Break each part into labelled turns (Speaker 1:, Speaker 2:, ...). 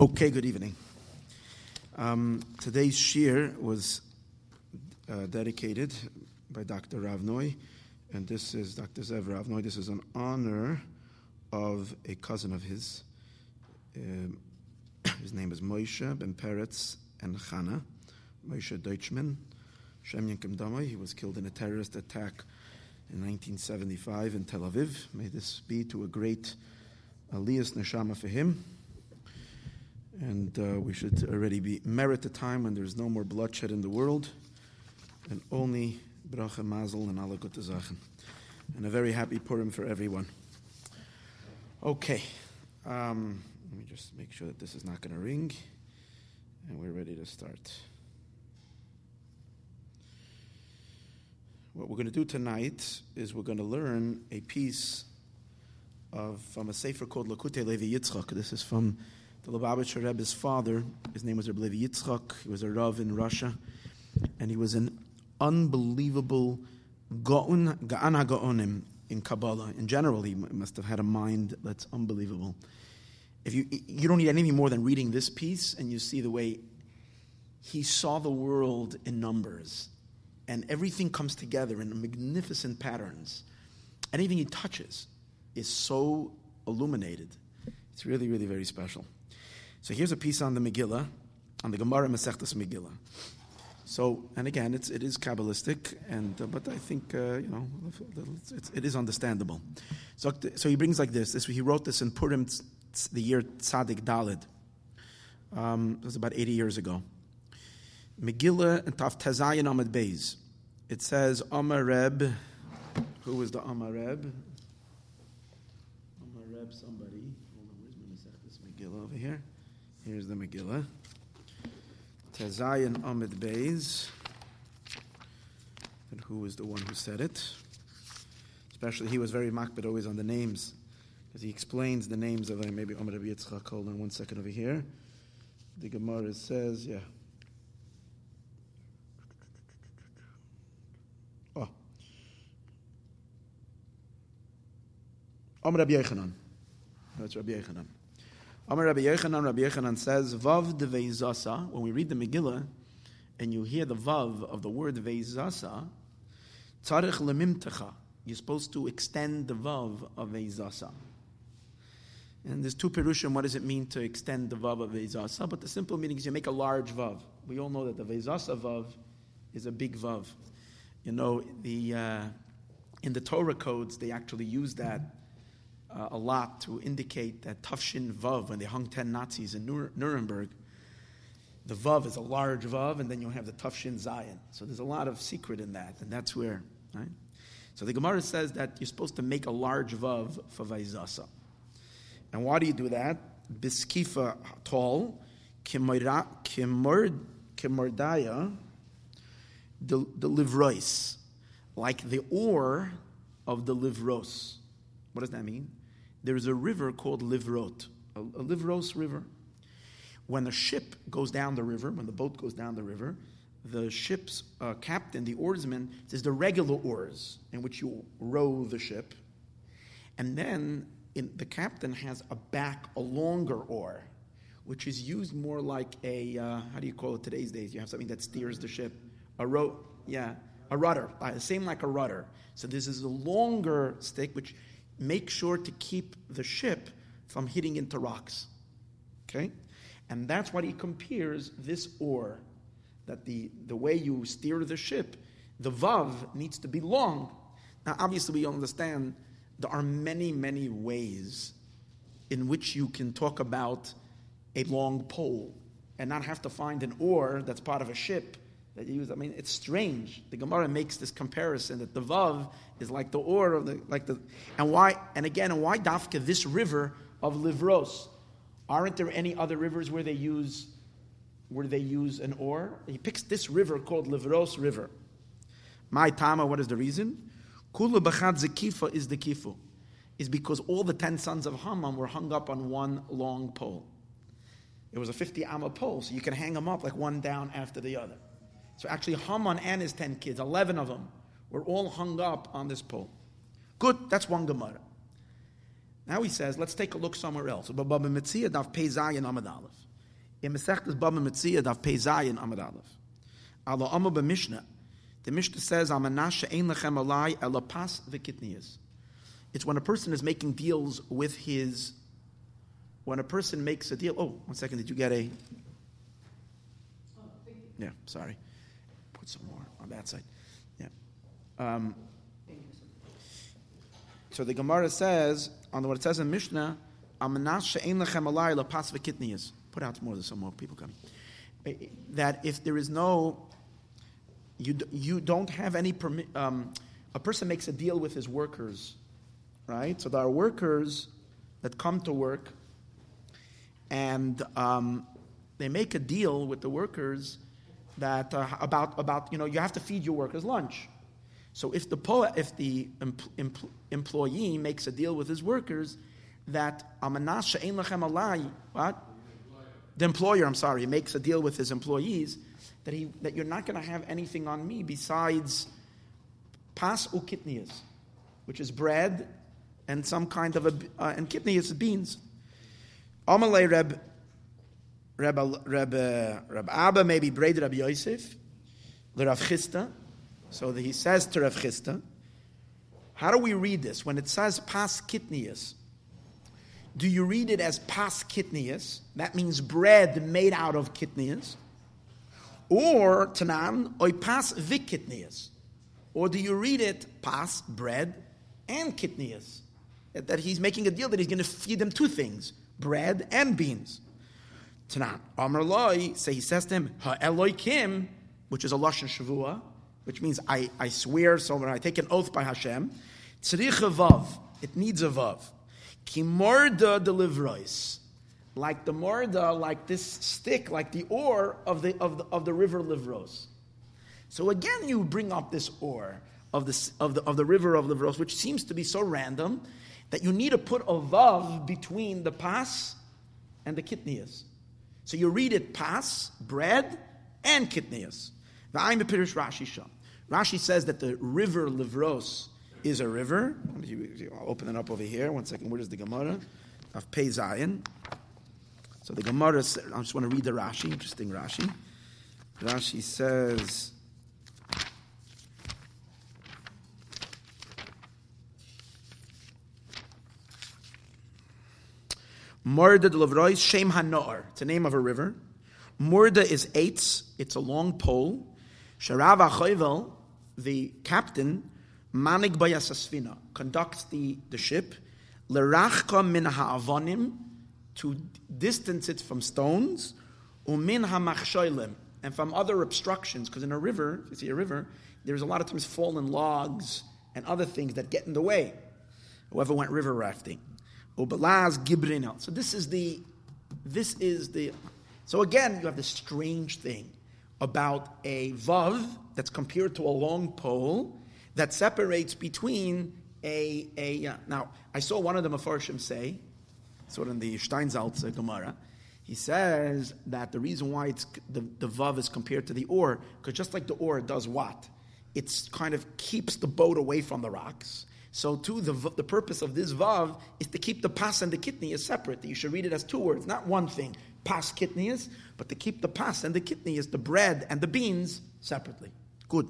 Speaker 1: Okay, good evening. Um, today's shir was uh, dedicated by Dr. Ravnoy, and this is Dr. Zev Ravnoy. This is an honor of a cousin of his. Um, his name is Moshe Ben Peretz and Chana, Moshe Deutschman, Shem Yankim Damai. He was killed in a terrorist attack in 1975 in Tel Aviv. May this be to a great Aliyas Neshama for him. And uh, we should already be merit the time when there's no more bloodshed in the world, and only bracha mazel and Sachen. And a very happy Purim for everyone. Okay, um, let me just make sure that this is not going to ring, and we're ready to start. What we're going to do tonight is we're going to learn a piece of from a sefer called Lakute Levi Yitzchak. This is from the Lubavitcher Rebbe's father. His name was Rebbe Yitzchak. He was a Rav in Russia, and he was an unbelievable Gaon HaGaonim in Kabbalah. In general, he must have had a mind that's unbelievable. If you you don't need anything more than reading this piece, and you see the way he saw the world in numbers, and everything comes together in magnificent patterns. Anything he touches is so illuminated. It's really, really very special. So here's a piece on the Megillah, on the Gemara Masechtas Megillah. So, and again, it's, it is Kabbalistic, and, uh, but I think, uh, you know, it's, it is understandable. So, so he brings like this. this. He wrote this in Purim, the year Tzadik Dalid. Um, it was about 80 years ago. Megillah and Taf Tezayin Amad Beis. It says, Amar Reb, who was the Amar Reb? Amar Reb, somebody. Hold on, where's my Masechtas Megillah over here? Here's the Megillah. Tezayin Amid Beis. And who was the one who said it? Especially, he was very makbid always on the names, because he explains the names of uh, maybe Amr Rabbi Yitzchak. Hold on one second over here. The Gemara says, yeah. Oh. Amr Rabbi Yechanan. That's Rabbi Yechanan. Amar Rabbi Yechanan, Rabbi Yechanan says, Vav de Veizasa, when we read the Megillah, and you hear the Vav of the word Veizasa, Tzarech lemimtecha, you're supposed to extend the Vav of Veizasa. And there's two perushim, what does it mean to extend the Vav of Veizasa? But the simple meaning is you make a large Vav. We all know that the Veizasa Vav is a big Vav. You know, the, uh, in the Torah codes, they actually use that uh, a lot to indicate that Tafshin Vav, when they hung 10 Nazis in Nuremberg, the Vav is a large Vav, and then you have the Tafshin Zion. So there's a lot of secret in that, and that's where, right? So the Gemara says that you're supposed to make a large Vav for Vaizasa. And why do you do that? Biskifa tall, kimordaya, the livrois, like the ore of the livros. What does that mean? There's a river called Livrot, a, a Livros river. When the ship goes down the river, when the boat goes down the river, the ship's uh, captain, the oarsman, says the regular oars in which you row the ship. And then in, the captain has a back, a longer oar, which is used more like a, uh, how do you call it today's days? You have something that steers the ship. A row, yeah, a rudder, uh, same like a rudder. So this is a longer stick, which make sure to keep the ship from hitting into rocks. Okay? And that's what he compares this oar, that the, the way you steer the ship, the vav needs to be long. Now, obviously, we understand there are many, many ways in which you can talk about a long pole and not have to find an oar that's part of a ship that you use. I mean, it's strange. The Gemara makes this comparison that the vav is like the or of the like the and why and again and why dafka this river of Livros? Aren't there any other rivers where they use where they use an or? He picks this river called Livros River. My tama, what is the reason? Kula b'chad zekifa is the kifu, is because all the ten sons of Haman were hung up on one long pole. It was a 50 amma pole, so you can hang them up like one down after the other. So actually, Haman and his 10 kids, 11 of them, were all hung up on this pole. Good, that's one Gemara. Now he says, let's take a look somewhere else. In Masechtas Baba Metzia, Daf Pei Zayin Amad Aleph. Ala Amma. The Mishnah says, Amanash Ein Lechem Alai Ela Pas V'Kitniyas. It's when a person is making deals with his, when a person makes a deal. Oh, one second, did you get a? Oh, yeah, sorry. Some more on that side. Yeah. Um, so the Gemara says, on the what it says in Mishnah. Put out more, there's some more people coming. Eh, that if there is no, you, you don't have any permit, um, a person makes a deal with his workers, right? So there are workers that come to work and um, they make a deal with the workers that uh, about, about, you know, you have to feed your workers lunch. So if the, po- if the empl- employee makes a deal with his workers that amanas she'en lechem alai, what? The employer, I'm sorry, makes a deal with his employees that he that you're not going to have anything on me besides pas ukitnias, which is bread and some kind of a uh, and kitnias beans. Amalei Reb Reb Reb uh, Reb Abba maybe braided Reb Yosef, the Rav Chisda. So he says to Rav Chisda, how do we read this when it says pas kitnias? Do you read it as pas kitnias? That means bread made out of kitnias. Or tanan, oi pas vikitnias. Or do you read it pas bread and kitnias? That he's making a deal that he's going to feed them two things bread and beans. Tanan. Amr loy, say he says to him, Ha Eloikim, which is a Lashon Shavua, which means I, I swear, so when I take an oath by Hashem, tzrich vav, it needs a vav. Kimorda delivrois, like the morda, like this stick, like the oar of the, of the, of the river Livros. So again, you bring up this oar of, this, of, the, of the river of Livros, which seems to be so random that you need to put a vav between the pas and the kitnias. So you read it pas, bread, and kitnias. V'ayim b'pirish Rashi sham. Rashi says that the river Livros is a river. I'll open it up over here. One second. Where is the Gemara? Of Pei Zion. So the Gemara, I just want to read the Rashi. Interesting Rashi. Rashi says. Murda de Lavrois, Shem Hanor. It's a name of a river. Murda is eitz. It's a long pole. Sharav Achoivel, the captain, Manig Bayasasvina, conducts the, the ship, Lerachka min ha'avonim, to distance it from stones, umin ha'machshoilim, and from other obstructions, because in a river, if you see a river, there's a lot of times fallen logs and other things that get in the way. Whoever went river rafting. Ubelaz gibrinel. So this is the, this is the, so again, you have this strange thing about a vav that's compared to a long pole that separates between a a. Uh, now, I saw one of the mafarshim say, sort of in the Steinsaltz Gemara. He says that the reason why it's the, the vav is compared to the or, because just like the or does what, it's kind of keeps the boat away from the rocks. So too, the, the purpose of this vav is to keep the pas and the kitnias separate. You should read it as two words, not one thing. Pas kitnias, but to keep the pas and the kidney is the bread and the beans separately. Good.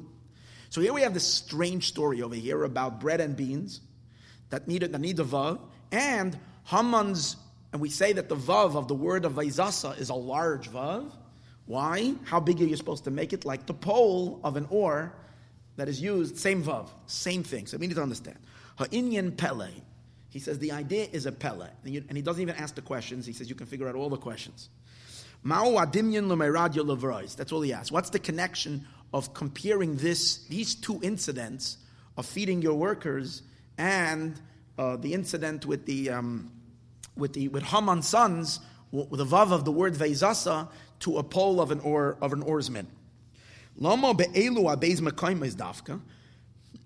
Speaker 1: So here we have this strange story over here about bread and beans that need, that need a vav, and Haman's, and we say that the vav of the word of Vaizasa is a large vav. Why? How big are you supposed to make it? Like the pole of an oar that is used, same vav, same thing. So we need to understand. Ha'inyan pele. He says the idea is a pele. And, you, and, he doesn't even ask the questions. He says you can figure out all the questions. Ma'u adimyan That's all he asks. What's the connection of comparing this, these two incidents of feeding your workers and uh, the incident with the um, with the with Haman's sons, with the vav of the word veizasa to a pole of an or of an oarsman. Lama be'elu mekayim is dafka.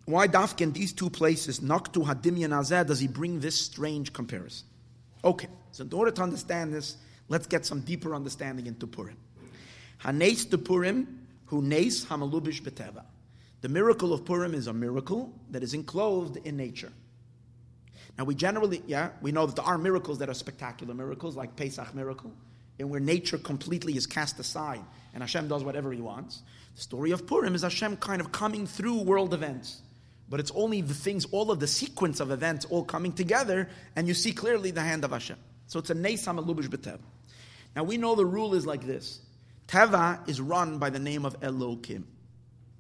Speaker 1: Why dafka in these two places? Naktu hadimyan azeh. Does he bring this strange comparison? Okay, so in order to understand this, let's get some deeper understanding into Purim. Hanes to Purim who nes hamalubish beteva. The miracle of Purim is a miracle that is enclosed in nature. Now we generally, yeah, we know that there are miracles that are spectacular miracles, like Pesach miracle. and where nature completely is cast aside and Hashem does whatever he wants. The story of Purim is Hashem kind of coming through world events. But it's only the things, all of the sequence of events all coming together, and you see clearly the hand of Hashem. So it's a Neisam Elubish B'Tev. Now we know the rule is like this. Teva is run by the name of Elokim,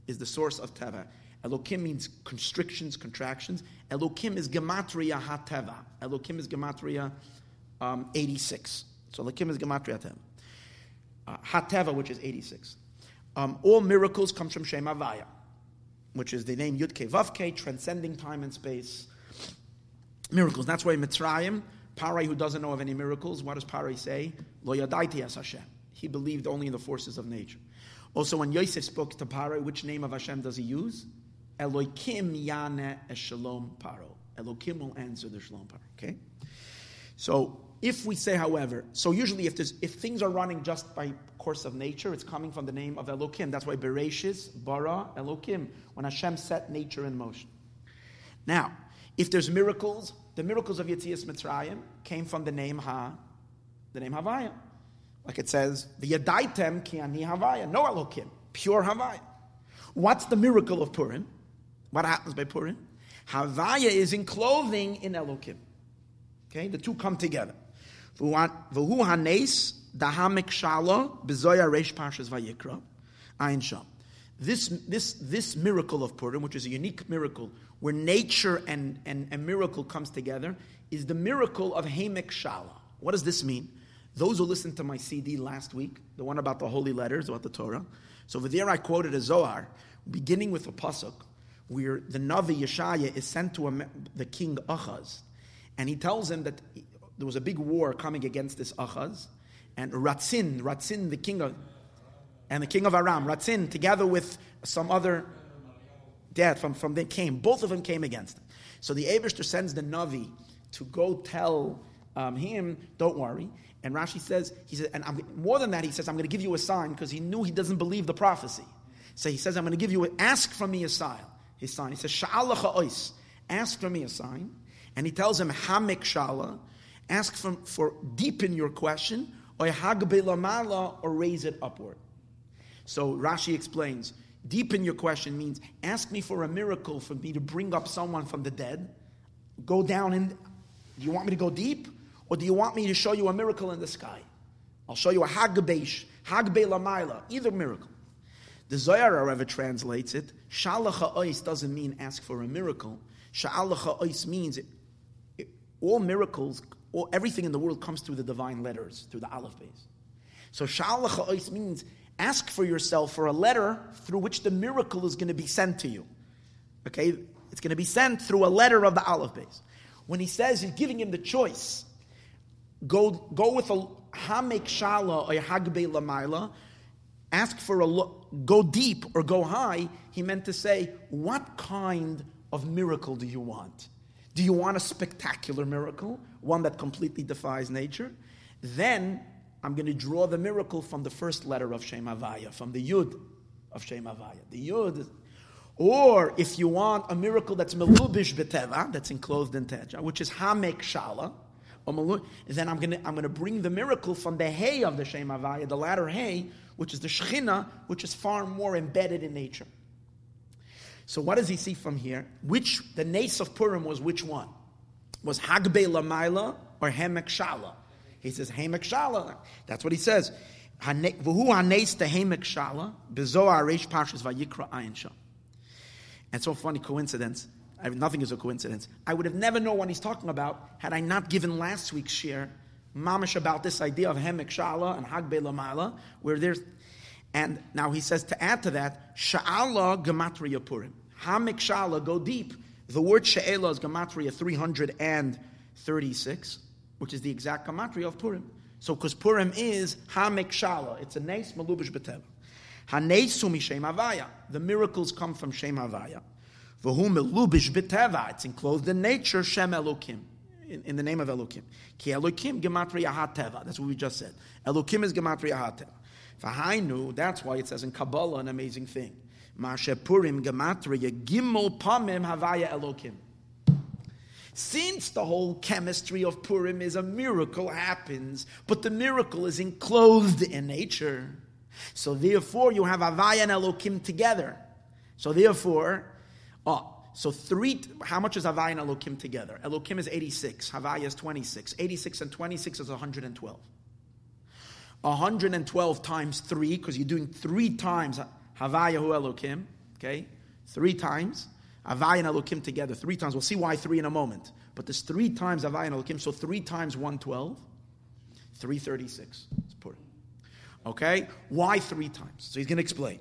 Speaker 1: is the source of Teva. Elokim means constrictions, contractions. Elokim is Gematria HaTeva. Elokim is Gematria um, 86. So Elokim is Gematria HaTeva. Uh, HaTeva, which is 86. Um, all miracles comes from Shem Havaya, which is the name Yud Ke Vav Ke, transcending time and space. Miracles. That's why Mitzrayim, Parai, who doesn't know of any miracles, what does Parai say? Lo yadaiti as Hashem. He believed only in the forces of nature. Also, when Yosef spoke to Parai, which name of Hashem does he use? Elokim Yane Eshalom Paro. Elokim will answer the Shalom Paro. Okay? So if we say, however, so usually if if things are running just by course of nature, it's coming from the name of Elokim. That's why Bereshis, Bara, Elokim, when Hashem set nature in motion. Now, if there's miracles, the miracles of Yetzias Mitzrayim came from the name Ha, the name Havaya. Like it says, the ki ani Havaya, no Elokim, pure Havaya. What's the miracle of Purim? What happens by Purim? Havaya is in clothing in Elokim. Okay, the two come together. This, this, this miracle of Purim, which is a unique miracle, where nature and, and, and miracle comes together, is the miracle of Hamek Shala. What does this mean? Those who listened to my CD last week, the one about the holy letters, about the Torah, so over there I quoted a Zohar, beginning with a pasuk, where the Navi Yeshaya is sent to a, the king Achaz, and he tells him that there was a big war coming against this Achaz, and Ratzin, Ratzin, the king of, and the king of Aram, Ratzin, together with some other dad from, from them came. Both of them came against him. So the Abishter sends the Navi to go tell um, him, don't worry. And Rashi says, he says, and I'm, more than that, he says, I'm going to give you a sign because he knew he doesn't believe the prophecy. So he says, I'm going to give you, a, ask from me a sign. His sign. He says, ois, ask from me a sign. And he tells him, Hamik ask for, for deepen your question, or raise it upward. So Rashi explains, deepen your question means ask me for a miracle for me to bring up someone from the dead. Go down and do you want me to go deep? Or do you want me to show you a miracle in the sky? I'll show you a hagbesh, hagbe lamaila, either miracle. The Zohar, however, translates it, shalacha ois doesn't mean ask for a miracle. Shalacha ois means it, it, all miracles, all, everything in the world comes through the divine letters, through the aleph beis. So shalacha ois means ask for yourself for a letter through which the miracle is going to be sent to you. Okay? It's going to be sent through a letter of the aleph beis. When he says he's giving him the choice, go, go with a hamek shala or hagbe lamaila, ask for a look, go deep or go high, he meant to say, what kind of miracle do you want? Do you want a spectacular miracle, one that completely defies nature? Then I'm going to draw the miracle from the first letter of Shem Havaya, from the Yud of Shem Havaya. The Yud. Or if you want a miracle that's melubish beteva, that's enclosed in teja, which is hamek shala, then I'm going to I'm going to bring the miracle from the hay of the Shem Havaya, the latter hay, which is the Shechina, which is far more embedded in nature. So what does he see from here? Which the nace of Purim was which one? Was Hagbe Lamaila or Hemek Shala? He says Hemek Shala. That's what he says. V'hu hanes to Hemek Shala bezoar reish parshas vayikra ayin. And so funny coincidence. I, nothing is a coincidence. I would have never known what he's talking about had I not given last week's share mamish about this idea of Hemek Shala and Hagbe Lamala, where there's, and now he says to add to that, Sha'ala Gematria Purim. Hamek Shala, go deep. The word Sha'ela is Gematria 336, which is the exact Gematria of Purim. So, because Purim is Hamek Shala, it's a Nes Malubish Betev. Hanesu Mishem Havaya. The miracles come from Shem Havaya. V'hu Melubish Beteva. It's enclosed in nature, Shem Elokim in, in the name of Elokim. Ki Elokim gematria hateva. That's what we just said. Elokim is gematria hateva. Fahainu, that's why it says in Kabbalah an amazing thing. Gematria gimel pamim havaya Elokim. Since the whole chemistry of Purim is a miracle happens, but the miracle is enclosed in nature. So therefore, you have Havaya and Elokim together. So therefore, oh, so three, how much is Havaya and Elokim together? Elokim is 86, Havaya is 26. 86 and 26 is 112. 112 times three, because you're doing three times Havaya Hu Elokim, okay? Three times. Havaya and Elokim together, three times. We'll see why three in a moment. But there's three times Havaya and Elokim, so three times 112, 336. It's put. Okay? Why three times? So he's going to explain.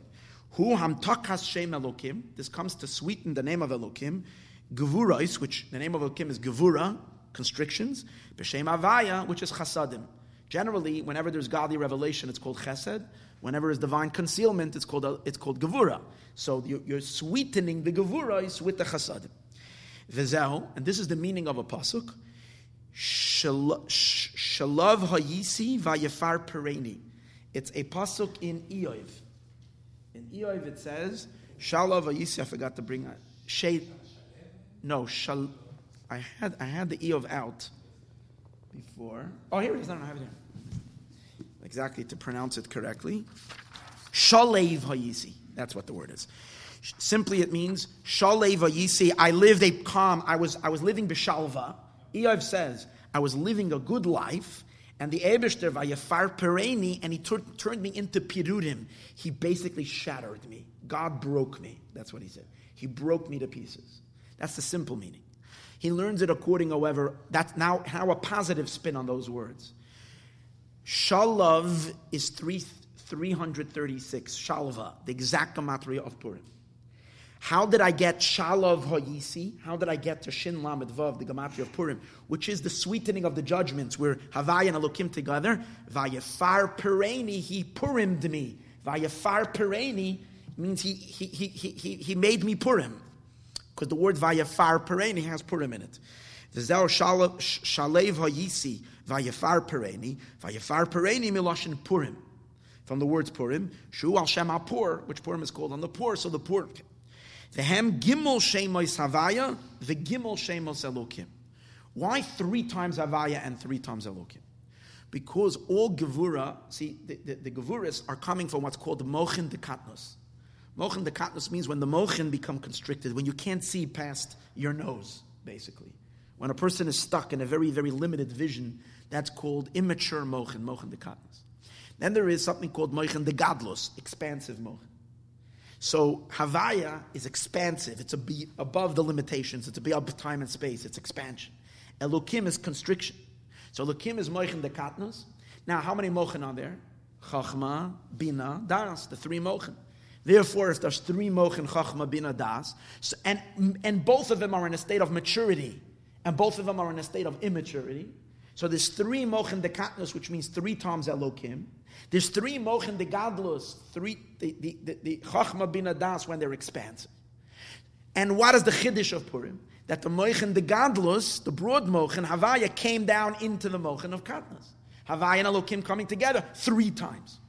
Speaker 1: Hu hamtakas shem Elokim. This comes to sweeten the name of Elokim. Gevurais, which the name of Elokim is Gevura, constrictions. B'shem Avaya, which is Chasadim. Generally, whenever there's godly revelation, it's called Chesed. Whenever there's divine concealment, it's called it's called Gevura. So you're, you're sweetening the Gevurais with the Chasadim. V'zehu, and this is the meaning of a pasuk. Shalav hayisi vayefar pereni. It's a pasuk in Eoiv. In Eoiv it says, Shalav hayisi, I forgot to bring. Shade. No, shal, I had I had the Eoiv out before. Oh, here it is. I don't have it here. Exactly to pronounce it correctly. Shalev hayisi. That's what the word is. Simply, it means shalev hayisi. I lived a calm. I was I was living b'shalva. Eoiv says I was living a good life. And the Ebeshter vayafar pereni, and he tur- turned me into pirudim. He basically shattered me. God broke me. That's what he said. He broke me to pieces. That's the simple meaning. He learns it according, however, that's now how a positive spin on those words. Shalav is three, 336, Shalva, the exact gematria of Purim. How did I get Shalav Hayisi? How did I get to Shin Lamed Vav, the gematria of Purim, which is the sweetening of the judgments, where Havaya and Elokim together, Vayafar Pereni, he Purimmed me. Vayafar Pereni means he, he, he, he, he made me Purim because the word vayafar pereni has Purim in it. V'zeh shalev hayisi vayafar pereni vayafar pereni miloshin Purim. From the words Purim, shu al shem apur, which Purim is called on the poor, so the poor. The hem gimel shemos havaya, the gimel shemos elokim. Why three times havaya and three times elokim? Because all gevura, see, the, the, the gevuras are coming from what's called mochin de katnos. Mochin de katnus means when the mochin become constricted, when you can't see past your nose, basically. When a person is stuck in a very, very limited vision, that's called immature mochin, mochin de katnus. Then there is something called mochin de gadlos, expansive mochin. So Havaya is expansive. It's above the limitations. It's a beyond time and space. It's expansion. Elokim is constriction. So Elokim is mochin de katnus. Now, how many mochin are there? Chachma, Bina, Das, the three mochin. Therefore, if there's three mochin chachma bina das, so, and and both of them are in a state of maturity, and both of them are in a state of immaturity. So there's three mochin dekatnos, which means three times elokim. There's three mochin degadlos, three the chachma bina das when they're expansive. And what is the chiddush of Purim? That the mochin degadlos, the broad mochin Havaya, came down into the mochin of katnas. Havaya and elokim coming together three times.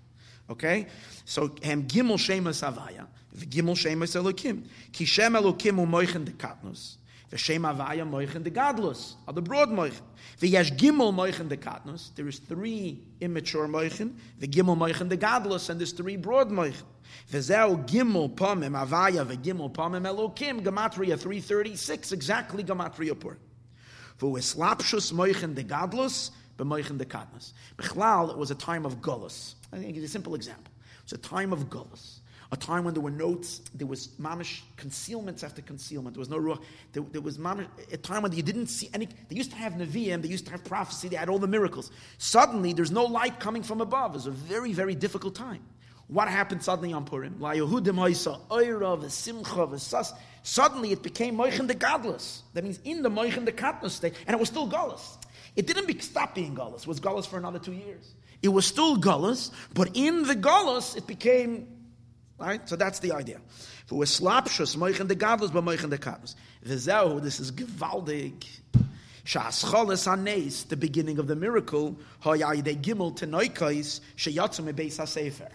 Speaker 1: Okay? So, hem gimel shemas avaya, gimel shemas elokim. Ki shem elokim u moichen de katnus. V'shem avaya moichen de gadlus, are the broad moichen. V'yesh gimel moichen de katnus, there is three immature moichen, the gimel moichen de gadlus, and there's three broad moichen. V'zeu gimel pomim avaya v'gimel pomim elokim, gematria 336, exactly gematria pur. V'ueslapshus moichen de gadlus, b'moichen de katnus. Bechlal, it was a time of gullus. I think it's a simple example. It's a time of gullus, a time when there were notes, there was mamish concealments after concealment. There was no ruach. There, there, was mamish, a time when you didn't see any. They used to have nevi'im, they used to have prophecy, they had all the miracles. Suddenly, there's no light coming from above. It was a very, very difficult time. What happened suddenly on Purim? Suddenly it became Moichin the Gadlus. That means in the Moichin the Katnus state, and it was still Gullus. It didn't be, stop being Gullus. It was Gullus for another two years. It was still Gullus, but in the Gullus it became, right? So that's the idea. For was slapshus, moichen the Gadlus, but moichen the Katnus. V'zeu, this is gewaldig. Shas choles the beginning of the miracle, hoyai de gimel tenoikais, sheyatzum beis ha-sefer.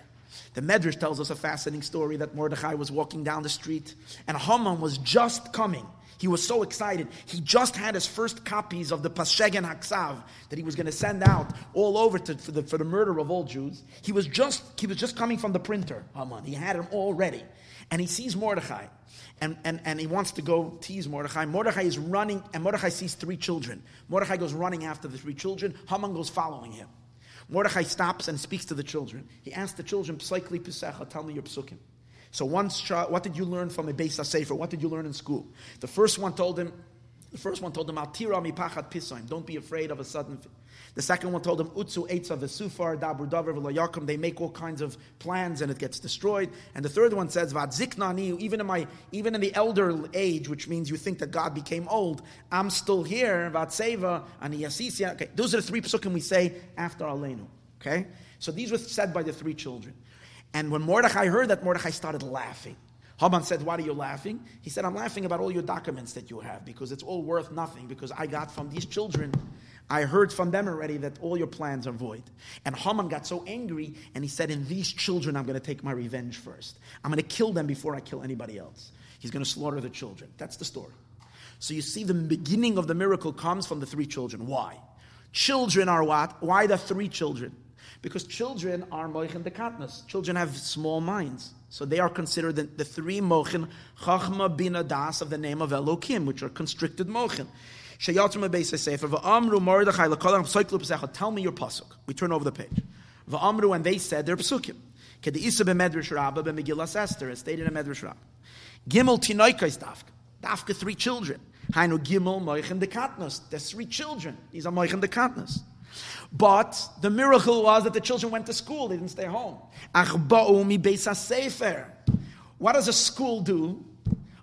Speaker 1: The Medrash tells us a fascinating story that Mordechai was walking down the street and Haman was just coming. He was so excited. He just had his first copies of the Pashegan Haksav that he was going to send out all over to, for, the, for the murder of all Jews. He was just he was just coming from the printer, Haman. He had them all ready. And he sees Mordechai. And, and, and he wants to go tease Mordechai. Mordechai is running, and Mordechai sees three children. Mordechai goes running after the three children. Haman goes following him. Mordechai stops and speaks to the children. He asks the children, Psaikli Pisecha, tell me your psukim. So once, what did you learn from a Beis Sefer? What did you learn in school? The first one told him, the first one told him, mi pachat pisoim. Don't be afraid of a sudden. The second one told him, Utsu eitza vesufar dabur davar v'layakum. They make all kinds of plans and it gets destroyed. And the third one says, Vadziknani. Even in my, even in the elder age, which means you think that God became old, I'm still here. Vatseva ani yasisia. Okay, those are the three psukim we say after Aleinu. Okay, so these were said by the three children. And when Mordechai heard that, Mordechai started laughing. Haman said, Why are you laughing? He said, I'm laughing about all your documents that you have because it's all worth nothing because I got from these children, I heard from them already that all your plans are void. And Haman got so angry and he said, In these children, I'm going to take my revenge first. I'm going to kill them before I kill anybody else. He's going to slaughter the children. That's the story. So you see, the beginning of the miracle comes from the three children. Why? Children are what? Why the three children? Because children are moichin dekatnas. Children have small minds. So they are considered the, the three mochin, chachma bina das of the name of Elokim, which are constricted mochin. Tell me your pasuk. We turn over the page. V'amru, and they said their pasukim. Kedisa b'medrash rabba b'megillas Esther, as stated in Medrash Rabbah. Gimel tinoikais dafka. Dafka, three children. Hainu gimel moichin dekatnas. There's three children. These are moichin dekatnas. But the miracle was that the children went to school, they didn't stay home. What does a school do?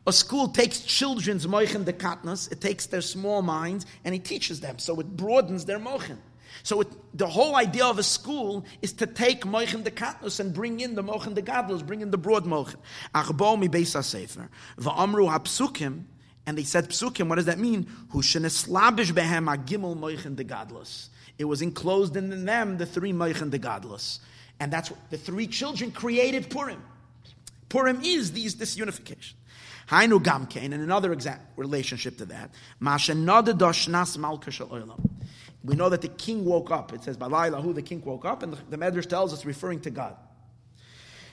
Speaker 1: A school takes children's moichin dekatnas, it takes their small minds, and it teaches them. So it broadens their moichin. So it, the whole idea of a school is to take moichin dekatnus and bring in the moichin degadlus, bring in the broad moichin. Achbo mi beis sefer va'amru hapsukim, and they said psukim. What does that mean? Hu sheneslabish behem agimel moichin degadlus. It was enclosed in them, the three Meichin the gadlus. And that's what the three children created Purim. Purim is these, this unification. Hainu Gamkein, and another exact relationship to that. We know that the king woke up. It says, who the king woke up, and the, the Medrash tells us referring to God.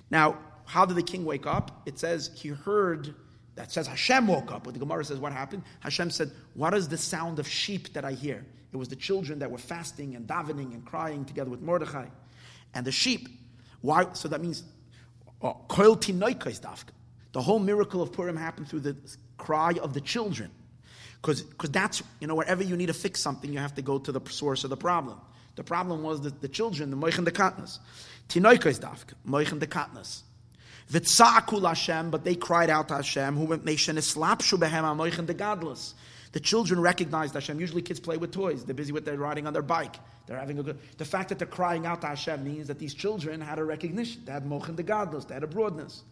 Speaker 1: Now, how did the king wake up? It says he heard, that says Hashem woke up. But the Gemara says, what happened? Hashem said, What is the sound of sheep that I hear? It was the children that were fasting and davening and crying together with Mordechai. And the sheep. Why? So that means uh, the whole miracle of Purim happened through the cry of the children. Because that's, you know, wherever you need to fix something, you have to go to the source of the problem. The problem was that the children, the Moichin de Katnas. Tinoikais dafka, Moichin de Katnas. Vitzakul Hashem, but they cried out to Hashem, who went nation islapshu behem Moichin de Gadlus. The children recognized Hashem. Usually kids play with toys. They're busy with their riding on their bike. They're having a good. The fact that they're crying out to Hashem means that these children had a recognition. They had mochin the gadlus. They had a broadness.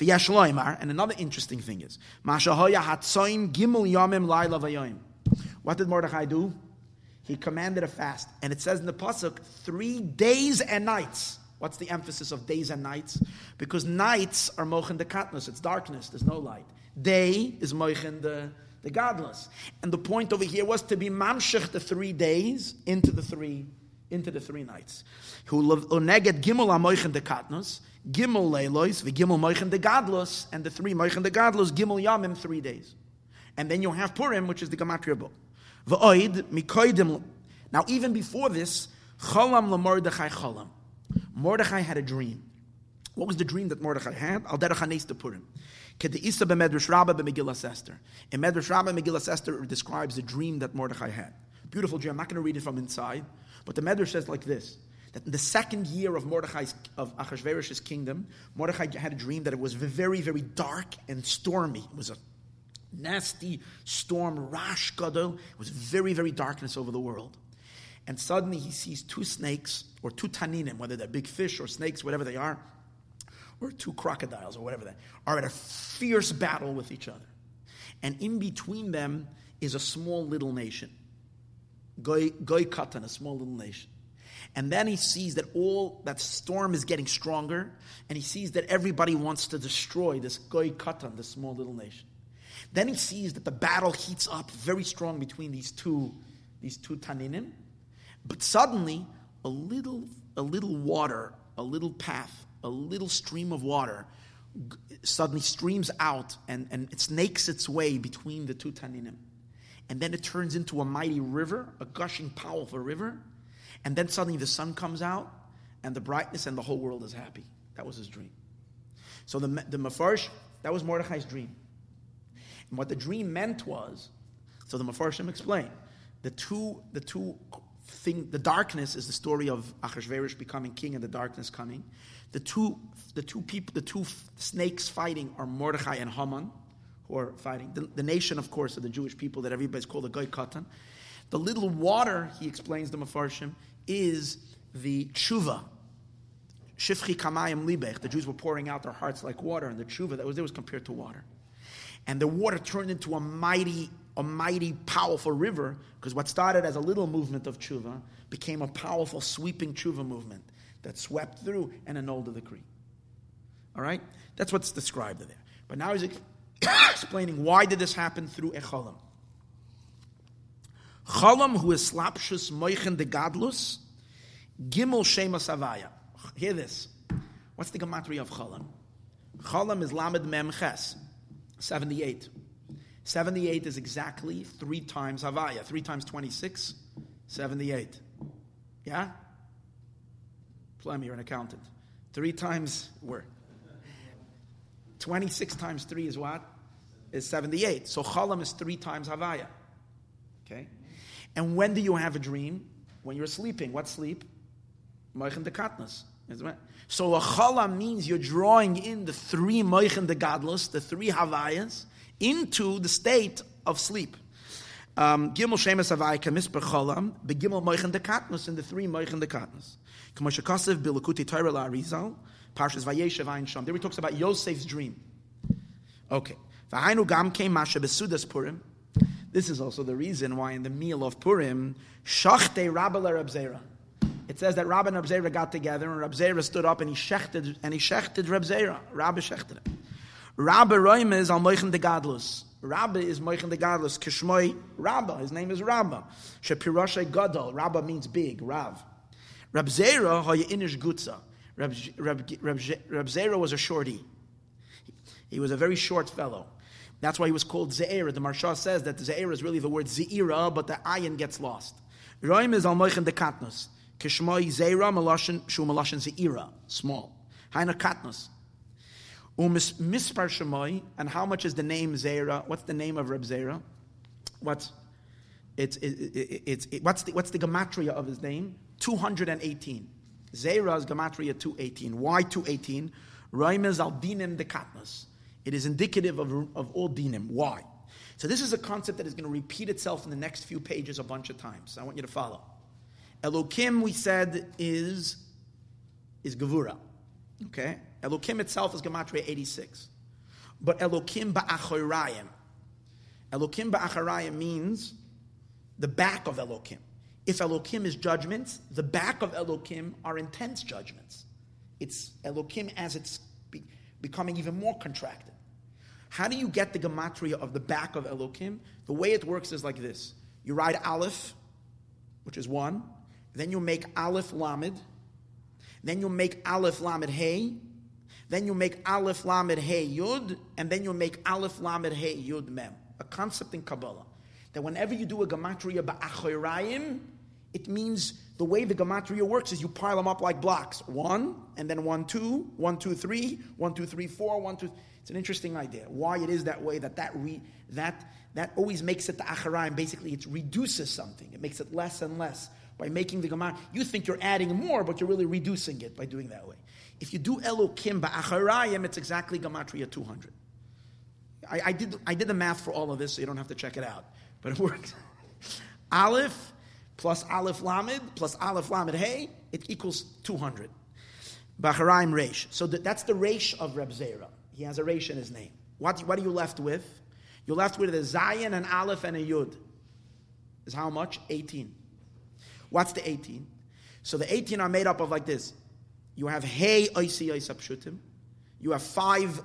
Speaker 1: And another interesting thing is, What did Mordechai do? He commanded a fast. And it says in the Pasuk, three days and nights. What's the emphasis of days and nights? Because nights are mochin the katnus. It's darkness. There's no light. Day is mochin the the gadlus. And the point over here was to be mamshech the three days into the three into the three nights. Who oneget gimel amoichen de katnos, gimel leilois, the gimel moichen de gadlus, and the three moichen de gadlus, gimel yamim three days. And then you have Purim, which is the Gematria book. V'oid mikoidim. Now, even before this, cholam lemordechai cholam. Mordechai had a dream. What was the dream that Mordechai had? Al derech the Purim. Kedeisa b'medrash Rabbah b'Megillas Esther. In Medrash Rabbah, Megillas Esther describes the dream that Mordechai had. Beautiful dream. I'm not going to read it from inside, but the Medrash says like this: that in the second year of Mordechai's of Achashverosh's kingdom, Mordechai had a dream that it was very, very dark and stormy. It was a nasty storm, rash gadol. It was very, very darkness over the world. And suddenly he sees two snakes, or two taninim, whether they're big fish or snakes, whatever they are, or two crocodiles or whatever they are at a fierce battle with each other. And in between them is a small little nation. Goy, Goy Katan, a small little nation. And then he sees that all that storm is getting stronger, and he sees that everybody wants to destroy this Goy Katan, this small little nation. Then he sees that the battle heats up very strong between these two, these two Taninim. But suddenly, a little, a little water, a little path, a little stream of water suddenly streams out and, and it snakes its way between the two Taninim. And then it turns into a mighty river, a gushing, powerful river. And then suddenly the sun comes out and the brightness and the whole world is happy. That was his dream. So the, the Mefarsh, that was Mordechai's dream. And what the dream meant was, so the Mefarshim explained, the two, the two thing, the darkness is the story of Achashverosh becoming king and the darkness coming. The two, the two people, the two snakes fighting are Mordechai and Haman, who are fighting. The, the nation, of course, of the Jewish people that everybody's called the Goy Katan. The little water, he explains the Mefarshim, is the tshuva. Shifchi kamayim libech. The Jews were pouring out their hearts like water, and the tshuva that was there was compared to water. And the water turned into a mighty, a mighty, powerful river, because what started as a little movement of tshuva became a powerful, sweeping tshuva movement that swept through and annulled the decree. All right? That's what's described there. But now he's explaining why did this happen through Echolim. Cholam, who is slapshus moichen de gadlus, gimel shema savaya. Hear this. What's the gematria of Cholam? Cholam is lamed mem ches, 78. 78 is exactly three times Havaya. Three times 26, 78. Yeah? Plum, you're an accountant. Three times where? 26 times 3 is what? Is 78. So Cholam is three times Havaya. Okay? And when do you have a dream? When you're sleeping. What sleep? Moichen de Katnas. So a Cholam means you're drawing in the three Moichen de Gadlus, the three Havayas, into the state of sleep. Um, Gimel Shemes Kamis Cholam, Begimel Moichen de Katnas, and the three Moichen de Katnas. K'moshe Kasev Bilakuti Torah Parshas Vayeshev Sham. There he talks about Yosef's dream. Okay. Gam Masha Besudas Purim. This is also the reason why in the meal of Purim, Shachte Rabzera. It says that Rabba and Rabzera got together, and Rabzera stood up and he shechted, and he shechted Rabzera. Rabba shechted him. Rabba Roim is al Moichen de Gadlus. Rabbi is Moichen de Gadlus. Kishmoi Rabba. His name is Rabba. Shepiroshe Gadol. Rabba means big. Rav. Rabzera hoye inish gutza. Rabzera was a shorty. He was a very short fellow. That's why he was called Ze'era. The Maharsha says that Ze'era is really the word Ze'ira, but the ayin gets lost. Roim is al moichen de katnus. Kishmoi Ze'ira maloshin shu maloshin Ze'ira. Small. Haina katnus. Umis mispar shemoi. And how much is the name Zera? What's the name of Reb Zera? What's it's, it, it, it's, it, what's, the, what's the gematria of his name? 218. Zera's gematria 218. Why 218? Roimez al dinim de katnus. It is indicative of, of all dinim. Why? So this is a concept that is going to repeat itself in the next few pages a bunch of times. I want you to follow. Elokim, we said, is, is Gevura. Okay? Elokim itself is Gematria 86. But Elokim ba'achorayim. Elokim ba'achorayim means the back of Elokim. If Elokim is judgments, the back of Elokim are intense judgments. It's Elokim as it's be, becoming even more contracted. How do you get the gematria of the back of Elokim? The way it works is like this: you write Aleph, which is one, then you make Aleph Lamed, then you make Aleph Lamed Hey, then you make Aleph Lamed Hey Yud, and then you make Aleph Lamed Hey Yud Mem. A concept in Kabbalah that whenever you do a gematria ba'achoyrayim, it means the way the gematria works is you pile them up like blocks. One, and then one, two, one, two, three, one, two, three, four, one, two. It's an interesting idea. Why it is that way, that that, re, that, that always makes it the acharayim. Basically, it reduces something. It makes it less and less by making the gematria. You think you're adding more, but you're really reducing it by doing that way. If you do Elokim ba'acharayim, it's exactly gematria 200. I, I, did, I did the math for all of this, so you don't have to check it out. But it works. Aleph plus Aleph Lamed plus Aleph Lamed Hey, it equals 200. Bacharaim Reish. So that's the Reish of Reb Zera. He has a Reish in his name. What, what are you left with? You're left with a Zayin, an Aleph, and a Yud. Is how much? 18. What's the 18? So the 18 are made up of like this. You have Hey Oisi Oisa Pshutim. You have five,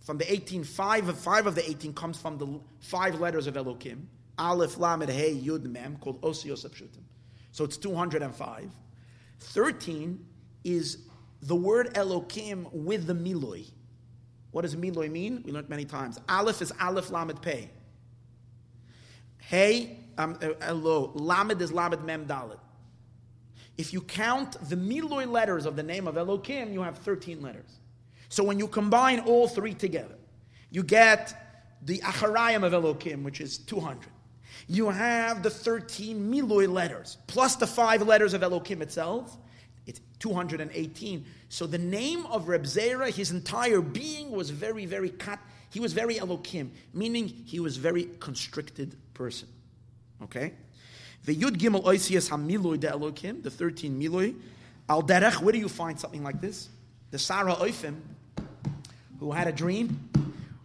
Speaker 1: from the 18, five, of five of the 18 comes from the five letters of Elokim. Aleph, Lamed, Hey, Yud, Mem, called Osi Yosapshutim. So it's 205. 13 is the word Elokim with the Miloi. What does Miloi mean? We learned many times. Aleph is Aleph Lamed Pei. Hey, um, uh, Elo. Lamed is Lamed Mem Dalet. If you count the Miloi letters of the name of Elokim, you have 13 letters. So when you combine all three together, you get the Acharayim of Elokim, which is 200. You have the 13 Miloi letters, plus the five letters of Elokim itself. It's 218. So the name of Reb Zera, his entire being was very, very cut. He was very Elokim, meaning he was very constricted person. Okay? The Yud Gimel Oisias HaMiloi de Elokim, the 13 Miloi. Al Derech, where do you find something like this? The Sarah Oifim, who had a dream.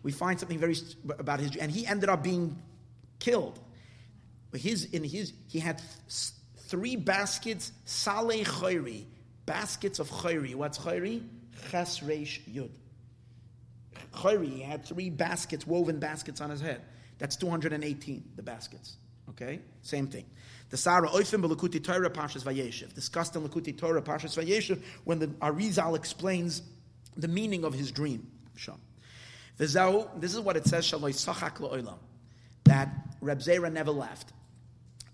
Speaker 1: We find something very about his, and he ended up being killed. His, in his, he had three baskets, saleh chayri, baskets of chayri. What's chayri? Ches reish yud. Chayri, he had three baskets, woven baskets on his head. That's 218, the baskets. Okay? Same thing. The Sarah Oifim B'Lakuti Torah Pashas Vayeshev. Discussed in Lakuti Torah Pashas Vayeshev when the Arizal explains the meaning of his dream. This is what it says, Shaloi Sachak. That Reb Zera never left.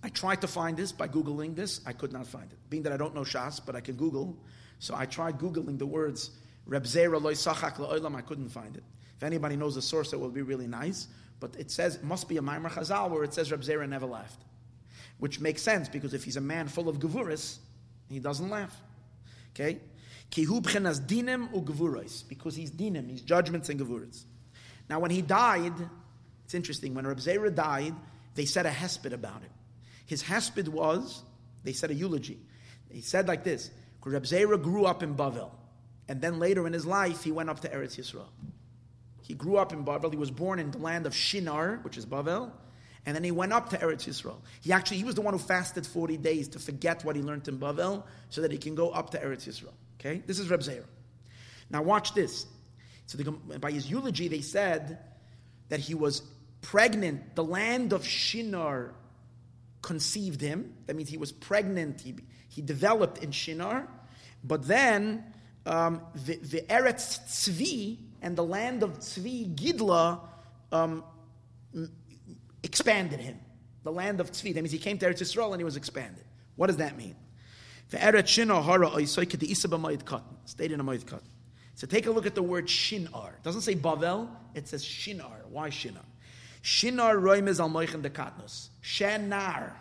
Speaker 1: I tried to find this by Googling this. I could not find it. Being that I don't know Shas, but I can Google. So I tried Googling the words Reb Zera loy sachak. I couldn't find it. If anybody knows the source, it will be really nice. But it says, it must be a Maimar Chazal where it says Reb Zera never laughed. Which makes sense because if he's a man full of gevuris, he doesn't laugh. Okay? Dinim. Because he's dinim, he's judgments and gevuris. Now when he died, it's interesting, when Reb Zera died, they said a hesped about it. His hesped was, they said a eulogy. He said like this, Reb Zera grew up in Bavel, and then later in his life, he went up to Eretz Yisrael. He grew up in Bavel. He was born in the land of Shinar, which is Bavel, and then he went up to Eretz Yisrael. He actually, he was the one who fasted 40 days to forget what he learned in Bavel so that he can go up to Eretz Yisrael. Okay? This is Reb Zera. Now watch this. So they, by his eulogy, they said that he was pregnant. The land of Shinar conceived him. That means he was pregnant. He, he developed in Shinar. But then um, the, the Eretz Tzvi and the land of Tzvi, Gidla, um, expanded him. The land of Tzvi. That means he came to Eretz Yisrael and he was expanded. What does that mean? Stayed in a Katan. So take a look at the word Shinar. It doesn't say Bavel, it says Shinar. Why Shinar? Shinar roimez al moichin de katnos. Shenar.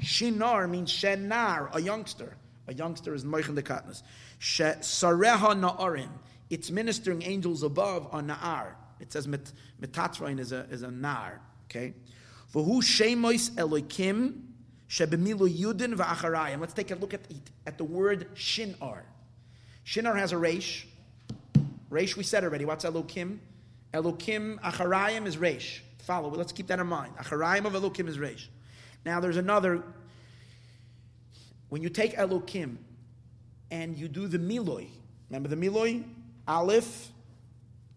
Speaker 1: Shinar means shenar, a youngster. A youngster is moichin de katnos. Sareha na'arim. It's ministering angels above on na'ar. It says Metatron is a, is a nar. Okay? V'hu shemois elokim shebemilu yudin v'acharayim. Let's take a look at, at the word shinar. Shinar has a resh. Resh we said already. What's elokim? Elokim acharayim is resh follow. Let's keep that in mind. Acharayim of Elokim is Reish. Now there's another. When you take Elokim and you do the Miloi, remember the Miloi? Aleph,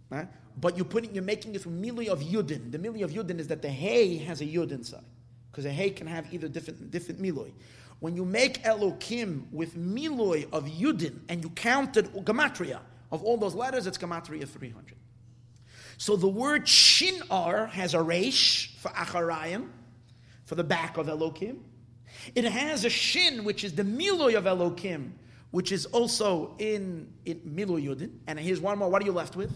Speaker 1: right? but you put it, you're making it from Miloi of Yudin. The Miloi of Yudin is that the Hay has a Yud inside. Because a Hay can have either different, different Miloi. When you make Elokim with Miloi of Yudin and you counted Gematria of all those letters, it's Gematria 300. So the word shinar has a resh for acharayim, for the back of Elokim. It has a shin, which is the miloy of Elokim, which is also in, in miloy yudin. And here's one more. What are you left with?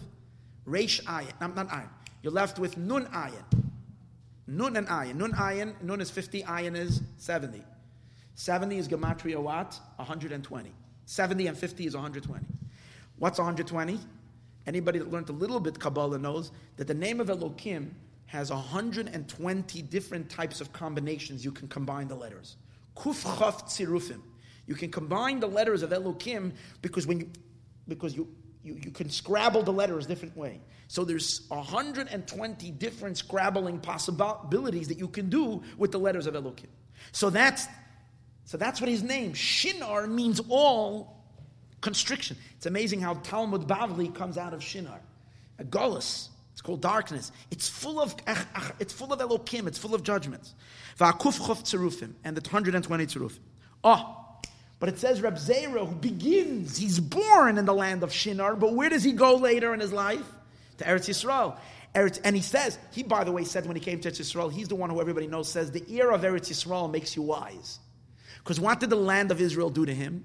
Speaker 1: Resh ayin. Not, ayin. You're left with nun ayin. Nun and ayin. Nun ayin. Nun is 50. Ayin is 70. 70 is gematria what? 120. 70 and 50 is 120. What's 120? Anybody that learned a little bit Kabbalah knows that the name of Elokim has 120 different types of combinations you can combine the letters. Kuf Chaf Tzirufim. You can combine the letters of Elokim because when you because you, you, you can scrabble the letters different way. So there's 120 different scrabbling possibilities that you can do with the letters of Elokim. So that's So that's what his name. Shinar means all constriction. It's amazing how Talmud Bavli comes out of Shinar. A Golas. It's called darkness. It's full of it's full of Elokim. It's full of judgments. And the 120 tzerufim. Oh, ah, but it says Reb Zera who begins. He's born in the land of Shinar, but where does he go later in his life? To Eretz Yisrael. Eretz, and he says, he by the way said when he came to Eretz Yisrael, he's the one who everybody knows says the ear of Eretz Yisrael makes you wise. Because what did the land of Israel do to him?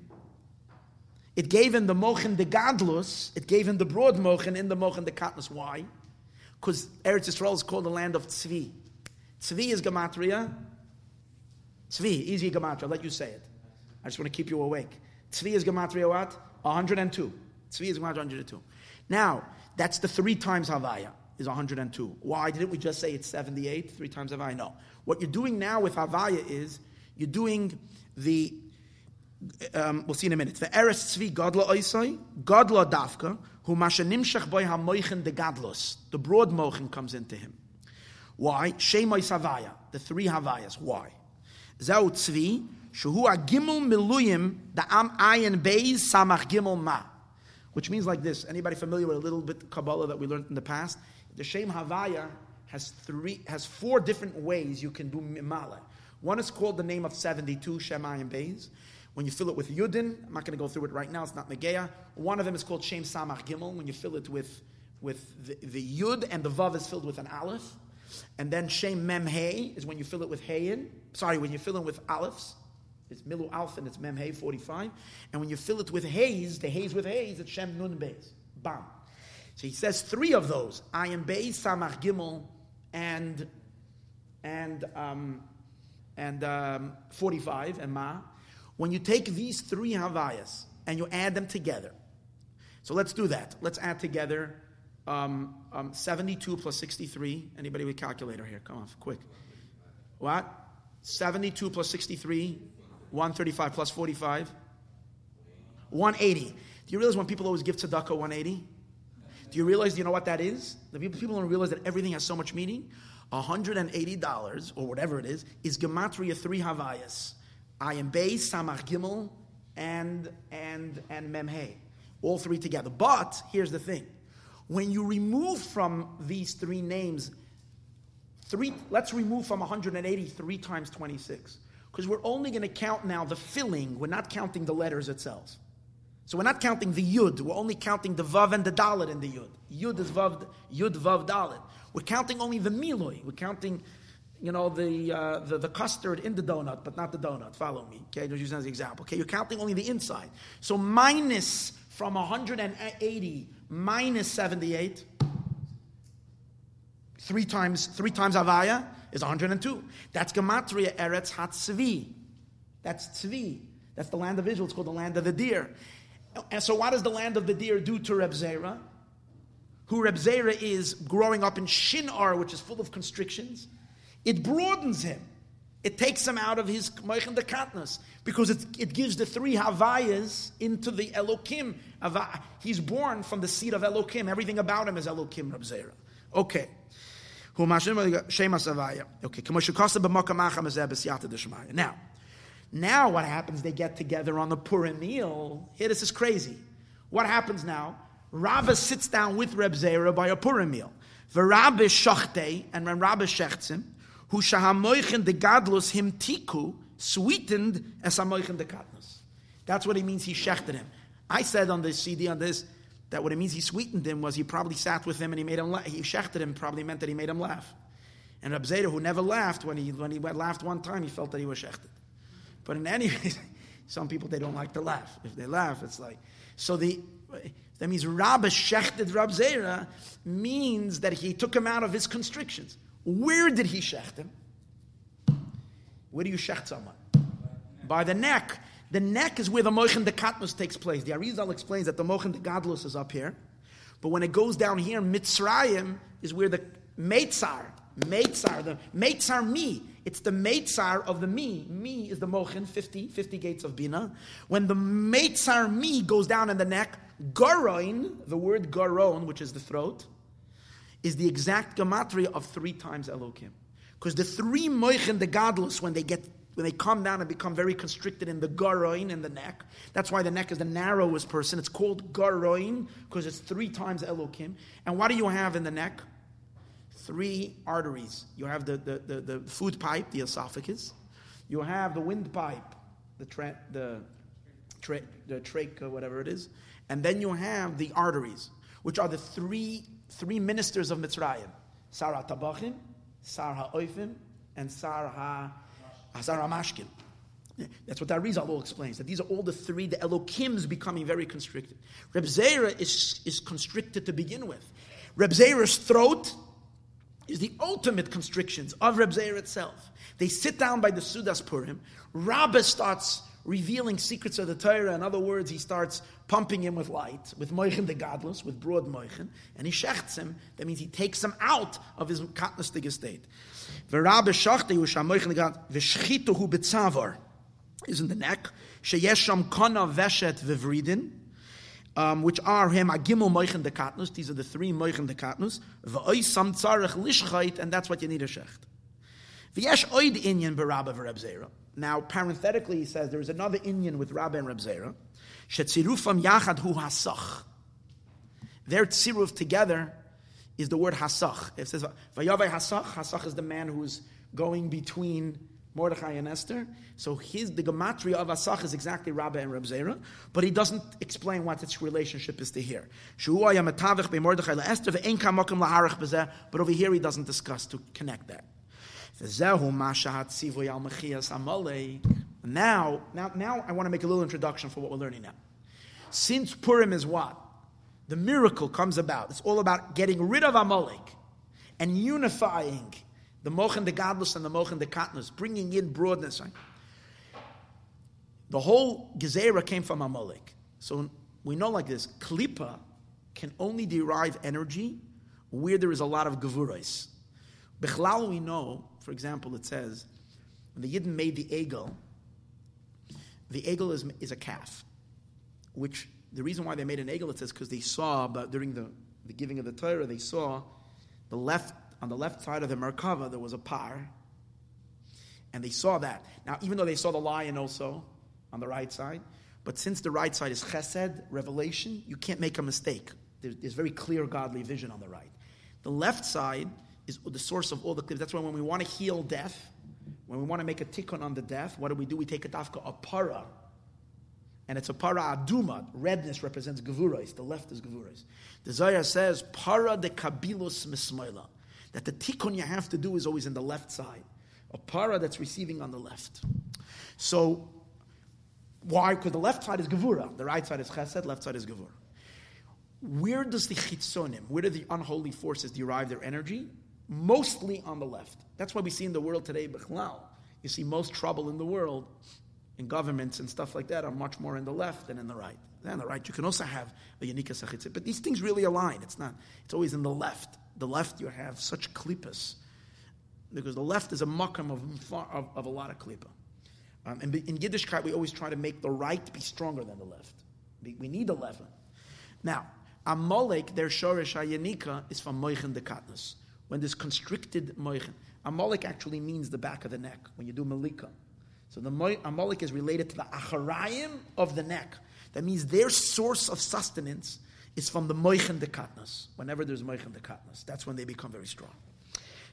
Speaker 1: It gave him the mochen de gadlus, it gave him the broad mochen in the mochen de katnus. Why? Because Eretz Yisrael is called the land of tzvi. Tzvi is gematria. Tzvi, easy gematria. Let you say it. I just want to keep you awake. Tzvi is gematria what? 102. Tzvi is gematria 102. Now, that's the three times Havaya is 102. Why didn't we just say it's 78? Three times Havaya? No. What you're doing now with Havaya is you're doing the, um, we'll see in a minute, the Eretz Tzvi Godla Oisai, Godla Dafka, who Mashanimshach Boy HaMoichen de Gadlos. The broad mochen comes into him. Why? Shemai Savaya, the three Havayas. Why? Zau Tzvi, Shuhu Agimel Miluyim, the Am Ayin Beis Samach Gimel Ma. Which means like this. Anybody familiar with a little bit of Kabbalah that we learned in the past? The Shem Havaya has three, has four different ways you can do Mimala. One is called the name of 72, Shemayim Beis. When you fill it with Yudin, I'm not going to go through it right now, it's not Megea. One of them is called Shem Samach Gimel, when you fill it with, with the, the Yud and the Vav is filled with an Aleph. And then Shem Mem Hey is when you fill it with Hayin. Sorry, when you fill it with Alephs. It's Milu Alpha and it's Mem Hey 45. And when you fill it with Hays, the Hays with Hays, it's Shem Nun Beis. Bam. So he says three of those. Ayin Beis, Samach Gimel, and, and, um, and um, 45, and Ma. When you take these three Havayas and you add them together, so let's do that. Let's add together um, um, 72 plus 63. Anybody with calculator here? Come on, quick. What? 72 plus 63, 135 plus 45, 180. Do you realize when people always give tzedakah 180? Do you realize, do you know what that is? The people, don't realize that everything has so much meaning. $180 or whatever it is, is Gematria 3 Havayas. I am Samach Gimel, and, and, and Memhe. All three together. But here's the thing. When you remove from these three names, three, let's remove from 180 three times 26. Because we're only going to count now the filling, we're not counting the letters itself. So we're not counting the yud, we're only counting the vav and the dalet in the yud. Yud is vav, yud vav dalet. We're counting only the miloi. We're counting, you know, the, uh, the, the custard in the donut, but not the donut. Follow me. Okay, just use as an example. Okay, you're counting only the inside. So minus from 180 minus 78, three times three times avaya is 102. That's gematria eretz hatzvi. That's tzvi. That's the land of Israel. It's called the land of the deer. And so, what does the land of the deer do to Reb Zera? Who Reb Zera is growing up in Shinar, which is full of constrictions. It broadens him. It takes him out of his Moichen Dekatnas because it, it gives the three Havayas into the Elokim. He's born from the seed of Elokim. Everything about him is Elokim, Reb Zera. Okay. Okay. Now, now what happens? They get together on the Purim meal. Here, this is crazy. What happens now? Rabba sits down with Reb Zera by a Purim meal. V'Rabbi shachte, and when Rabbi shechts him, who shahamoichen de gadlus him tiku, sweetened as hamoichen de gadlus. That's what he means he shechted him. I said on this CD, on this, that what it means he sweetened him was he probably sat with him and he made him laugh. He shechted him probably meant that he made him laugh. And Reb Zera, who never laughed, when he, when he laughed one time, he felt that he was shechted. But in any case, some people they don't like to laugh. If they laugh, it's like so the that means Rabba shechted Rab Zera means that he took him out of his constrictions. Where did he shecht him? Where do you shecht someone? By the neck. The neck is where the Mochen de Katmus takes place. The Arizal explains that the Mochen de Gadlus is up here. But when it goes down here, Mitzrayim is where the Meitzar, Meitzar, the Meitzar me, it's the Meitzar of the me. Me is the Mochen, 50, 50 gates of Bina. When the Meitzar me goes down in the neck, Garoin, the word Garon, which is the throat, is the exact gematria of three times Elokim. Because the three Moichen, the godless, when they get when they come down and become very constricted in the garoin in the neck. That's why the neck is the narrowest person. It's called garoin because it's three times Elokim. And what do you have in the neck? Three arteries. You have the, the, the, the food pipe, the esophagus. You have the windpipe, the tra- the tra- the trach, or whatever it is, and then you have the arteries, which are the three three ministers of Mitzrayim: Sarah Tabachim, Sarah Ha'oifim, and Sarah Sarah Mashkin. That's what that Rizal explains. That these are all the three, the Elokims becoming very constricted. Reb Zera is, is constricted to begin with. Reb Zera's throat is the ultimate constrictions of Reb Zera itself. They sit down by the Sudas Purim. Rabbah starts revealing secrets of the Torah. In other words, he starts pumping him with light, with moichin the godless, with broad moichin, and he shechts him. That means he takes him out of his katnistic estate. Is in the neck. Sheyesham kana veshet vivridin. Um, which are him agimel moichin de katnus. These are the three moichin de katnus. V'oisam tzarech lishchait, and that's what you need a shecht. V'yesh oid inyan berabba v'reb. Now, parenthetically, he says there is another inyan with Rabba and Reb Zera. Shetzirufam yachad hu hasach. Their tziruf together is the word hasach. It says vayavai hasach. Hasach is the man who's going between Mordechai and Esther. So his the gematria of hasach is exactly Rabba and Reb Zera, but he doesn't explain what its relationship is to here. But over here he doesn't discuss to connect that. Now, now, now I want to make a little introduction for what we're learning now. Since Purim is what? The miracle comes about. It's all about getting rid of Amalek and unifying the Mochen the Godless and the Mochen the Katnus, bringing in broadness. The whole Gezerah came from Amalek. So we know like this, Klippa can only derive energy where there is a lot of Gevurais. Bechlal we know for example, it says, when the Yidden made the Egel, the Egel is, is a calf, which the reason why they made an Egel, it says, because they saw, but during the, the giving of the Torah, they saw the left, on the left side of the Merkava, there was a par, and they saw that. Now, even though they saw the lion also on the right side, but since the right side is chesed, revelation, you can't make a mistake. There's, there's very clear godly vision on the right. The left side is the source of all the clips. That's why when we want to heal death, when we want to make a tikkun on the death, what do we do? We take a dafka, a para. And it's a para aduma. Redness represents gevurais. The left is gevurais. The Zohar says, para de kabilos mismaila. That the tikkun you have to do is always in the left side. A para that's receiving on the left. So, why? Because the left side is gevura. The right side is chesed, left side is gevura. Where does the chitzonim, where do the unholy forces derive their energy? Mostly on the left. That's why we see in the world today, Bechlal, you see most trouble in the world, in governments and stuff like that, are much more in the left than in the right. And the right, you can also have a Yanika Sachitzit, but these things really align. It's not, it's always in the left. The left, you have such klippas, because the left is a makam of, of, of, a lot of klippa. Um, and in Yiddishkeit, we always try to make the right be stronger than the left. We need the left. Now, Amalek, their Shorish Yanika, is from Moichin de Katnus when there's constricted moichin. Amalek actually means the back of the neck when you do malika. So the amalek is related to the acharayim of the neck. That means their source of sustenance is from the moichin dekatnas. Whenever there's moichin dekatnas, that's when they become very strong.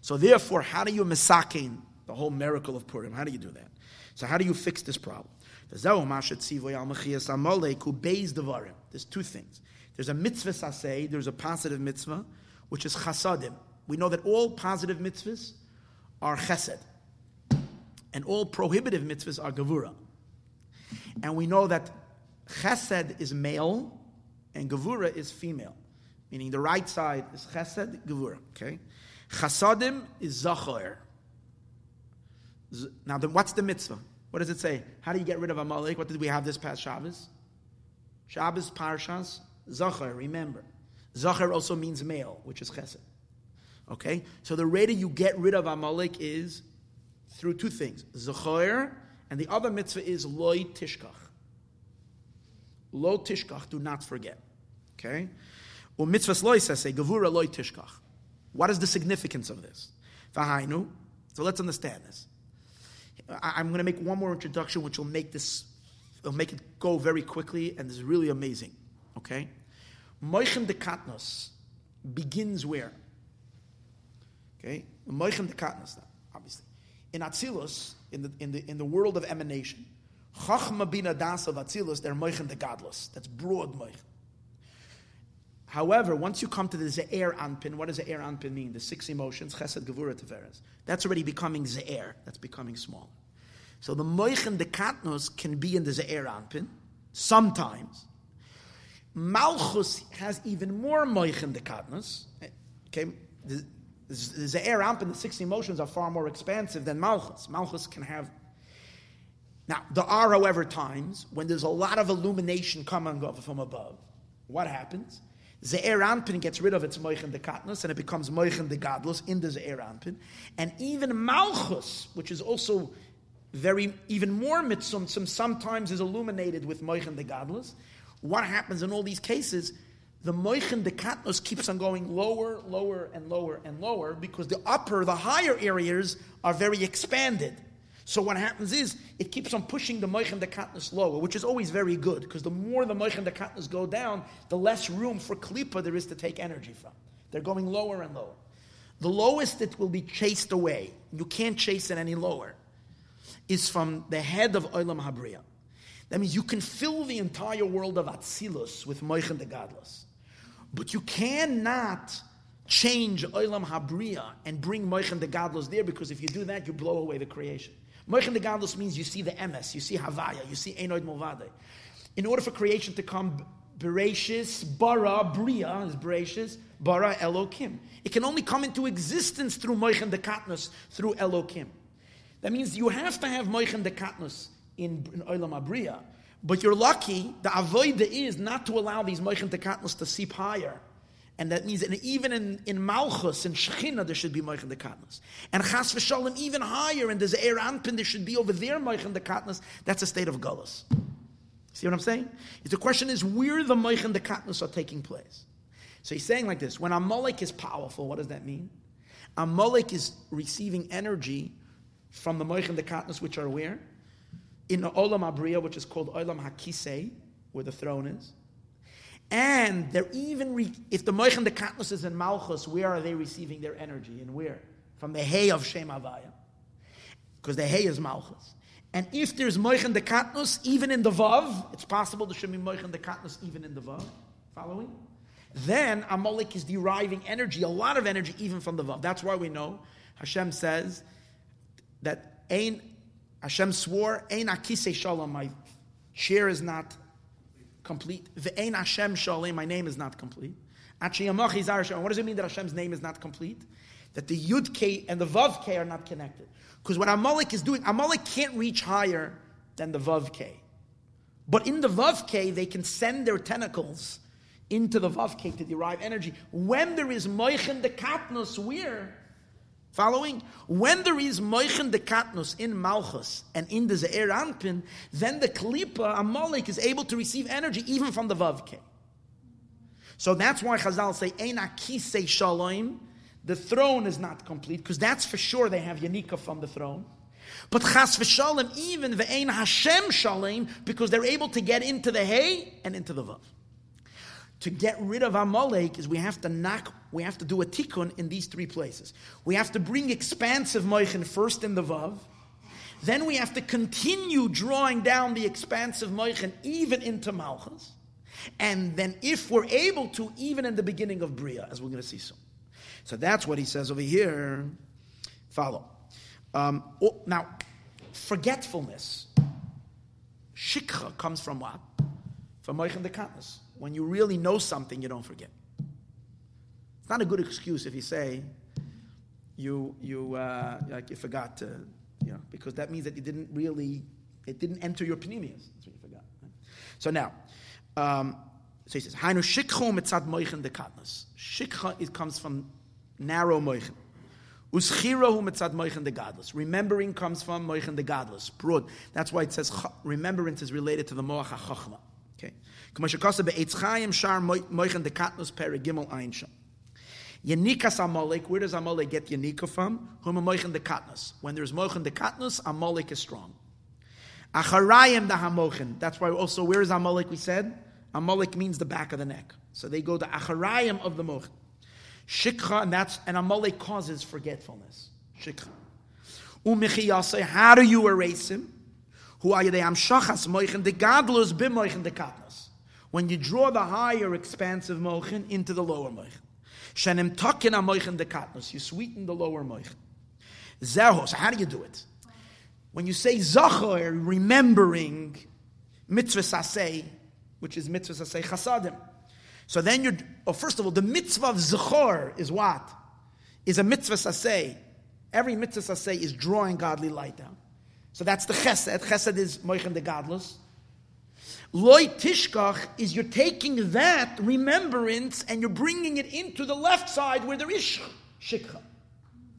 Speaker 1: So therefore, how do you misakin the whole miracle of Purim? How do you do that? So how do you fix this problem? There's two things. There's a mitzvah saseh, there's a positive mitzvah, which is chasadim. We know that all positive mitzvahs are chesed, and all prohibitive mitzvahs are gavura. And we know that chesed is male and gavura is female, meaning the right side is chesed, gavura. Okay, chasadim is zachor. Now, what's the mitzvah? What does it say? How do you get rid of Amalek? What did we have this past Shabbos? Shabbos Parshas Zachar. Remember, Zachar also means male, which is chesed. Okay? So the way that you get rid of Amalek is through two things. Zachor, and the other mitzvah is loy tishkach. Lo tishkach, do not forget. Okay? Well, mitzvah loy say, gavura loy tishkach. What is the significance of this? Vahainu. So let's understand this. I, am going to make one more introduction, which will make this, will make it go very quickly, and this is really amazing. Okay, Moichem de Katnos begins where? Okay, Moichem de Katnos, obviously, in Atzilus, in the in the in the world of emanation, Chachma bina das of Atzilus, they're Moichem de Gadlus. That's broad Moichem. However, once you come to the Ze'er Anpin, what does Ze'er Anpin mean? The six emotions, Chesed, Gevura, Tiferes. That's already becoming Ze'er. That's becoming small. So the Moichen, the Katnos, can be in the Ze'er Anpin, sometimes. Malchus has even more Moichen, the Katnos. Eh, okay, the, the Ze'er Anpin, the six emotions, are far more expansive than Malchus. Malchus can have now, there are, however, times when there's a lot of illumination coming from above. What happens? Ze'er Anpin gets rid of its Moichen de Katnus and it becomes Moichen de Gadlus in the Ze'er Anpin. And even Malchus, which is also very, even more mitzumtzum, sometimes is illuminated with Moichen de Gadlus. What happens in all these cases? The Moichen de Katnus keeps on going lower, lower, and lower, and lower because the upper, the higher areas are very expanded. So what happens is it keeps on pushing the moich and the katnus lower, which is always very good because the more the moich and the katnus go down, the less room for klipa there is to take energy from. They're going lower and lower. The lowest it will be chased away, you can't chase it any lower, is from the head of Olam Habriya. That means you can fill the entire world of Atzilus with moich and the gadlus, but you cannot change Olam Habriya and bring moich and the gadlus there because if you do that, you blow away the creation. Moichin the Gadlus means you see the emes, you see Havaya, you see Enoid Movade. In order for creation to come, Bereshis, bara, bria is Bereshis, bara, Elokim. It can only come into existence through Moichin the Katnus, through Elokim. That means you have to have Moichin de Katnus in, in Olam Abriya. But you're lucky, the avoida is not to allow these Moichin de Katnus to seep higher and that means, and even in, in Malchus and Shechina, there should be Moich the Katnas. And Chas v'Shalom, even higher, in the Ze'er Anpin, there should be over there Moich the Katnas. That's a state of Gullus. See what I'm saying? The question is where the Moich the Katnas are taking place. So he's saying like this when Amalek is powerful, what does that mean? Amalek is receiving energy from the Moich the Katnas, which are where? In the Olam Abriya, which is called Olam Hakisei, where the throne is. And they're even, re- if the Moich and the Katnus is in Malchus, where are they receiving their energy and where? From the Hay of Shem Havaya. Because the Hay is Malchus. And if there's Moich and the Katnus, even in the Vav, it's possible there should be Moich and the Katnus even in the Vav. Following? Then Amalek is deriving energy, a lot of energy, even from the Vav. That's why we know Hashem says that Ein, Hashem swore, Ein Akise Shalom, my chair is not complete. Ve'ein Hashem Shalem, my name is not complete. What does it mean that Hashem's name is not complete? That the Yud K and the Vav K are not connected. Because what Amalek is doing, Amalek can't reach higher than the Vav K. But in the Vav K, they can send their tentacles into the Vav K to derive energy. When there is Moichen the Katnos, where Following? When there is Moichen de Katnus in Malchus and in the Ze'er Anpin, then the Kalipa, Amalek, is able to receive energy even from the Vavke. So that's why Chazal say, Eina Kisei Shalom, the throne is not complete, because that's for sure they have Yanika from the throne. But Chas v'shalom, even ve'ein Hashem shalom, because they're able to get into the hay and into the vav to get rid of Amalek is we have to knock, we have to do a tikkun in these three places. We have to bring expansive moichin first in the Vav. Then we have to continue drawing down the expansive moichin even into Malchus. And then if we're able to, even in the beginning of Bria, as we're going to see soon. So that's what he says over here. Follow. Um, oh, now, forgetfulness. Shikha comes from what? From Moichin de Katnas when you really know something, you don't forget. It's not a good excuse if you say you you uh, like you forgot to, you know, because that means that you didn't really it didn't enter your pnimius. That's what you forgot. So now, um, so he says, "Hainu shikcha mitzad moichen dekatnas." Shikcha it comes from narrow moichen. Uschirahu mitzad moichen de godless. Remembering comes from moichen de godless. Broad. That's why it says remembrance is related to the moach hachachma. Yanikas Amalek, where does Amalek get Yanika from? Huma Moichin the Katnus. When there's Moichin the Katnus, Amalek is strong. Acharayim the Hamochin. That's why also, where is Amalek we said? Amalek means the back of the neck. So they go to Acharayim of the Mochin. Shikha, and that's, and Amalek causes forgetfulness. Shikha. Umichiyase, how do you erase him? Who are? They am shachas moichin the gadlus bim moichin the katnas. When you draw the higher expansive moichin into the lower moichin. Shenim takin amoichin de katnus. You sweeten the lower moichin. Zeho. So how do you do it? When you say zachor, remembering mitzvah saseh, which is mitzvah saseh chasadim. So then you're, oh, first of all, the mitzvah of zachor is what? Is a mitzvah saseh. Every mitzvah saseh is drawing godly light down. So that's the chesed. Chesed is moichin de godless. Loy tishkach is you're taking that remembrance and you're bringing it into the left side where there is shikha.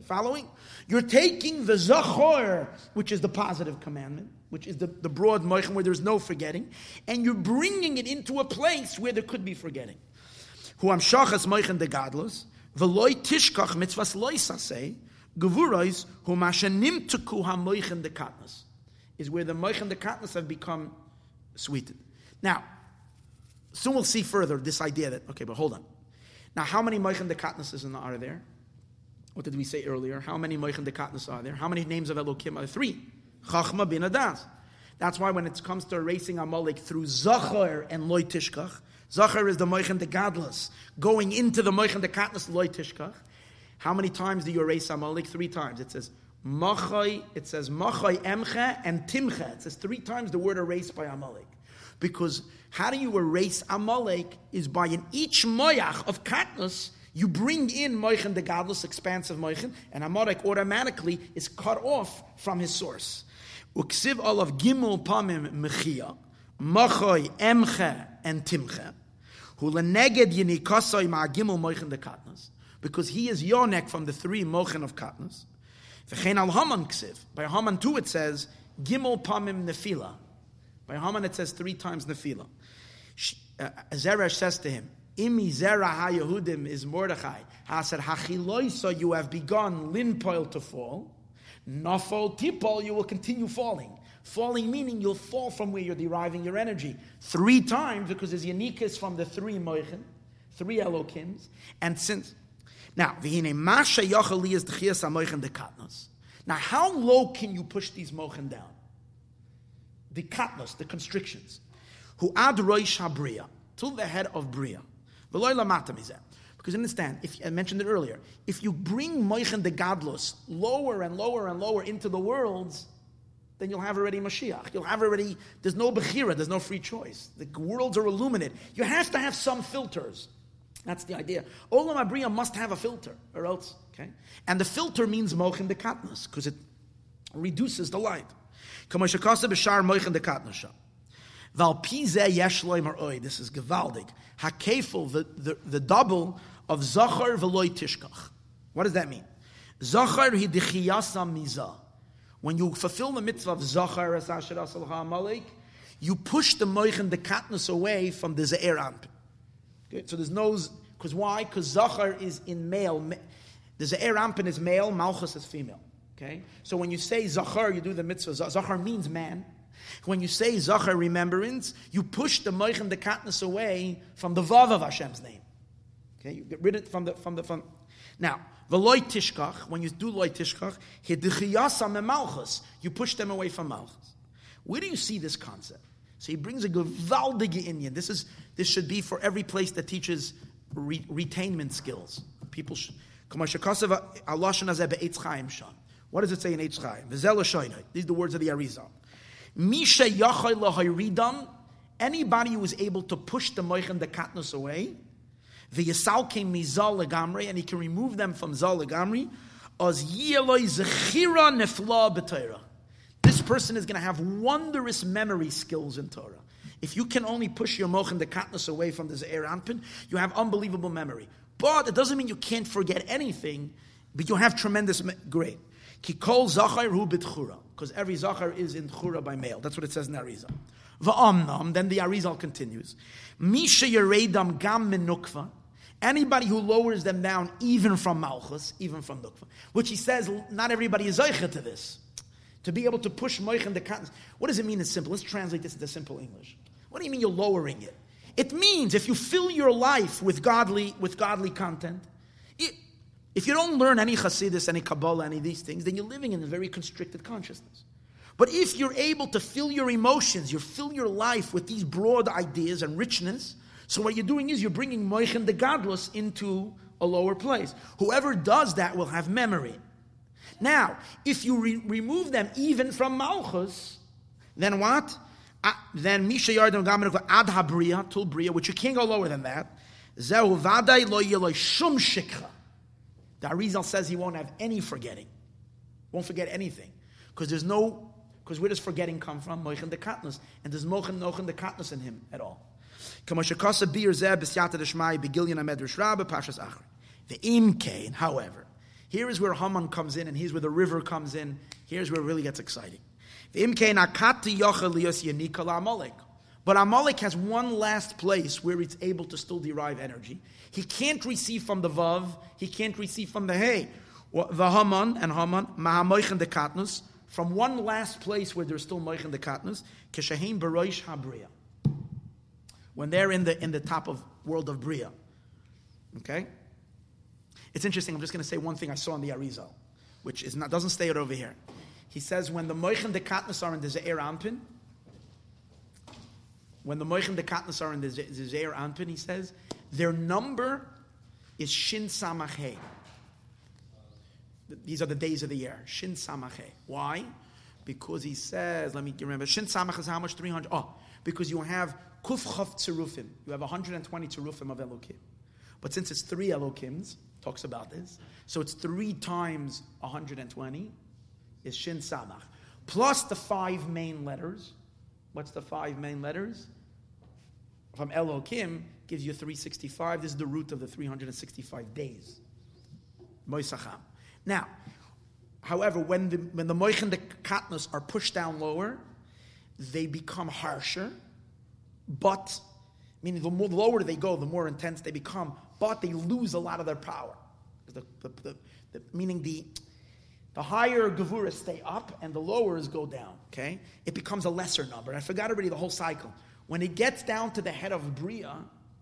Speaker 1: Following? You're taking the zachor, which is the positive commandment, which is the, the broad moichin where there's no forgetting, and you're bringing it into a place where there could be forgetting. Who am shachas moichin de gadlos, veloy tishkach mitzvahs loy saseh, gevurais hu mashanim tuku ha moichin de katnas, is where the moichin de katnas have become sweetened. Now, soon we'll see further this idea that, okay, but hold on. Now, how many Moichin Dekatnases are there? What did we say earlier? How many Moichin Dekatnas are there? How many names of Elokim are there? Three. Chachma bin Adas. That's why when it comes to erasing Amalek through Zachar and Loy Tishkach, Zachar is the Moichin Dekadlas, going into the Moichin Dekatnas Loy Tishkach. How many times do you erase Amalek? Three times. It says Machai, it says Machai Emcha and Timcha. It says three times the word erased by Amalek. Because how do you erase Amalek is by in each moyach of katnus, you bring in moichin, the godless, expansive moichin, and Amalek automatically is cut off from his source. Uksiv olav gimel pamim mechia, machoy emche and timche, huleneged yinikasoi ma gimel moichin the katnus, because he is yonek from the three moichin of katnus. V'chein al Haman ksiv. By Haman too it says, gimel pamim nefila. By Haman it says three times nefila. Uh, Zeresh says to him, Imi zera ha-Yehudim is Mordechai. Ha said, Hachiloisa, you have begun linpoil to fall. Nafol tipol, you will continue falling. Falling meaning you'll fall from where you're deriving your energy. Three times, because there's uniqueness from the three moichin, three Elokims. And since, now, v'hine masha yochali is d'chias ha-moichin dekatnos. Now, how low can you push these moichin down? the katnos, the constrictions. Who ad roish habriya, to the head of bria. Because understand, if I mentioned it earlier, if you bring moichen the gadlos lower and lower and lower into the worlds, then you'll have already Mashiach. You'll have already, there's no Bechira, there's no free choice. The worlds are illuminated. You have to have some filters. That's the idea. Olam Abriya must have a filter, or else, okay? And the filter means mochen the katnas, because it reduces the light. This is gewaldig. Hakefel, the, the, the double of Zachar veloy tishkach. What does that mean? Zachar hi dichiyasa miza. When you fulfill the mitzvah of Zachar as Asher Asal HaMalik, you push the moichen, the katnus away from the Ze'er Amp. So there's no, because why? Because Zachar is in male. The Ze'er Ampin is male, Malchus is female. Okay? So when you say Zachar, you do the mitzvah. Zachar means man. When you say Zachar, remembrance, you push the Moichem, the Katniss away from the Vav of Hashem's name. Okay? You get rid of it from the, from the, from. Now, Veloy Tishkach, when you do Loy Tishkach, Malchus, you push them away from Malchus. Where do you see this concept? So he brings a gewaldige inyan. This is this should be for every place that teaches re, retainment skills. People should. What does it say in Eitz Chaim? These are the words of the Arizal. Anybody who is able to push the moichin the katnus away, the yisal came mizal legamri, and he can remove them from zal legamri. As yeloi zechira nefla. This person is going to have wondrous memory skills in Torah. If you can only push your moch and the katnus away from the zeir anpin, you have unbelievable memory. But it doesn't mean you can't forget anything, but you have tremendous me- great. Ki kol zachar hu bitchura. Because every zachar is in chura by male. That's what it says in Arizal. Va'amnam, then the Arizal continues. Misha yeredam gam menukva. Anybody who lowers them down, even from Malchus, even from Nukva, which he says not everybody is Zeicha to this. To be able to push Moich and the. What does it mean in simple? Let's translate this into simple English. What do you mean you're lowering it? It means if you fill your life with godly, with godly content, it, if you don't learn any Hasidus, any Kabbalah, any of these things, then you're living in a very constricted consciousness. But if you're able to fill your emotions, you fill your life with these broad ideas and richness, so what you're doing is you're bringing Moichin the godless into a lower place. Whoever does that will have memory. Now, if you re- remove them even from Malchus, then what? Then Misha Yardim Gamin Ad Habriya, Tul Bria, which you can't go lower than that. Zehu Vadai Lo Yeloy Shum Shikha. The Arizal says he won't have any forgetting. Won't forget anything. Because there's no, because where does forgetting come from? Moichin the Katnus. And there's Moichin Nochin the Katnus in him at all. Kamashakasa Bir Zeb Bisyata Deshmai Begilyan Amedrish Rabba Pashas Achri. The Imkain, however, here is where Haman comes in, and here's where the river comes in. Here's where it really gets exciting. But Amalek has one last place where it's able to still derive energy. He can't receive from the Vav, he can't receive from the Hey. The Haman and Haman, Mahamoich and the Katnus, from one last place where there's still Moich and the Katnus, Keshahin Baroish Habriya when they're in the in the top of world of Bria. Okay? It's interesting, I'm just going to say one thing I saw in the Arizal, which is not, doesn't stay it over here. He says when the Moich and the Katnas are in the Ze'er Anpin, when the Moich and the Katnas are in the Ze'er Anpin, he says, their number is Shin Samach These are the days of the year. Shin Samach Why? Because he says, let me remember, Shin Samach is how much? 300. Oh, because you have Kuf Chav Tzerufim. You have 120 Tzerufim of Elokim. But since it's three Elokims, talks about this, so it's three times 120 is Shin Samach. Plus the five main letters. What's the five main letters? From Elokim gives you 365. This is the root of the 365 days. Moisacham. Now, however, when the when the moich and the katnus are pushed down lower, they become harsher but, meaning the more lower they go, the more intense they become, but they lose a lot of their power. The, the, the, meaning the, the higher Gavuras stay up and the lowers go down, okay? It becomes a lesser number. I forgot already the whole cycle. When it gets down to the head of Bria,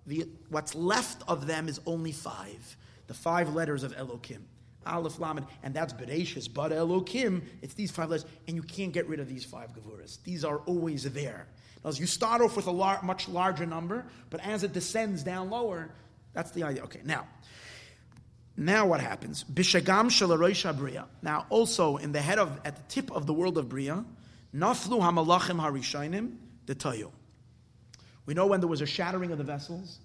Speaker 1: the, what's left of them is only five. The five letters of Elokim. Aleph Lamed, and that's Bereshis, but Elokim, it's these five letters, and you can't get rid of these five Gavuras. These are always there. Now, you start off with a lar- much larger number, but as it descends down lower, that's the idea. Okay, now, now what happens? Bishagam shalaroisha bria. Now, also in the head of, at the tip of the world of bria, naflu hamalachim harishainim detayu. We know when there was a shattering of the vessels,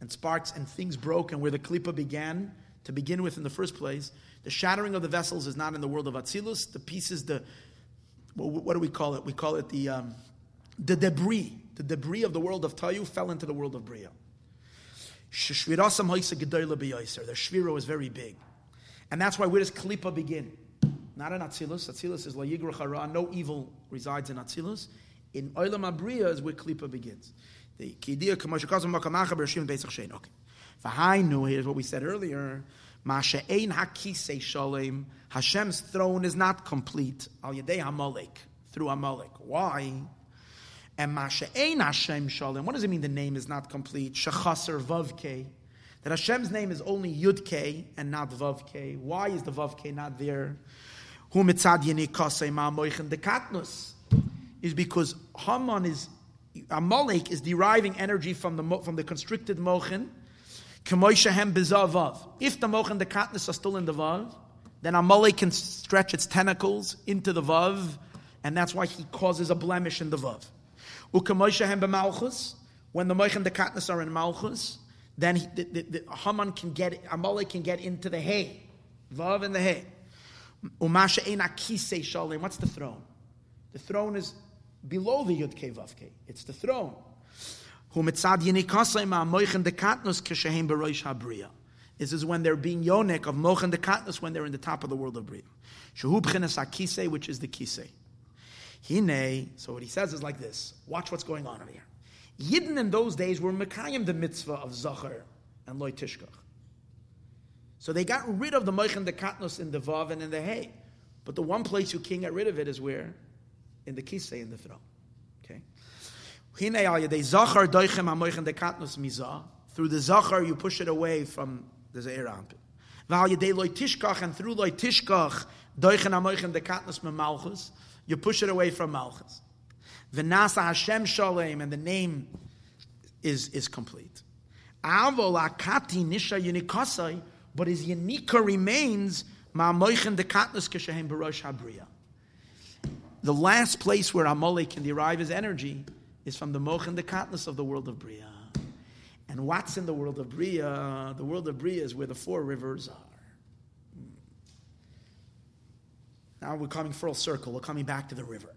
Speaker 1: and sparks and things broke, and where the klipa began to begin with in the first place. The shattering of the vessels is not in the world of Atzilus. The pieces, the what do we call it? We call it the um, the debris, the debris of the world of Tayu fell into the world of Bria. The Shviro is very big. And that's why where does Klippa begin? Not in Atzilus. Atzilus is La Yigra. No evil resides in Atzilus. In Olam Abriya is where Klippa begins. The Kidia Kamashakazam Makamacha Bereshim Beisach Shein. Okay. V'hainu, here's what we said earlier. Hashem's throne is not complete. Al Hamalek. Through Amalek. Why? And Masha'ein Hashem Shalom. What does it mean the name is not complete? Shachaser Vavke. That Hashem's name is only Yudke and not Vavke. Why is the Vavke not there? Hu mitzad yenikasei ma'amoichin dekatnus. Is because Haman is, Amalek is deriving energy from the, from the constricted mochin. Kemoishahem bezavav. If the mochin dekatnus are still in the vav, then Amalek can stretch its tentacles into the vav, and that's why he causes a blemish in the vav. Ukamoishahem b'malchus, when the Moich and the Katniss are in Malchus, then he, the, the, the, Haman can get, Amalek can get into the hay, Vav in the hay. Umasha ein akise shalim. What's the throne? The throne is below the Yud Kei. It's the throne. Hu mitzad yinikasei ma moich and the katnus kishehem beroish habriya. This is when they're being yonik of moch and the katnus when they're in the top of the world of bria. Shehu b'chinas akise, which is the kisei. Hine, so what he says is like this. Watch what's going on over here. Yidden in those days were Mekayim the mitzvah of Zachar and loy tishkach. So they got rid of the moichin the katnos in the vav and in the hay. But the one place you can't get rid of it is where? In the kisei, in the throne. Okay? Hine ayade Zakhar Doychem Amoichen Dakatnos Mizah. Through the zachar, you push it away from the zeir ampin. And through loy tishkach, doichen amoichin de katnos malchus, you push it away from malchus. V'nasa Hashem shalem, and the name is, is complete. Avol akati nisha unikasai, but his Yanika remains Ma'amoichen de Katnus Keshehem Barosh Habriya. The last place where Amalek can derive his energy is from the Mochen de Katnus of the world of Bria. And what's in the world of Bria? The world of Bria is where the four rivers are. Now we're coming full circle. We're coming back to the river.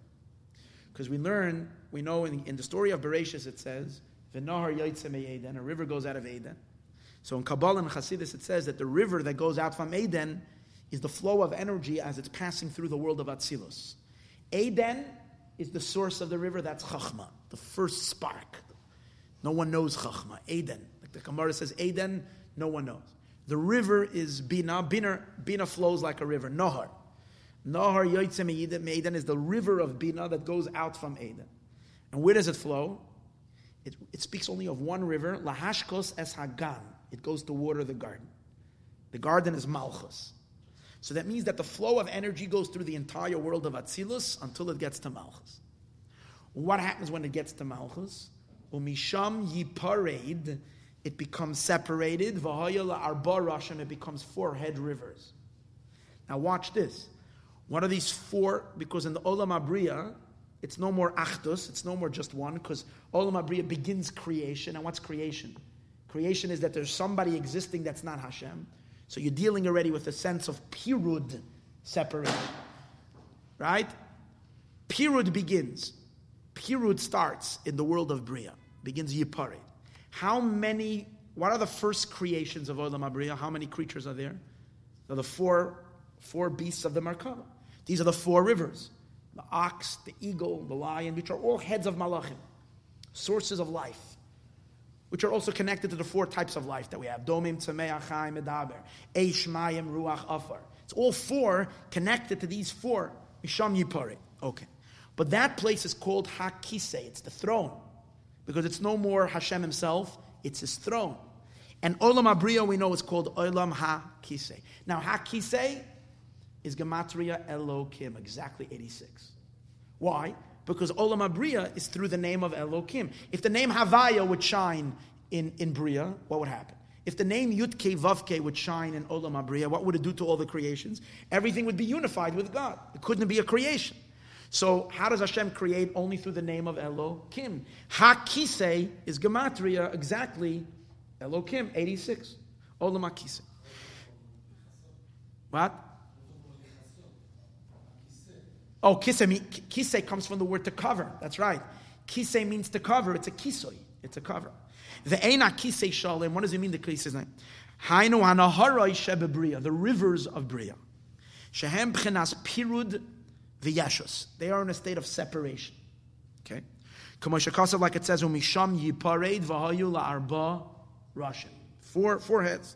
Speaker 1: Because we learn, we know in, in the story of Bereshis it says, V'nahar Eden, a river goes out of Eden. So in Kabbalah and Hasidus, it says that the river that goes out from Eden is the flow of energy as it's passing through the world of Atzilus. Eden is the source of the river, that's Chachma, the first spark. No one knows Chachma. Eden. Like the Gemara says, Eden, no one knows. The river is Bina. Bina, Bina flows like a river. Nohar. Nohar Yoitzem Eden is the river of Bina that goes out from Eden. And where does it flow? It, it speaks only of one river, Lahashkos Es Hagan. It goes to water the garden. The garden is Malchus. So that means that the flow of energy goes through the entire world of Atzilus until it gets to Malchus. What happens when it gets to Malchus? Umisham yipared, it becomes separated. V'hayala arba rashim, it becomes four head rivers. Now watch this. What are these four? Because in the Olam Abriya, it's no more achdus, it's no more just one, because Olam Abriya begins creation. And what's creation? Creation is that there's somebody existing that's not Hashem. So you're dealing already with a sense of pirud separation. Right? Pirud begins. Pirud starts in the world of Bria. Begins Yiparid. How many, what are the first creations of Olam Abriya? How many creatures are there? The four, four beasts of the Merkava. These are the four rivers. The ox, the eagle, the lion, which are all heads of Malachim. Sources of life which are also connected to the four types of life that we have. Domim, Tzameach, Chaim, Medaber. Eish, Mayim, Ruach, Afar. It's all four connected to these four. Misham Yipare. Okay. But that place is called Hakise. It's the throne. Because it's no more Hashem himself, it's his throne. And Olam Abriya, we know it's called Olam HaKise. Now, HaKise is Gematria Elokim, exactly 86. Why? because Olam Abriya is through the name of Elokim. If the name Havaya would shine in, in Bria, what would happen? If the name Yutke Vavke would shine in Olam Abriya, what would it do to all the creations? Everything would be unified with God. It couldn't be a creation. So how does Hashem create only through the name of Elokim? Hakise is gematria exactly Elokim 86. Olam Hakise. What? Oh, kisei, kisei comes from the word to cover. That's right. Kisei means to cover. It's a kisoi. It's a cover. The Eina kisei shalem. What does it mean, the kisei's name? Hainu hanaharoi shebebria. The rivers of Bria. Shehem b'chenas pirud v'yashus. They are in a state of separation. Okay? Kamosh like it says, umisham yipared v'hayu la'arba rashim. Four, four heads.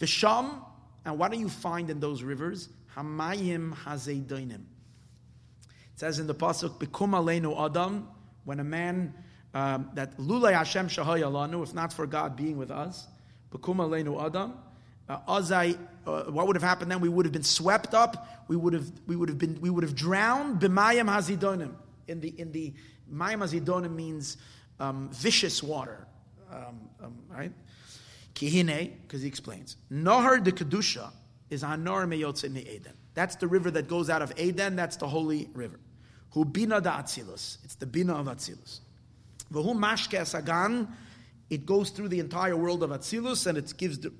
Speaker 1: The sham, and what do you find in those rivers? Hamayim hazeidoinim it says in the pasuk, "Bikum aleinu adam," when a man um, that lulay Hashem shahayalanu, if not for God being with us, "Bikum aleinu adam." Uh, azai, uh, what would have happened then? We would have been swept up. We would have, we would have been, we would have drowned. B'mayim hazidonim. In the, in the mayim hazidonim means um, vicious water, um, um, right? Kihine, because he explains. Nahar de kedusha is hanor meyotze Eden. That's the river that goes out of Eden. That's the holy river. Who bina da atzilus. It's the bina of atzilus. V'hu mashke asagan. It goes through the entire world of atzilus and it gives the,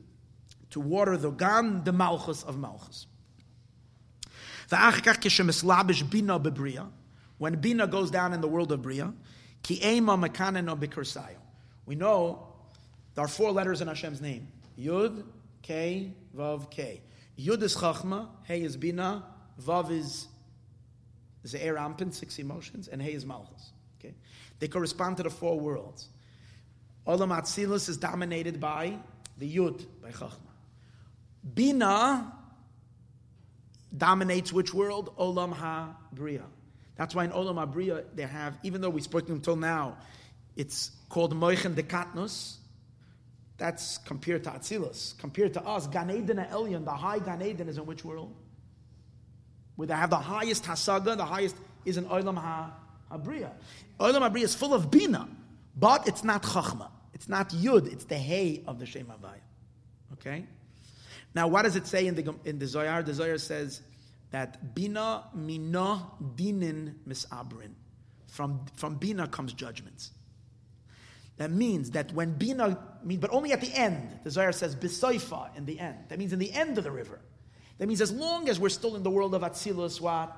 Speaker 1: to water the gan, the malchus of malchus. When bina goes down in the world of bria, ki ema mekaneno bikursayo. We know there are four letters in Hashem's name. Yud, K, Vav, K. Yud is Chachma, Hey is Bina, Vav is Ze'er Ampin, six emotions, and He is Malchus. Okay? They correspond to the four worlds. Olam Atzilus is dominated by the Yud by Chachma. Bina dominates which world? Olam Ha-Bria. That's why in Olam Ha-Bria they have, even though we spoke until now, it's called Moichen de Katnus. That's compared to Atzilus. Compared to us, Gan Eden Elyon, the high Gan Eden is in which world? Where they have the highest Hasaga, the highest is in Olam Ha-Bria. Olam Ha-Bria is full of Bina, but it's not Chachma. It's not Yud, it's the Hay of the Shem Havaya. Okay? Now, what does it say in the, in the Zohar? The Zohar says that Bina Mina Dinin Misabrin. From, from Bina comes judgments. That means that when Bina, but only at the end, the Zohar says Bisoifa in the end. That means in the end of the river. That means as long as we're still in the world of Atzilus, what?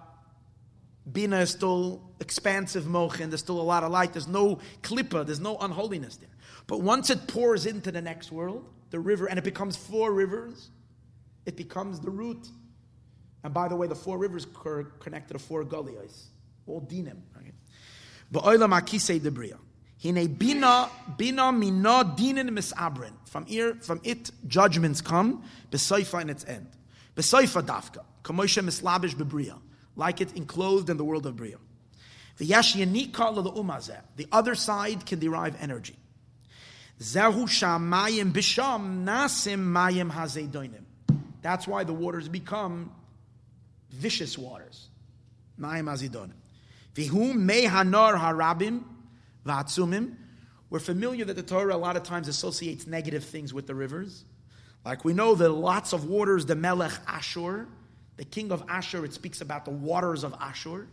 Speaker 1: Bina is still expansive mochin, there's still a lot of light, there's no klippa, there's no unholiness there. But once it pours into the next world, the river, and it becomes four rivers, it becomes the root. And by the way, the four rivers are connected to four gullies, all dinim. Debriya. Hine bina bina mina dinin misabrin. From here, from it, judgments come. Besaifa in its end. Besaifa dafka. Kamosha mislabish bebriya. Like it enclosed in the world of bria. The yashyanika the umazeh. The other side can derive energy. Zehu shamayim bisham nasim mayim hazedoinim. That's why the waters become vicious waters. Mayim hazedoinim. Vihu me hanar harabim v'atzumim. We're familiar that the Torah a lot of times associates negative things with the rivers. Like we know that lots of waters, the Melech Ashur, the king of Ashur, it speaks about the waters of Ashur.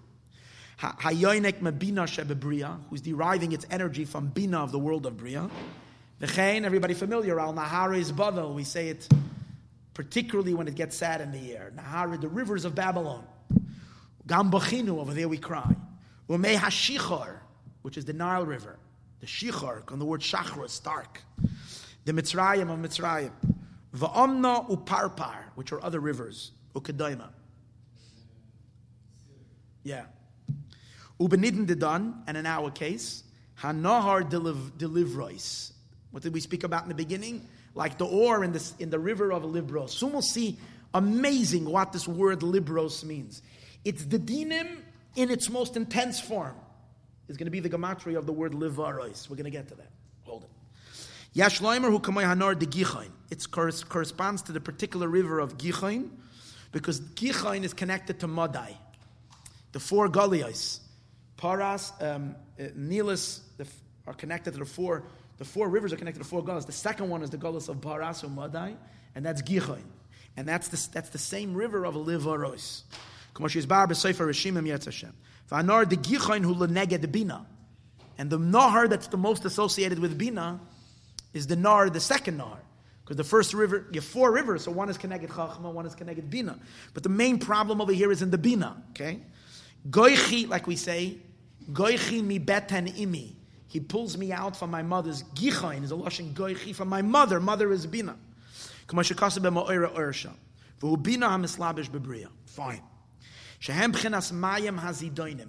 Speaker 1: Hayoinek Mabina Shebebriya, who's deriving its energy from Bina of the world of Bria. V'chein, everybody familiar, Al Naharis Bavel, we say it particularly when it gets sad in the air. Nahari, the rivers of Babylon. Gambachinu, over there we cry. Umei Hashichar, which is the Nile River. The Shichar, on the word Shachra, stark. The Mitzrayim of Mitzrayim. Va'omna uparpar, which are other rivers. Ukedaima. Yeah. Ubenidin Dedan, and in our case, Hanahar delivrois. What did we speak about in the beginning? Like the ore in, this, in the river of Libros. Soon we'll see amazing what this word Libros means. It's the dinim in its most intense form. Is going to be the gematria of the word Livarois. We're going to get to that. Hold it. Yashleimer hu kamay hanar de Gichain. It corresponds to the particular river of Gichain because Gichain is connected to Madai. The four Galias, Paras, um, uh, Nilis, the, are connected to the four the four rivers are connected to four gullahs. The second one is the gullahs of Baras or Madai, and that's Gichain. And that's the, that's the same river of Livaros. And the Nahar that's the most associated with Bina is the Nar, the second Nahar. Because the first river, you have four rivers, so one is connected Chachma, one is connected Bina. But the main problem over here is in the Bina, okay? Goichi, like we say, Goichi mi beten imi. He pulls me out from my mother's gichain, is a lashon goichi, from my mother. Mother is bina. Fine.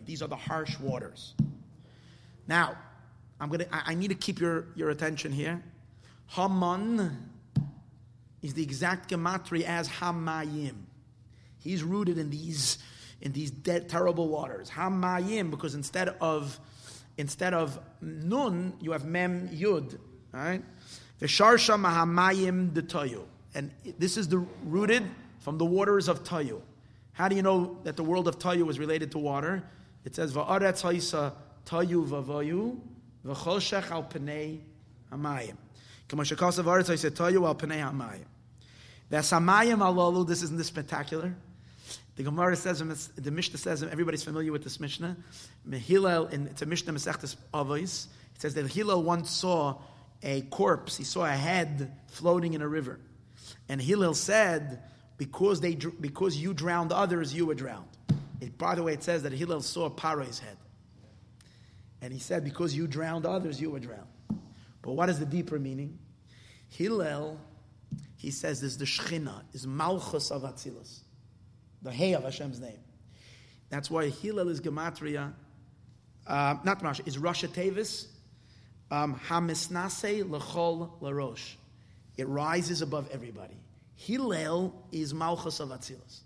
Speaker 1: These are the harsh waters. Now, I'm gonna. I, I need to keep your, your attention here. Haman is the exact gematria as Hamayim. He's rooted in these in these dead, terrible waters. Hamayim, because instead of instead of nun, you have mem yud, right? V'sharsha mahamayim de toyu. And this is the rooted from the waters of Tayu. How do you know that the world of Tayu is related to water? It says va'aretz ha'isa Tayu v'vayu v'choshech al pnei hamayim. This isn't this spectacular? The Gemara says, the Mishnah says, everybody's familiar with this Mishnah. Hillel, in, it's a Mishnah Masechtas Avos. It says that Hillel once saw a corpse. He saw a head floating in a river, and Hillel said, "Because they, because you drowned others, you were drowned." It, by the way, it says that Hillel saw Paro's head, and he said, "Because you drowned others, you were drowned." But what is the deeper meaning? Hillel, he says, is the Shechina, is Malchus of Atzilus the hay of Hashem's name. That's why Hillel is gematria, uh, not Rashi, is Rasha Tevis, um, Hamisnase Lechol Larosh. It rises above everybody. Hillel is Malchus of Atzilus.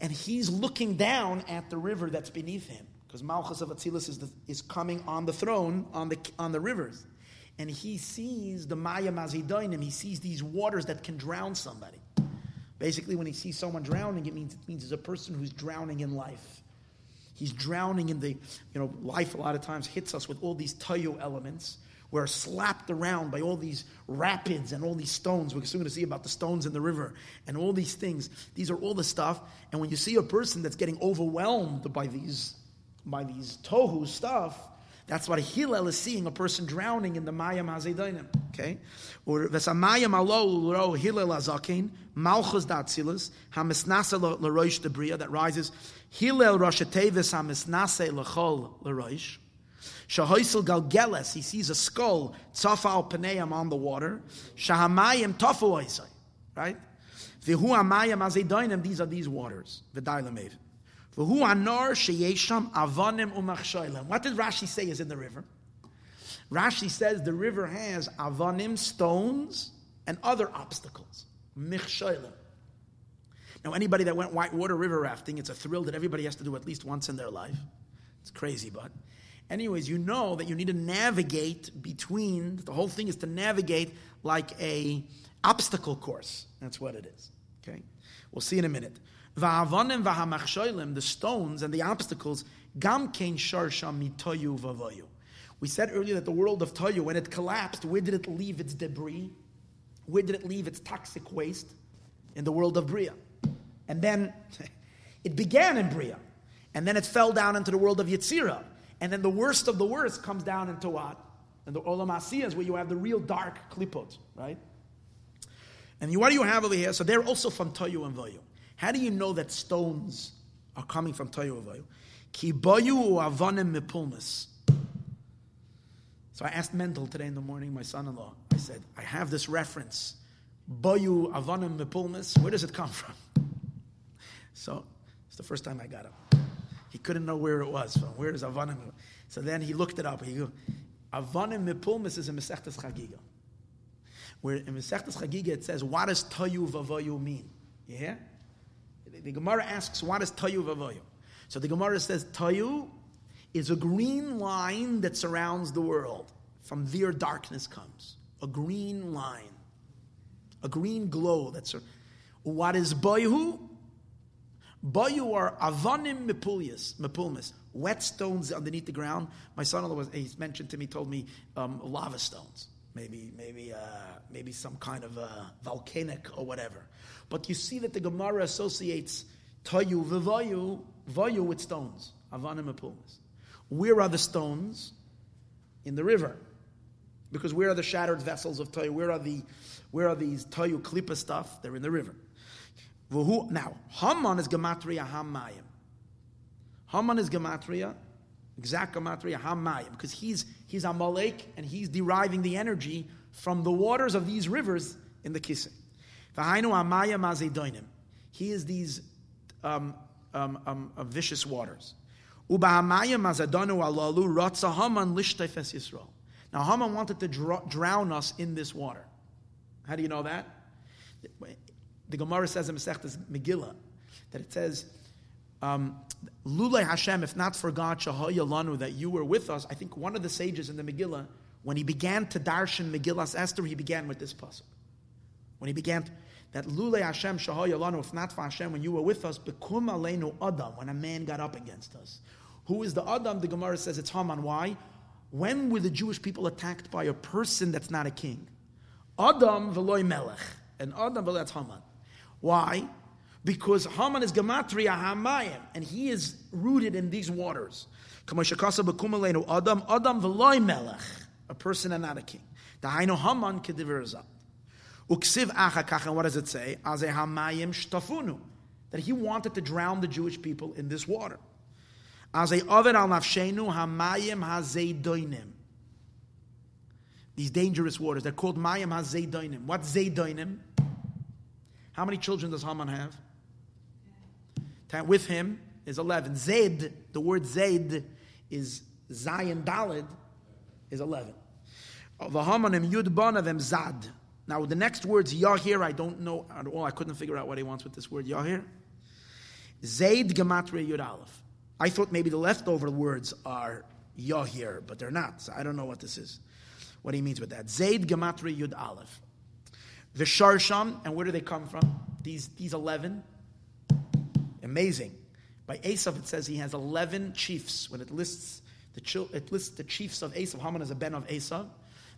Speaker 1: And he's looking down at the river that's beneath him, because Malchus of Atzilus is, the, is coming on the throne on the, on the rivers. And he sees the Maya Mazidoinim, he sees these waters that can drown somebody. Basically, when he sees someone drowning, it means it means it's a person who's drowning in life. He's drowning in the, you know, life a lot of times hits us with all these tayo elements. We're slapped around by all these rapids and all these stones. We're soon going to see about the stones in the river and all these things. These are all the stuff. And when you see a person that's getting overwhelmed by these, by these tohu stuff, that's what Hillel is seeing, a person drowning in the Mayam Hazedainim. Okay? Or Vesamayam alo ro Hillel azakin, Malchus datsilas, Hamisnasa l'roish debria, that rises, Hillel roshatevis hamisnase l'chol l'roish, Shahoisel galgeles, he sees a skull, tzafal paneim on the water, Shahamayim tofu right? Vihu amayim azedainim, these are these waters, the Dailamev. What did Rashi say is in the river? Rashi says the river has avanim, stones, and other obstacles. Michshoilim. Now, anybody that went whitewater river rafting, it's a thrill that everybody has to do at least once in their life. It's crazy, but. Anyways, you know that you need to navigate between, the whole thing is to navigate like a obstacle course. That's what it is. Okay? We'll see in a minute. Va'avonim the stones and the obstacles, gam kein sharsham mitoyu vavoyu. We said earlier that the world of Toyu, when it collapsed, where did it leave its debris? Where did it leave its toxic waste? In the world of Bria. And then it began in Bria. And then it fell down into the world of Yetzirah. And then the worst of the worst comes down into what? And the Olam Asiyah where you have the real dark klipot, right? And what do you have over here? So they're also from Toyu and Voyu. How do you know that stones are coming from Toyu Avayu? Ki boyu avanim mipulmus. So I asked Mendel today in the morning, my son-in-law. I said, I have this reference. Boyu avanim mipulmus. Where does it come from? So it's the first time I got him. He couldn't know where it was from. Where is avanim? So then he looked it up. He go, avanim mipulmus is a Mesechtes Chagiga. Where in Mesechtes Chagiga it says, what does Toyu vavoyu mean? Hear? The Gemara asks, what is Tayu Vavoyu? So the Gemara says, Tayu is a green line that surrounds the world. From there, darkness comes. A green line. A green glow. That's what is Boyu? Boyu are avanim mipulmis, wet stones underneath the ground. My son-in-law was, he's mentioned to me, told me um, lava stones maybe maybe uh, maybe some kind of uh, volcanic or whatever. But you see that the Gemara associates tayu v'vayu vayu with stones, avanim apulmas. Where are the stones? In the river, because where are the shattered vessels of tayu? Where are the where are these tayu klipa stuff? They're in the river. Now Haman is gematria hamayim. Haman is gematria exact hamayim, because he's he's a Amalek and he's deriving the energy from the waters of these rivers in the Kisei. V'hainu amayim azedoinim. He is these um, um, um, uh, vicious waters. Ubahamayim azadonu alalu ratza Haman lishtefes Yisrael. Now Haman wanted to dr- drown us in this water. How do you know that? The Gemara says in Masechtas Megillah that it says um, Lulay Hashem, if not for God, Shahaya that you were with us. I think one of the sages in the Megillah, when he began to darshan Megillah's Esther, he began with this pasuk. When he began to, that Lulay Hashem Shahaya if not for Hashem, when you were with us, Bekum Aleinu Adam, when a man got up against us. Who is the Adam? The Gemara says it's Haman. Why? When were the Jewish people attacked by a person that's not a king? Adam veloy melech. And Adam veloy Haman. Why? Because Haman is gematria hamayim, and he is rooted in these waters. Adam, Adam v'loy melech, a person and not a king. Dahainu Haman kedivirzat. Uksiv achakach, and what does it say? Hamayim shtafunu, that he wanted to drown the Jewish people in this water. Al nafshenu hamayim hazeidoinim. These dangerous waters, they're called mayim hazeidoinim. What's zeidoinim? How many children does Haman have? With him is 11. Zaid, the word Zaid is Zion Dalid, is 11. Uh, V'hamanim yud bonavim zad. Now, the next words, Yahir, I don't know at all. I couldn't figure out what he wants with this word, Yahir. Zayd Gematria Yud Aleph. I thought maybe the leftover words are Yahir, but they're not. So I don't know what this is. What he means with that. Zayd Gematria Yud Aleph. The Sharsham, and where do they come from? These, these 11. Amazing. By Esav, it says he has 11 chiefs. When it lists the, it lists the chiefs of Esav, Haman is a ben of Esav.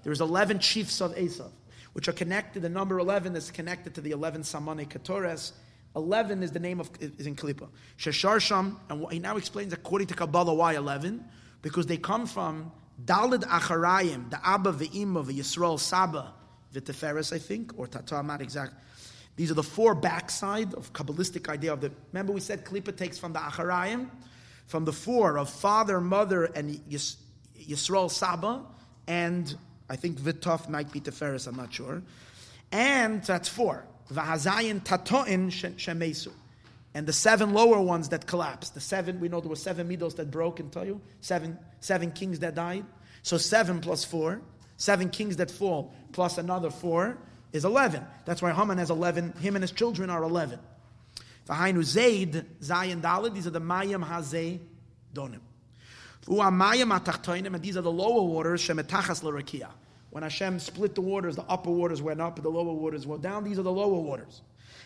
Speaker 1: There's 11 chiefs of Esav, which are connected. The number 11 is connected to the 11 Samane Ketores. 11 is the name of, is in Kalipa. Shesharsham, and he now explains according to Kabbalah why 11, because they come from Dalid Acharayim, the Abba, the Ima, the Yisrael Saba, the Teferes, I think, or Tata, I'm not exact. These are the four backside of Kabbalistic idea of the. Remember, we said Klippa takes from the Acharayim, from the four of father, mother, and Yis, Yisrael Saba, and I think Vitov might be Teferes, I'm not sure. And that's four. Vahazayin Tatoin Shemesu. And the seven lower ones that collapsed. The seven, we know there were seven middles that broke and tell you. Seven, seven kings that died. So seven plus four. Seven kings that fall plus another four is 11. That's why Haman has 11. Him and his children are 11. V'hainu Zayd, Zayin Dalid, these are the Mayim Hazay Donim. Mayim Atachtoinim, and these are the lower waters, Shemetachas L'Rakia. When Hashem split the waters, the upper waters went up, the lower waters went down. These are the lower waters.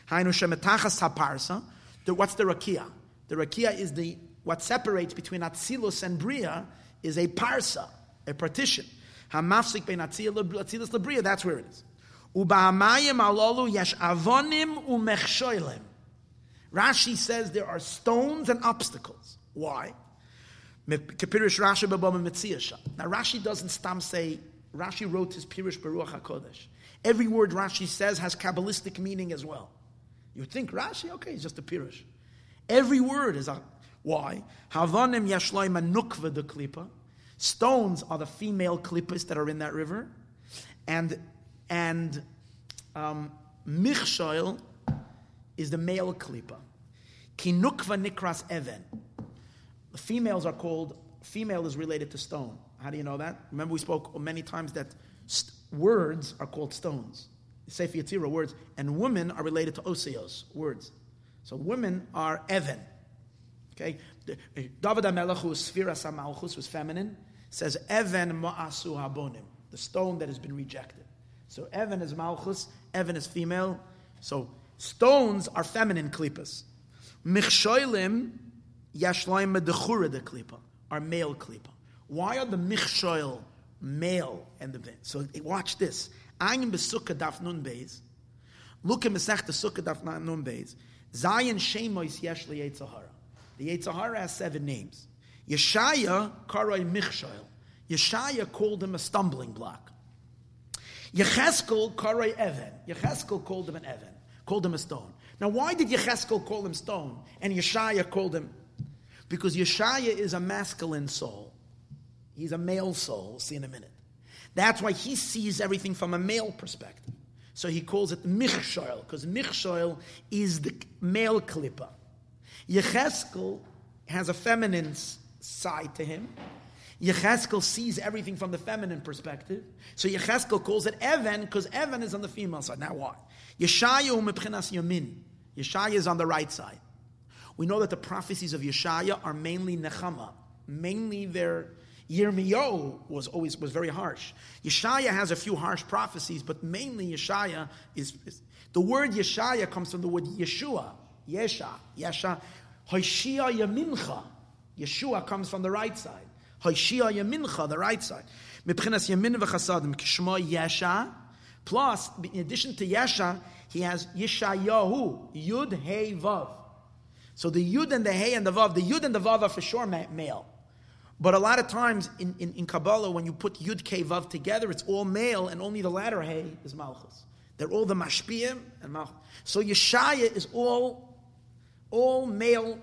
Speaker 1: Hainu Shemetachas Haparsa. What's the Rakia? The Rakia is the, what separates between Atzilus and Bria is a parsa, a partition. Hamafsik bein Atzilus Labria, that's where it is. Ubahamayim yesh avonim. Rashi says there are stones and obstacles. Why? Now Rashi doesn't stam say, Rashi wrote his Pirush Baruch HaKodesh. Every word Rashi says has Kabbalistic meaning as well. You think Rashi, okay, it's just a Pirush. Every word is a, why? De klipa. Stones are the female klippas that are in that river. And, and um, is the male klipa. Kinukva nikras even. The females are called, female is related to stone. How do you know that? Remember, we spoke many times that st- words are called stones. Sefer Yetzirah, words. And women are related to osios, words. So women are even. Okay? David HaMelech, who is Sfiras HaMalchus, was feminine, says, Even ma'asu habonim, the stone that has been rejected. So Evan is Malchus, Evan is female. So stones are feminine klipas. Michshoilim yashloim medechura de klipa are male klipa. Why are the michshoil male and the so watch this. Ayin besukka daf nun beis. Look at Masech the sukkah daf nun beis. Zion shemois yesh li Yetzahara. The Yetzahara has seven names. Yeshaya karai michshoil. Yeshaya called him a stumbling block. Yecheskel karai even. Yecheskel called him an even. Called him a stone. Now, why did Yecheskel call him stone and Yeshaya called him? Because Yeshaya is a masculine soul. He's a male soul. We'll see in a minute. That's why he sees everything from a male perspective. So he calls it Michshoil, because Michshoil is the male klippa. Yecheskel has a feminine side to him. Yecheskel sees everything from the feminine perspective. So Yecheskel calls it Evan, because Evan is on the female side. Now why? Yeshaya umepchinas yamin. Yeshaya is on the right side. We know that the prophecies of Yeshaya are mainly Nechama, mainly their Yirmiyahu was always was very harsh. Yeshaya has a few harsh prophecies, but mainly Yeshaya is, is the word Yeshaya comes from the word Yeshua, Yesha, Yesha, Hoshia Yamincha. Yeshua comes from the right side. Hoshia Yamincha, the right side. Mipchinas Yamin v'chasadim kishma Yesha. Plus, in addition to Yesha, he has Yeshayahu, Yud, Hey, Vav. So the Yud and the Hey and the Vav, the Yud and the Vav are for sure male. But a lot of times in, in, in Kabbalah, when you put Yud, K, Vav together, it's all male and only the latter Hey is Malchus. They're all the Mashpiyim and Malchus. So Yeshaya is all, all male.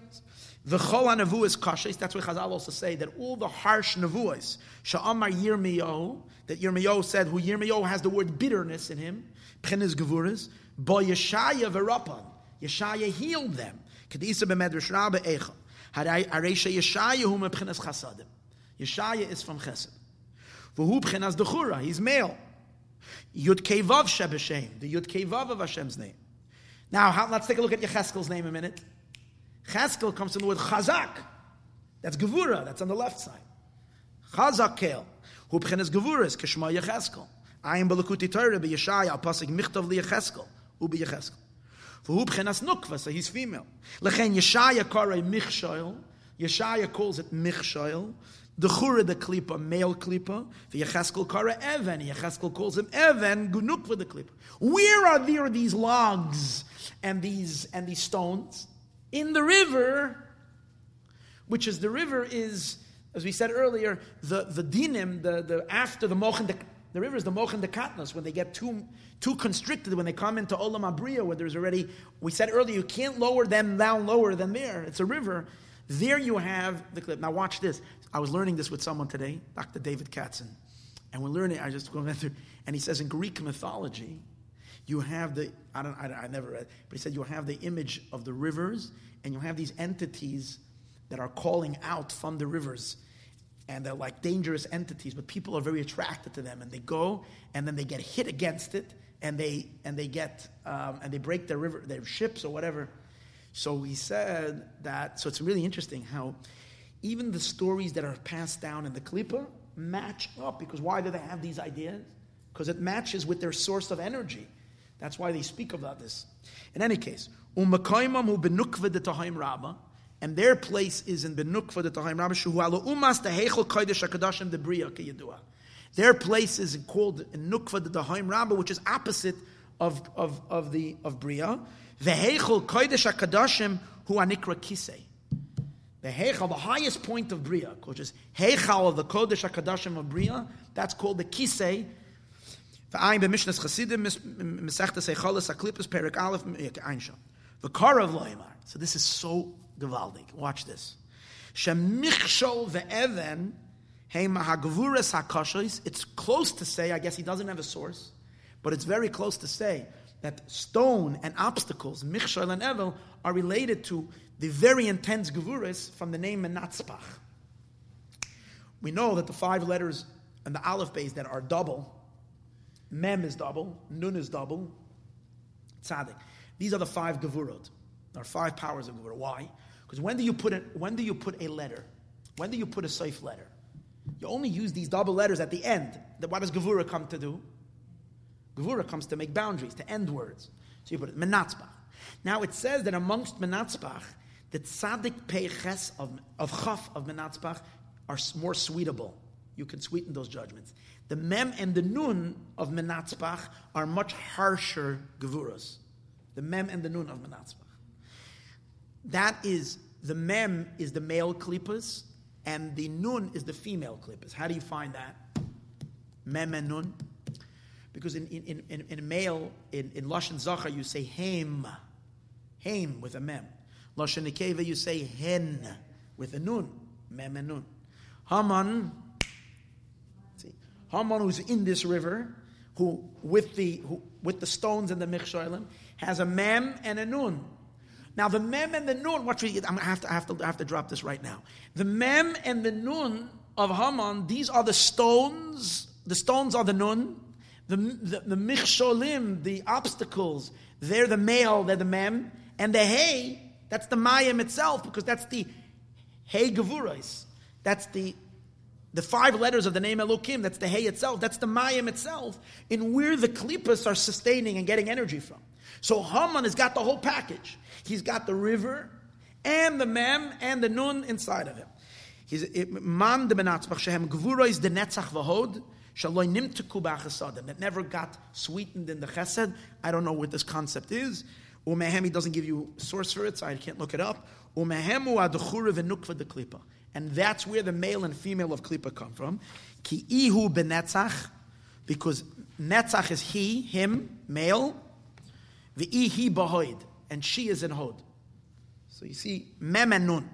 Speaker 1: The Chol HaNavuas Kashes, that's what Chazal also say, that all the harsh Navuas, Sha'amar Yirmiyahu, that Yirmiyahu said, who Yirmiyahu has the word bitterness in him, Pchenes Gevuras, Bo Yeshaya Verapan. Yeshaya healed them. Kedisa b'medrash Rabbe Eicha. Hareisha Yeshaya hu chasadim. Yeshaya is from chesed. V'hu b'chinas dechura. He's male. Yud Kevav Shebeshem, the Yud Kevav of Hashem's name. Now, let's take a look at Yecheskel's name a minute. Cheskel comes from the word Chazak. That's Gevura, that's on the left side. Chazak Kel. Hu b'chenes is Kishma Yecheskel. Ayin b'lakuti Torah b'Yeshaya, pasik michtav liyecheskel, u b'Yecheskel. V'hu b'chenas Nukva, so he's female. Lechen Yeshaya karei Michshoil, Yeshaya calls it Michshoil, the Chura, the Klipa, male Klipa, the Yecheskel Kara Evan, Yecheskel calls him Evan, Gunukva the Klipa. Where are there these logs and these and these stones? In the river, which is the river is, as we said earlier, the, the dinim, the, the after the mochen, the, the river is the mochen de katnos, when they get too too constricted, when they come into Olam Abriya, where there's already, we said earlier, you can't lower them down lower than there. It's a river. There you have the clip. Now watch this. I was learning this with someone today, Dr. David Katzen. And we're learning, I just going through, and he says in Greek mythology, you have the, I don't, I, I never read, but he said you have the image of the rivers, and you have these entities that are calling out from the rivers. And they're like dangerous entities, but people are very attracted to them. And they go, and then they get hit against it, and they and they get um, and they break their river, their ships or whatever. So he said that. So it's really interesting how even the stories that are passed down in the Klippa match up. Because why do they have these ideas? Because it matches with their source of energy. That's why they speak about this. In any case, umakaimam hu benukva de tahim rabba, and their place is in Benukva the Tahim Rabba, Shuhu ala umas the Heichel Kodesh HaKadoshim the Bria Kiyadua. Their place is called Nukva the Dahaim Rabba, which is opposite of, of, of the of Bria. The Heichel Kodesh HaKadoshim Hu Anikra Kisei. The Heichal, the highest point of Bria, which is Heichal of the Kodesh HaKadoshim of Bria, that's called the Kisei. V'ayin b'mishnas Chasidim, Mesechtes Heichalas HaKlippus, Perik Aleph. So this is so gewaldig. Watch this. Shemichshol ve'even it's close to say, I guess he doesn't have a source, but it's very close to say that stone and obstacles, Michshal and Evel, are related to the very intense Gevuris from the name Menatzpach. We know that the five letters and the Aleph beis that are double, Mem is double, Nun is double, Tzadik. These are the five Gevurot. Are five powers of Gevurah. Why? Because when do you put it, when do you put a letter? When do you put a safe letter? You only use these double letters at the end. What does Gevura come to do? Gevura comes to make boundaries, to end words. So you put it, Menatzbach. Now it says that amongst Menatzbach, the tzaddik peiches of, of chaf of Menatzbach are more sweetable. You can sweeten those judgments. The mem and the nun of Menatzbach are much harsher gevuras. The mem and the nun of Menatzbach. That is, the mem is the male klippas, and the nun is the female klippas. How do you find that? Mem and nun. Because in, in, in, in male, in, in Lashon Zachar, you say hem. Hem with a mem. Lashon Nekeva, you say hen with a nun. Mem and nun. Haman, Haman who's in this river, who with the, who, with the stones and the michsholim, has a mem and a nun. Now the mem and the nun, we, I'm, I have to, I have to, I have to drop this right now. The mem and the nun of Haman, these are the stones. The stones are the nun. The, the, the the obstacles, they're the male, they're the mem. And the hay, that's the mayim itself, because that's the hay gavurais. That's the the five letters of the name Elokim, that's the hay itself, that's the mayim itself, in where the klippas are sustaining and getting energy from. So Haman has got the whole package. He's got the river and the mem and the nun inside of him. He's man de benatzbach shehem gvura is the netzach v'hod shaloi nimteku b'achasadim that never got sweetened in the chesed. I don't know what this concept is. Umehem he doesn't give you source for it, so I can't look it up. Umehemu adchura v'nukva de klipa, and that's where the male and female of klipa come from. Ki ihu benetzach, because netzach is he, him, male, the ihi bahoid, and she is in hod. So you see, mem and nun.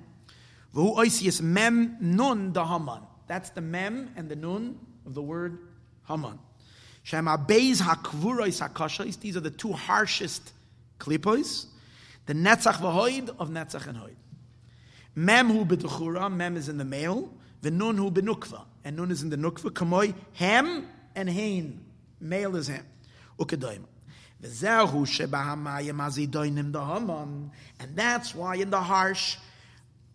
Speaker 1: V'hu oisius mem nun da Haman. That's the mem and the nun of the word Haman. Shem abeis hakvurois hakashais. These are the two harshest klipos. The netzach v'hoid of netzach and hoid. Mem hu b'tuchura. Mem is in the male. The nun hu b'nukva. And nun is in the nukva. Kamoy hem and hain. Male is him. Ukedoim. V'zehu shebahamayim azidoinim the Haman. And that's why in the harsh,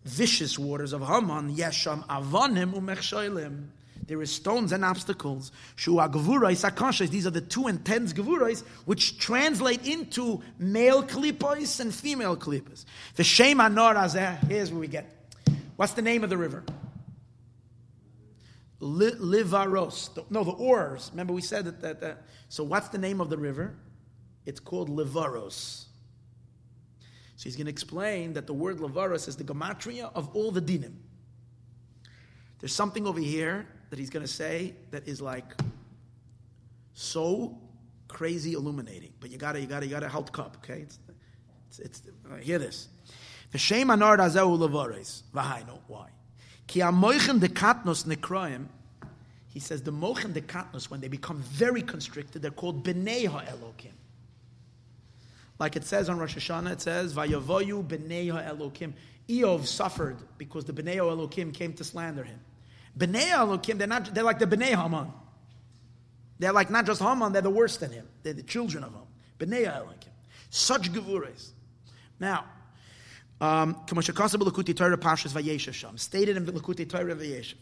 Speaker 1: vicious waters of Haman, yesham avonim umechshoilim. There is stones and obstacles. Shua gevurais akashas. These are the two intense gevurais, which translate into male klipos and female klipos. The shem anor azeh. Here's where we get. What's the name of the river? Livaros. No, the oars. Remember we said that, that, that. So what's the name of the river? It's called Livaros. So he's going to explain that the word Livaros is the gematria of all the dinim. There's something over here that he's going to say that is like so crazy illuminating. But you got to you got to you got to hold cup, okay? It's, it's, it's uh, hear this. The shame anard azeu levares. V'hainu. Why? Ki amoichen de katnos nekroim. He says the mochen de katnos when they become very constricted, they're called bnei ha'elokim. Like it says on Rosh Hashanah, it says vayavoyu bnei ha'elokim. Eov suffered because the bnei ha'elokim came to slander him. Bnei Elokim, they're not. They're like the Bnei Haman. They're like not just Haman. They're the worst than him. They're the children of him. Bnei Elokim. Such gevures. Now, um, stated in Lakuti Torah Vayeshav.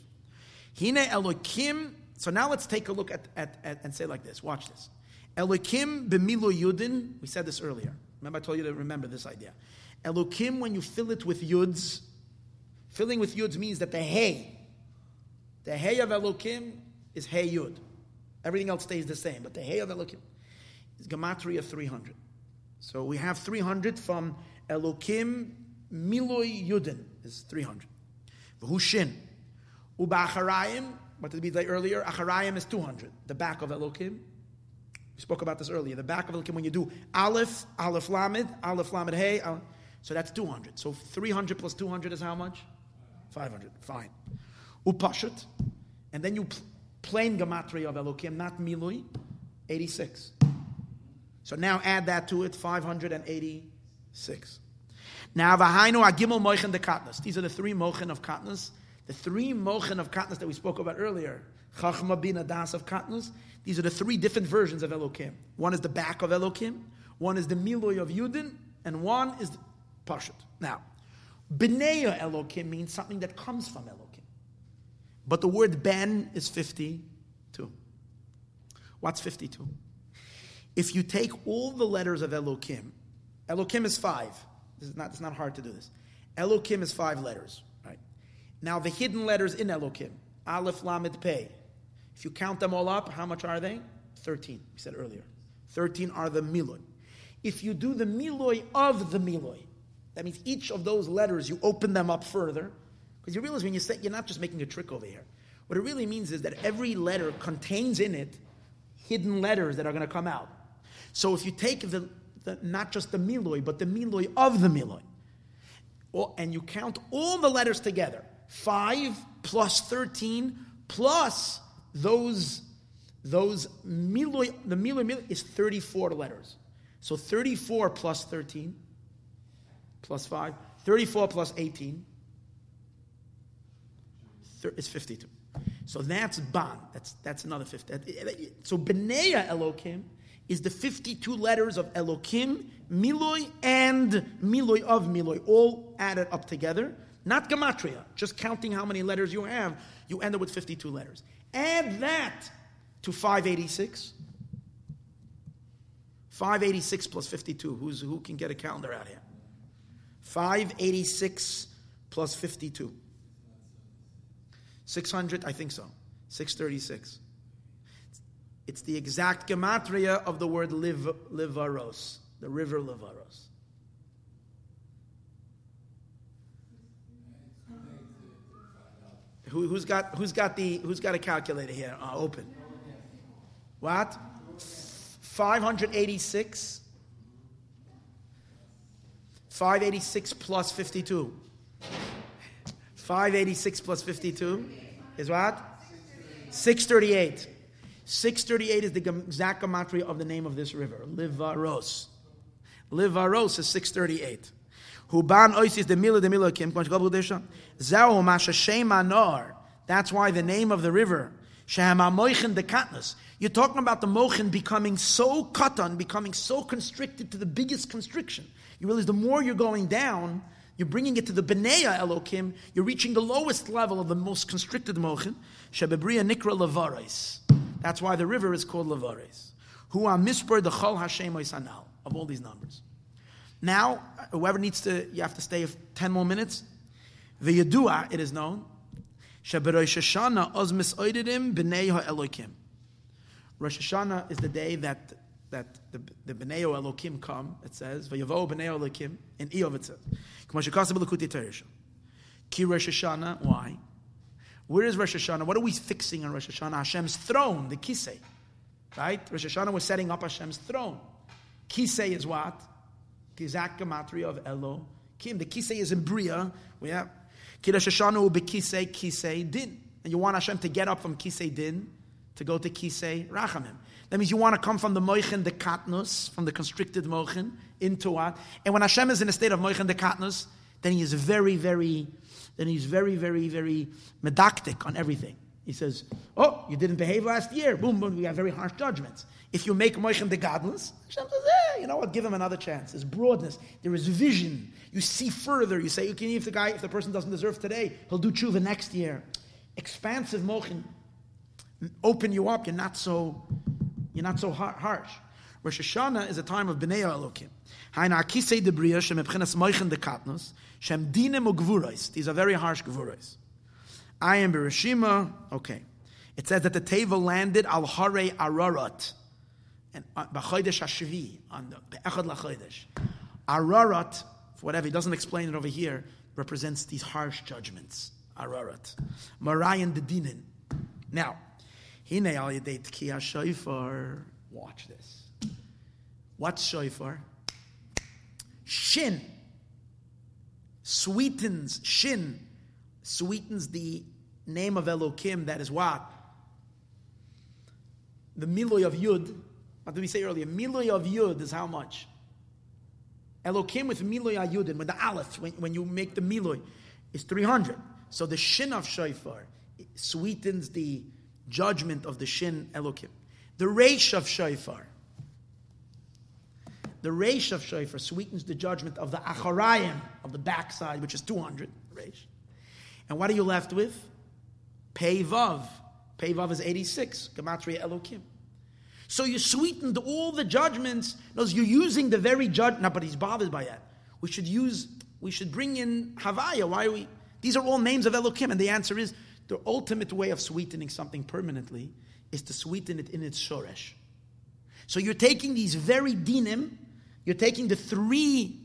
Speaker 1: Hine Elokim. So now let's take a look at, at, at and say like this. Watch this. Elokim b'milu yudin. We said this earlier. Remember, I told you to remember this idea. Elokim, when you fill it with yuds, filling with yuds means that the hay the Hey of Elokim is Hey Yud. Everything else stays the same, but the Hey of Elokim is Gematria 300. So we have 300 from Elokim Miloi Yudin is 300. V'hushin. Uba Acharayim, what did we say earlier? Acharayim is 200. The back of Elokim. We spoke about this earlier. The back of Elokim, when you do Aleph, Aleph Lamed, Aleph Lamed Hey, so that's 200. So 300 plus 200 is how much? 500. Fine upashut, and then you pl- plain gematria of Elokim, not milui, 86. So now add that to it, 586. Now, v'hainu agimel moichen de katnas. These are the three mochen of katnas. The three mochen of katnas that we spoke about earlier. Chachma bin das of katnas. These are the three different versions of Elokim. One is the back of Elokim, one is the milui of Yudin, and one is Pashut. Now, B'nei Elokim means something that comes from Elokim. But the word ben is 52. What's 52? If you take all the letters of Elokim, Elokim is five. This is not, it's not hard to do this. Elokim is five letters, right? Now the hidden letters in Elokim, Aleph, Lamed, Pei. If you count them all up, how much are they? 13, we said earlier. 13 are the Miloi. If you do the Miloi of the Miloi, that means each of those letters, you open them up further, because you realize when you say, you're not just making a trick over here. What it really means is that every letter contains in it hidden letters that are going to come out. So if you take the, the not just the miloi, but the miloi of the miloi, and you count all the letters together, 5 plus 13 plus those, those miloi, the miloi, miloi is 34 letters. So 34 plus 13 plus 5, 34 plus 18 is 52. So that's ban. That's, that's another 50. So B'nai Elokim is the 52 letters of Elokim, Miloi, and Miloi of Miloi, all added up together. Not Gematria, just counting how many letters you have, you end up with 52 letters. Add that to 586. 586 plus 52. Who's, who can get a calendar out here? 586 plus 52. 600, I think so. 636. It's the exact gematria of the word liv, Livaros, the river Livaros. Who, has got who's got the who's got a calculator here? Uh, open. What? Five hundred eighty-six. Five eighty-six plus fifty-two. 586 plus 52 is what? 638. 638 is the exact gematria of the name of this river, Livaros. Livaros is 638. Huban oisis de mila de mila kim Zao masha anor. That's why the name of the river, Shehama moichen de katnas. You're talking about the mochin becoming so katan, becoming so constricted to the biggest constriction. You realize the more you're going down, you're bringing it to the B'naya Elokim, you're reaching the lowest level of the most constricted mochin. Shebebriya Nikra Lavares. That's why the river is called Lavares. Who are misper the Chol Hashem Sanal, of all these numbers. Now, whoever needs to, you have to stay 10 more minutes. The Yedua, it is known. Sheberosh Hashanah oz misoididim b'nei ha'elokim. Rosh Hashanah is the day that that the, the Bnei Elokim come, it says, Vayavo Bnei Elokim, in Eov it says, Ki Rosh Hashanah, why? Where is Rosh Hashanah? What are we fixing on Rosh Hashanah? Hashem's throne, the Kisei. Right? Rosh Hashanah was setting up Hashem's throne. Kisei is what? Kizak Gematria of Elo. Kim, the Kisei is in Bria. We have Ki Rosh Hashanah will be Kisei, Kisei Din. And you want Hashem to get up from Kisei Din to go to Kisei Rachamim. That means you want to come from the Moichin de Katnus, from the constricted Moichin, into what? And when Hashem is in a state of Moichin de Katnus, then he is very, very, then he's very, very, very medakdek on everything. He says, Oh, you didn't behave last year. Boom, boom, we have very harsh judgments. If you make Moichin de Gadlus, Hashem says, eh, you know what, give him another chance. There's broadness, there is vision. You see further. You say, okay, if the guy, if the person doesn't deserve today, he'll do tshuva next year. Expansive Moichin open you up. You're not so, you're not so harsh. Rosh Hashanah is a time of Bnei Elokim. Haina akisei debriya shem ebchenas moichen dekatnos shem dinim. These are very harsh gvurais. I am Bereshima. Okay. It says that the teva landed al hare ararat and uh, b'chodesh hashvi on the echad. Ararat, for whatever he doesn't explain it over here, represents these harsh judgments. Ararat, Marayan dinin. Now, Hine al yedei tkiya shofar. Watch this. What's shofar? Shin. Sweetens, shin. Sweetens the name of Elokim, that is what? The Miloy of Yud. What did we say earlier? Miloy of Yud is how much? Elokim with Miloy Ayudin, with the Aleph, when, when you make the Miloy, is 300. So the Shin of Shofar sweetens the judgment of the Shin Elokim. The Reish of Shofar. The Reish of Shofar sweetens the judgment of the Acharayim, of the backside, which is 200 Reish. And what are you left with? Pei Vav. Pei Vav is 86. Gematria Elokim. So you sweetened all the judgments. Knows you're using the very judge. No, but he's bothered by that. We should use. We should bring in Havaya. Why are we? These are all names of Elokim, and the answer is the ultimate way of sweetening something permanently is to sweeten it in its shoresh. So you're taking these very dinim, you're taking the three,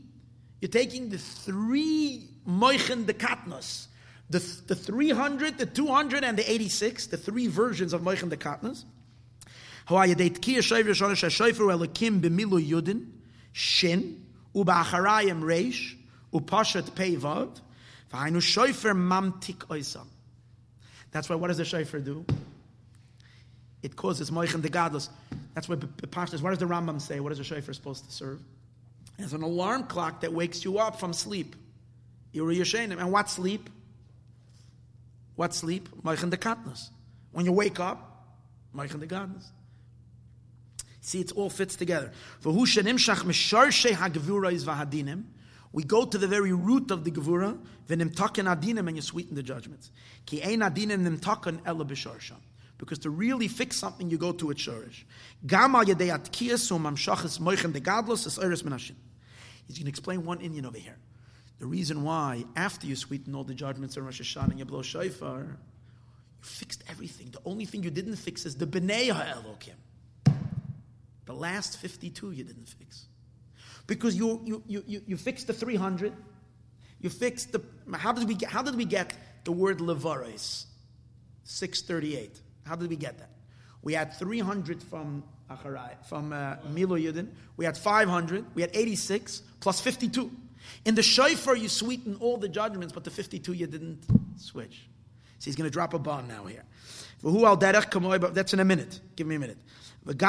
Speaker 1: you're taking the three moichen dekatnos, the, the 300, the 200, and the 86, the three versions of moichen dekatnos. Shin, uba'acharayim reish, upashat peivav, v'hainu shoifer mamtik oisam. That's why, what does the shofar do? It causes moichin the gadlus. That's why the Pashtas, what does the Rambam say? What is the shofar supposed to serve? It's an alarm clock that wakes you up from sleep. And what sleep? What sleep? Moichin the gadlus. When you wake up, moichin the gadlus. See, it all fits together. We go to the very root of the Gevura, v'nimtaken adinim, and you sweeten the judgments. Ki ein adinim nimtaken ela b'sharsham. Because to really fix something, you go to its shorish. Gama yedei atkiyas umamshachas moichem degadlos es eres menashin. He's going to explain one inyan over here. The reason why, after you sweeten all the judgments in Rosh Hashanah and you blow shofar, you fixed everything. The only thing you didn't fix is the B'nai Ha'elokim. The last 52 you didn't fix. Because you, you, you, you, fixed the 300, you fixed the. How did we get, how did we get the word levares? 638. How did we get that? We had 300 from Acharai, from uh, Milo Yudin. We had 500. We had 86 plus 52. In the shofar, you sweeten all the judgments, but the 52 you didn't switch. So he's going to drop a bomb now here. That's in a minute. Give me a minute. Waking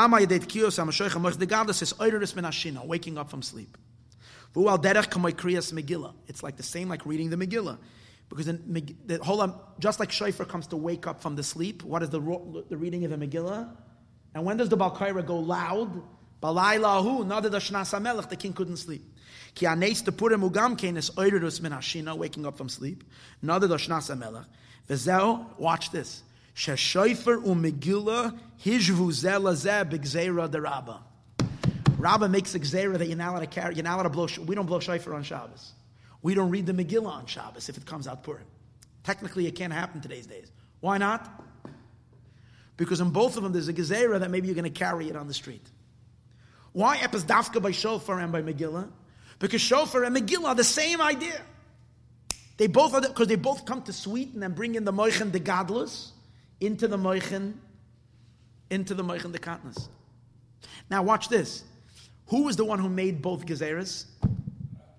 Speaker 1: up from sleep. V'u'al derech k'moy kriyas Megillah. It's like the same like reading the Megillah. Because then, the whole, um, just like Shofar comes to wake up from the sleep, what is the, the reading of the Megillah? And when does the Balkaira go loud? Balaylahu, nada the the king couldn't sleep. Ki anes the Purim ugam kenes oiridus min hashina, waking up from sleep. Nada the Shnas. Vezeo, watch this. Sheshoifer umegillah hishvu zeh lazeh b'gzeira derabah. Rabbah makes a gzera that you're not allowed to carry, you're not allowed to blow, we don't blow shofar on Shabbos. We don't read the Megillah on Shabbos if it comes out Purim. Technically, it can't happen today's days. Why not? Because in both of them, there's a gezerah that maybe you're going to carry it on the street. Why epis dafka by shofar and by Megillah? Because shofar and Megillah are the same idea. They both are because they both come to sweeten and bring in the moichen the gadlus into the moichen into the moichen the katnas. Now watch this. Who was the one who made both gezeras?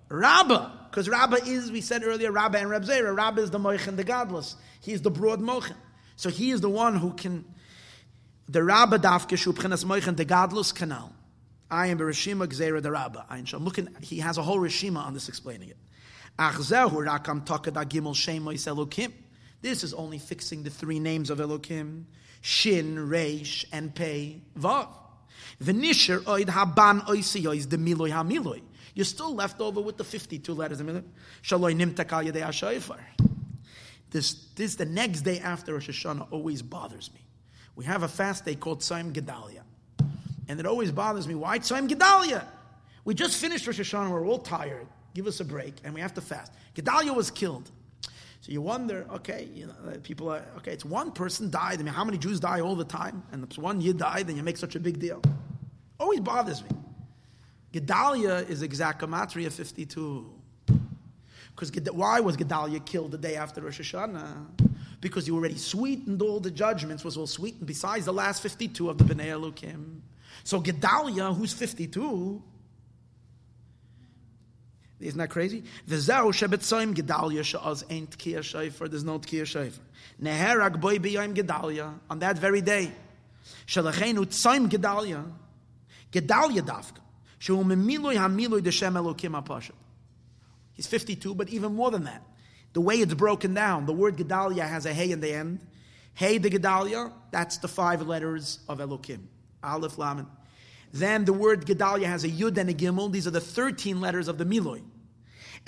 Speaker 1: Rabbah. Because Rabbah is, we said earlier, Rabbah and Reb Zera. Rabbah is the moichen the gadlus. He is the broad moichen. So he is the one who can the Rabba dafke shu b'chinas moichen de gadlus canal. I am Bereshima Gzera the Rabba. I'm looking. He has a whole Rishima on this explaining it. Achzehu rakam takad Elokim. This is only fixing the three names of Elokim: Shin, Reish, and Pei Vav. V'nisher oid haban oisiyois de miloi hamiloi. You're still left over with the 52 letters. Shaloi nimtakal yadei This, this, the next day after Rosh Hashanah always bothers me. We have a fast day called Tzayim Gedalia. And it always bothers me. Why Tzayim Gedalia? We just finished Rosh Hashanah. We're all tired. Give us a break. And we have to fast. Gedalia was killed. So you wonder, okay, you know, people are, okay, it's one person died. I mean, how many Jews die all the time? And it's one year died, and you make such a big deal. Always bothers me. Gedalia is exact gematria 52. Because why was Gedalia killed the day after Rosh Hashanah? because you already sweetened all the judgments, was all sweetened besides the last 52 of the Bnei Elokim. So Gedalia, who's 52, isn't that crazy? V'zeu shebetzoim Gedalia she'oz ain't tkiyah shayfer, there's no tkiyah shayfer. Neherag boy b'yoim Gedalia, on that very day. Shalachenu tzoim Gedalia, Gedalia dafka, she'u memiloi hamiloi deshem Elokim apashat. He's 52, but even more than that the way it's broken down, the word Gedalia has a hey in the end. Hey the Gedalia, that's the five letters of Elokim. Aleph, Lamed. Then the word Gedalia has a Yud and a Gimel. These are the 13 letters of the Miloi.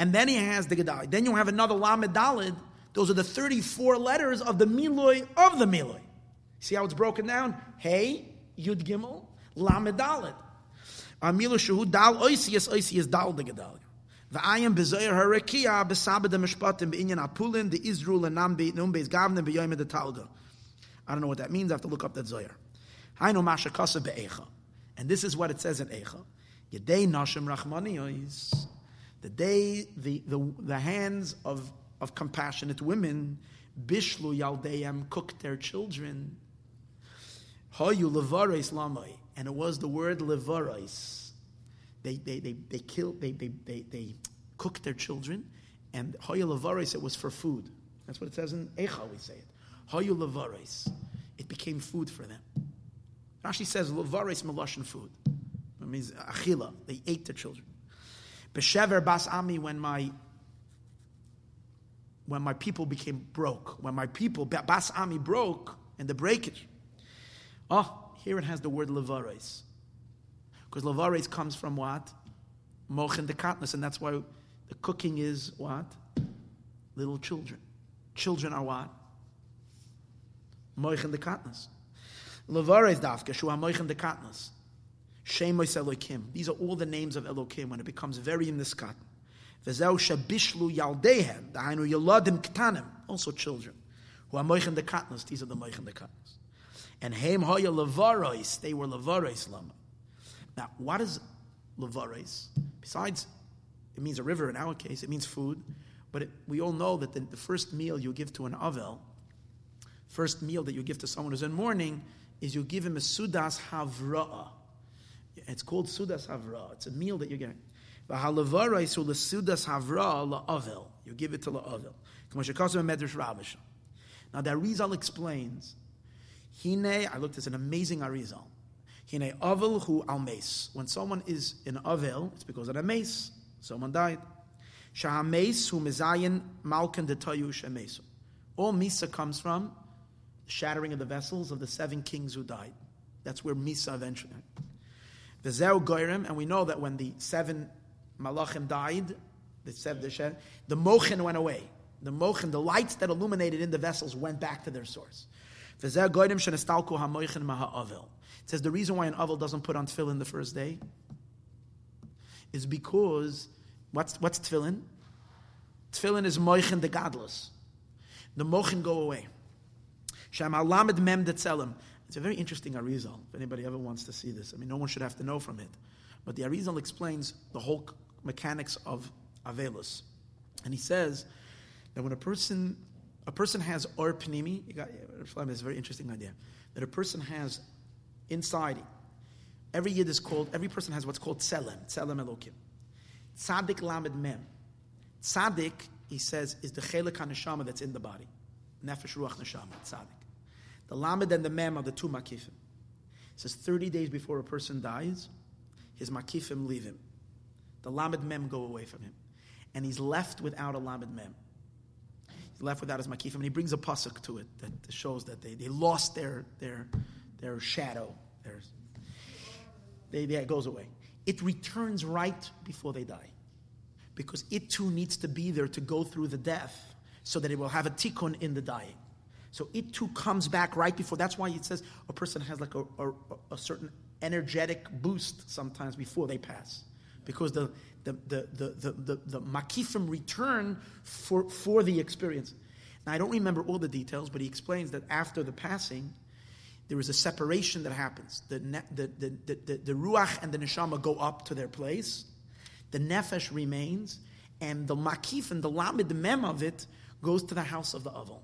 Speaker 1: And then he has the Gedalia. Then you have another Lamed Dalid. Those are the 34 letters of the Miloi of the Miloi. See how it's broken down? Hey, Yud Gimel, Lamed Dalid. Amilu Shehu Dal Oisius, Oisius Dal the Gedalia. V'ayim b'zoyer harakia b'sabed mishpatim b'inyan apulin the Israel and nam be'num be'ez gavnim b'yoyim the talga. I don't know what that means. I have to look up that zoyer. Know masha kasa be'echa. And this is what it says in Echa. Yedei nashim rachmaniyos. The day the, the, the hands of, of compassionate women bishlu yaldeyam cooked their children. Hoyu levareis lamai. And it was the word levareis they, they, they, they killed, they, they, they, they cooked their children, and Hoya Lavaris, it was for food. That's what it says in Echa, we say it. Hoya Lavaris, it became food for them. Rashi says Lavaris Meloshin food. It means achila, they ate their children. Beshever Bas Ami, when my when my people became broke, when my people, Bas Ami broke, and the breakage. Oh, here it has the word Lavaris. Because lavares comes from what? Mochen dekatnus, and that's why the cooking is what? Little children. Children are what? Mochen dekatnus. Lavares dafka, shua mochen dekatnus. Shemois Elokim. These are all the names of Elokim when it becomes very in this kat. V'zeu shabishlu yaldehem, dahainu yaladim ktanim, also children, who are moichen dekatnus. These are the moichen dekatnus. And heim hoya lavarois, they were lavarois lama. Now, what is levares? Besides, it means a river in our case, it means food, but it, we all know that the, the, first meal you give to an avel, first meal that you give to someone who's in mourning, is you give him a sudas havra'a. It's called sudas havra. It's a meal that you get. You give it to la'avel. Now the Arizal explains, Hine, I looked at an amazing Arizal. Hine avel hu almes. When someone is in avil, it's because of a mace. Someone died. Shahames hu mezayin malkan detayush All misa comes from the shattering of the vessels of the seven kings who died. That's where Misa eventually. V'zeu goyrem, and we know that when the seven malachim died, the seven, the, the mochin went away. The mochin, the lights that illuminated in the vessels went back to their source. It says the reason why an avel doesn't put on tefillin the first day is because what's what's tefillin? Tefillin is moichin the gadlus. The mochin go away. Sham alamed mem detzelim. It's a very interesting Arizal. If anybody ever wants to see this, I mean, no one should have to know from it. But the Arizal explains the whole mechanics of Avelus. And he says that when a person a person has got it's a very interesting idea. That a person has inside every yid is called every person has what's called tselem, tselem elokim. Tzadik lamed mem. Tzadik, he says, is the chelik haneshama that's in the body. Nefesh ruach neshama, tzadik. The lamed and the mem are the two makifim. It says 30 days before a person dies, his makifim leave him. The lamed mem go away from him. And he's left without a lamed mem. He's left without his makifim. And he brings a pasuk to it that shows that they, they lost their, their, their shadow. Their, they, they, it goes away. It returns right before they die. Because it too needs to be there to go through the death so that it will have a tikkun in the dying. So it too comes back right before. That's why it says a person has like a, a, a certain energetic boost sometimes before they pass. Because the, the, the, the, the, the, the makifim return for, for the experience. Now, I don't remember all the details, but he explains that after the passing, there is a separation that happens. The, the, the, the, the, ruach and the neshama go up to their place, the nefesh remains, and the makif and the lamid, the mem of it, goes to the house of the aval.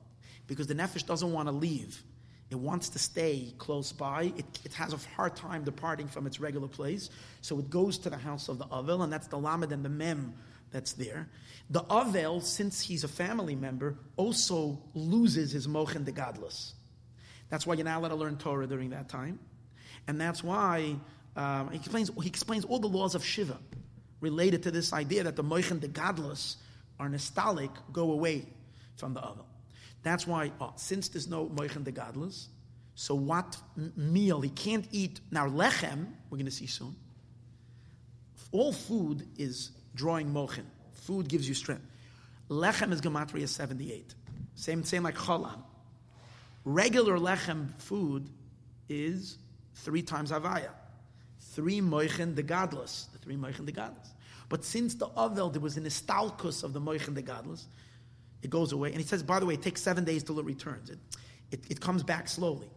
Speaker 1: Because the nefesh doesn't want to leave. It wants to stay close by. It, it, has a hard time departing from its regular place. So it goes to the house of the Avel, and that's the Lamed and the Mem that's there. The Avel, since he's a family member, also loses his Mochen de Gadlus. That's why you're not allowed to learn Torah during that time. And that's why um, he, explains, he explains all the laws of Shiva related to this idea that the Mochen de Gadlus are nostalgic, go away from the Avel. That's why, oh, since there's no moichen de gadlus, so what meal he can't eat now? Lechem, we're going to see soon. All food is drawing mochen. Food gives you strength. Lechem is gematria seventy-eight. Same, same like cholam. Regular lechem food is three times avaya. Three moichen de gadlus. The three moichen de gadlus. But since the Avel, there was an istalkus of the moichen de gadlus, it goes away. And he says, by the way, it takes seven days till it returns. It, it, it comes back slowly.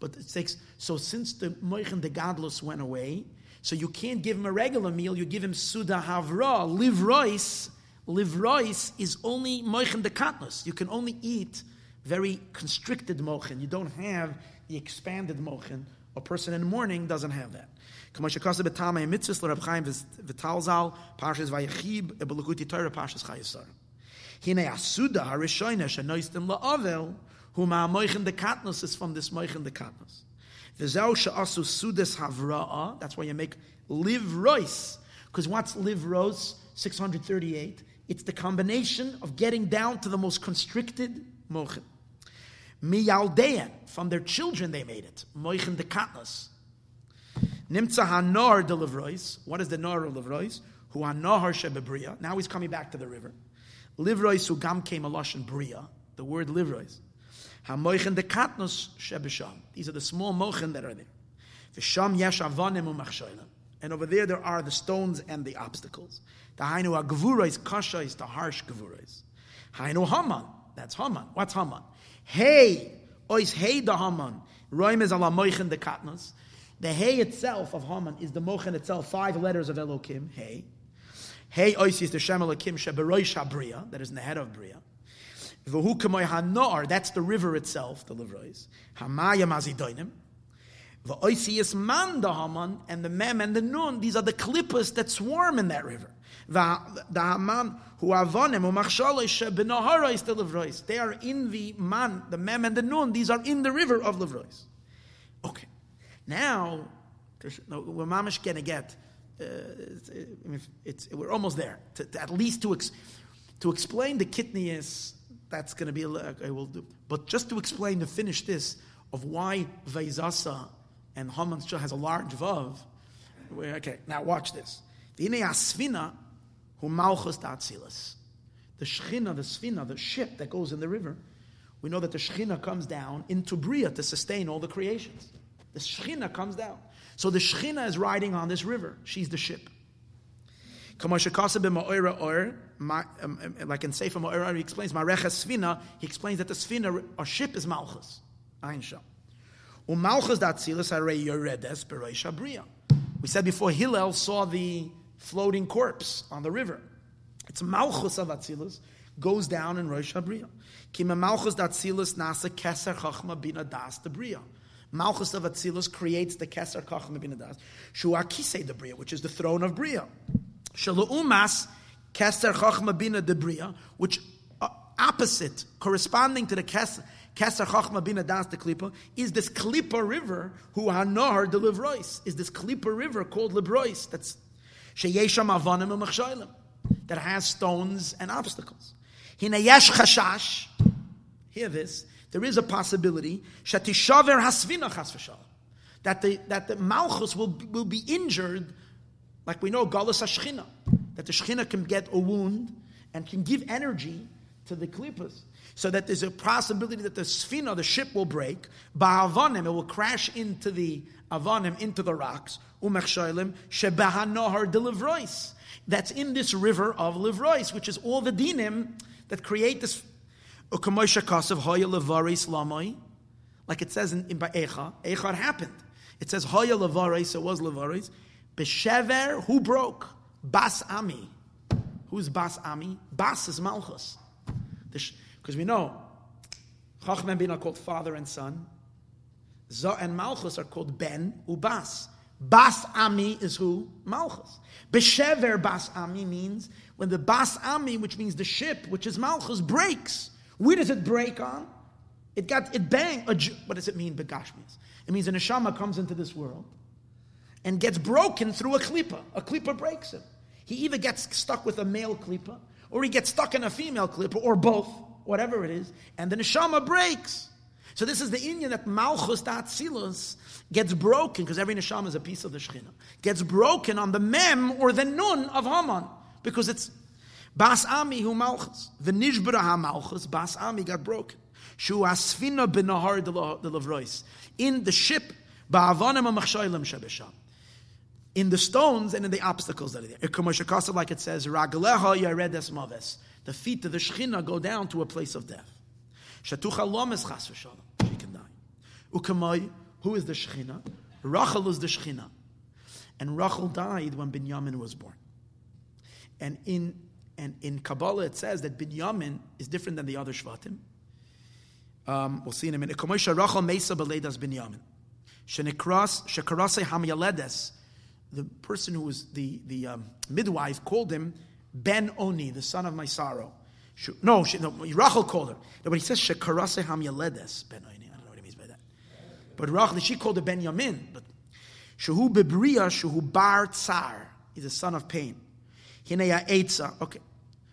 Speaker 1: But it takes, so since the Moichen de Gadlus went away, so you can't give him a regular meal, you give him Suda Havra, live rice is only Moichen de Katnus. You can only eat very constricted Mochen. You don't have the expanded Mochen. A person in the morning doesn't have that. Parshas Torah, Parshas. Hine asuda harishoyna shenoistim la'avel, hu ma'amoichin de katnos is from this moichin de katnos. V'zau she'asu sudas havra'a, that's why you make live rois, because what's live rois? 638. It's the combination of getting down to the most constricted moichin. Miyaldean, from their children they made it. Moichin de katnos. Nimtza hanor de livrois. What is the nor of livrois? Who hanor shebebria. Now he's coming back to the river. Livrois ugam came a lashon bria. The word livrois. Hamoichen de katnos shebisham. These are the small mochen that are there. V'sham yesh avanim umachshoyim. And over there, there are the stones and the obstacles. The hainu agvurais kasha is the harsh gvurais. Hainu Haman. That's Haman. What's Haman? Hey, ois hey the Haman. Roim is ala moichen de katnos. The hey itself of Haman is the mochen itself, five letters of Elokim. Hey. Hey oisi is the Shem Elokim sheberoish habriya, that is in the head of Bria. V'hu hanor, that's the river itself, the Livrois. Hamaya mazidoinim. V'oisi is man the Haman, and the Mem and the Nun, these are the klippas that swarm in that river. They are in the man, the Mem and the Nun, these are in the river of Livrois. Okay. Now, we're mamish going to get uh, we're almost there. To, to at least to ex, to explain the kidneys, that's going to be I will do. But just to explain to finish this of why Vaizasa and Haman still has a large vav. Okay, now watch this. The Asfina, who Malchus Datzilis. The Shechina, the Sfina, the ship that goes in the river, we know that the Shechina comes down into Bria to sustain all the creations. The Shechina comes down. So the Shechina is riding on this river. She's the ship. Um, um, like in Sefer Ma'ora, he explains, Marecha Svina, he explains that the Svina, or ship, is Malchus. Ein Sham. Umalchus datzilas arei yoredes beroish abriya. We said before Hillel saw the floating corpse on the river. It's Malchus of Atzilus goes down in Rosh Habriya. Kima Malchus Datzilus nasa keser chachma bina das debriya. Malchus of Atzilus creates the keser chachma bina das. Shu akise debriya, which is the throne of Bria. Shalu umas keser chachma bina debriya, which uh, opposite, corresponding to the Keser Chachma Bina Das the Klippa, is this Klippa river who Hanor the Livrois, is this Klippa river called Livrois, that's Sheyesham Avanim and that has stones and obstacles. Hinayesh Chashash, hear this, there is a possibility, that the, that the Malchus will, will be injured, like we know, Galus HaShechina, that the Shechina can get a wound and can give energy to the Klippas so that there's a possibility that the sfina, the ship, will break. Ba'avanim, it will crash into the avanim, into the rocks. Umechshailim shebahanohar delivrois. That's in this river of livrois, which is all the dinim that create this. Like it says in, in Ba'echa. Echa happened. It says hoya levaris. It was levaris. Beshever, who broke? Bas Ami. Who's Bas Ami? Bas is Malchus. Because we know Chacham and Bin are called father and son. Zah and Malchus are called Ben Ubas. Bas Ami is who? Malchus. Beshever Bas Ami means when the Bas Ami, which means the ship, which is Malchus, breaks. Where does it break on? It got it bang. What does it mean? Begashmis. It means a neshama comes into this world and gets broken through a klipa. A klipa breaks him. He either gets stuck with a male klipa, or he gets stuck in a female klipa, or both whatever it is, and the neshama breaks. So this is the inyan that Malchus Tatzilus gets broken, because every neshama is a piece of the Shekhinah, gets broken on the mem or the nun of Haman, because it's Bas Ami who Malchus. The Nishbara ha Malchus, Bas Ami got broken. Shu Asfina benahar de Lavrois. In the ship, Ba'avanim ha-machshoylim shebesham in the stones and in the obstacles that are there. Like it says, Ragleha yaredes maves the feet of the Shechina go down to a place of death. Shatucha lomes chas v'shalom. She can die. Ukamai, who is the Shechina? Rachel is the Shechina. And Rachel died when Binyamin was born. And in, and in Kabbalah it says that Binyamin is different than the other Shvatim. Um, we'll see in a minute. Hamyaledes. The person who was the, the um, midwife called him Ben Oni, the son of my sorrow. No, she, no Rachel called her. No, but he says Shekarase Ham Yaledes Ben Oni. I don't know what he means by that. But Rachel, she called it Ben Yamin. But Shehu Bebriya Shehu Bar Tsar. He's a son of pain. Hineya Eitza. Okay.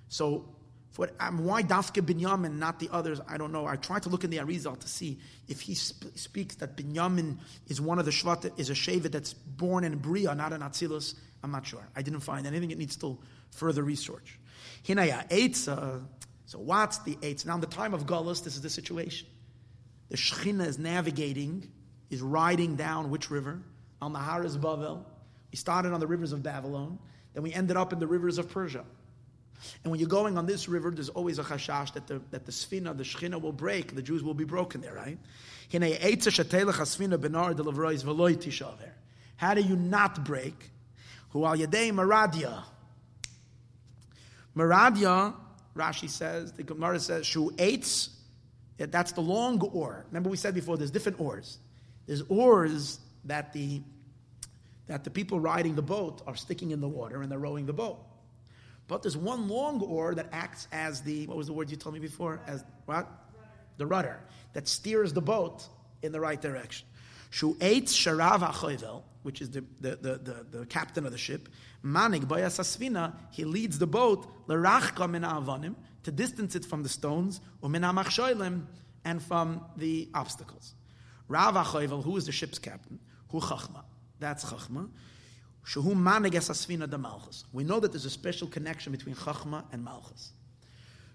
Speaker 1: So for, um, why Dafke Binyamin, not the others, I don't know. I tried to look in the Arizal to see if he sp- speaks that Binyamin is one of the Shvat, is a Shevet that's born in Bria, not in Atzilus. I'm not sure. I didn't find anything. It needs still further research. Hinaya Eitza. So what's the Eitza? Now, in the time of Gullus, this is the situation. The Shechina is navigating, is riding down which river? Al Naharis Bavel. We started on the rivers of Babylon, then we ended up in the rivers of Persia. And when you're going on this river, there's always a chashash that the, that the sfina, the shechina will break, the Jews will be broken there, right? How do you not break? Maradia. Maradia, Rashi says, the Gemara says, Shu eitz, that's the long oar. Remember we said before, there's different oars. There's oars that the, that the people riding the boat are sticking in the water and they're rowing the boat. But there's one long oar that acts as the, what was the word you told me before? As what? The rudder that steers the boat in the right direction. Shu eitz sharav ha which is the, the, the, the, captain of the ship, Manig Bayasasvina, he leads the boat, Lerachka min avanim, to distance it from the stones, umin and from the obstacles. Rav who is the ship's captain, Hu Chachma. That's Chachma. We know that there's a special connection between Chachma and Malchus.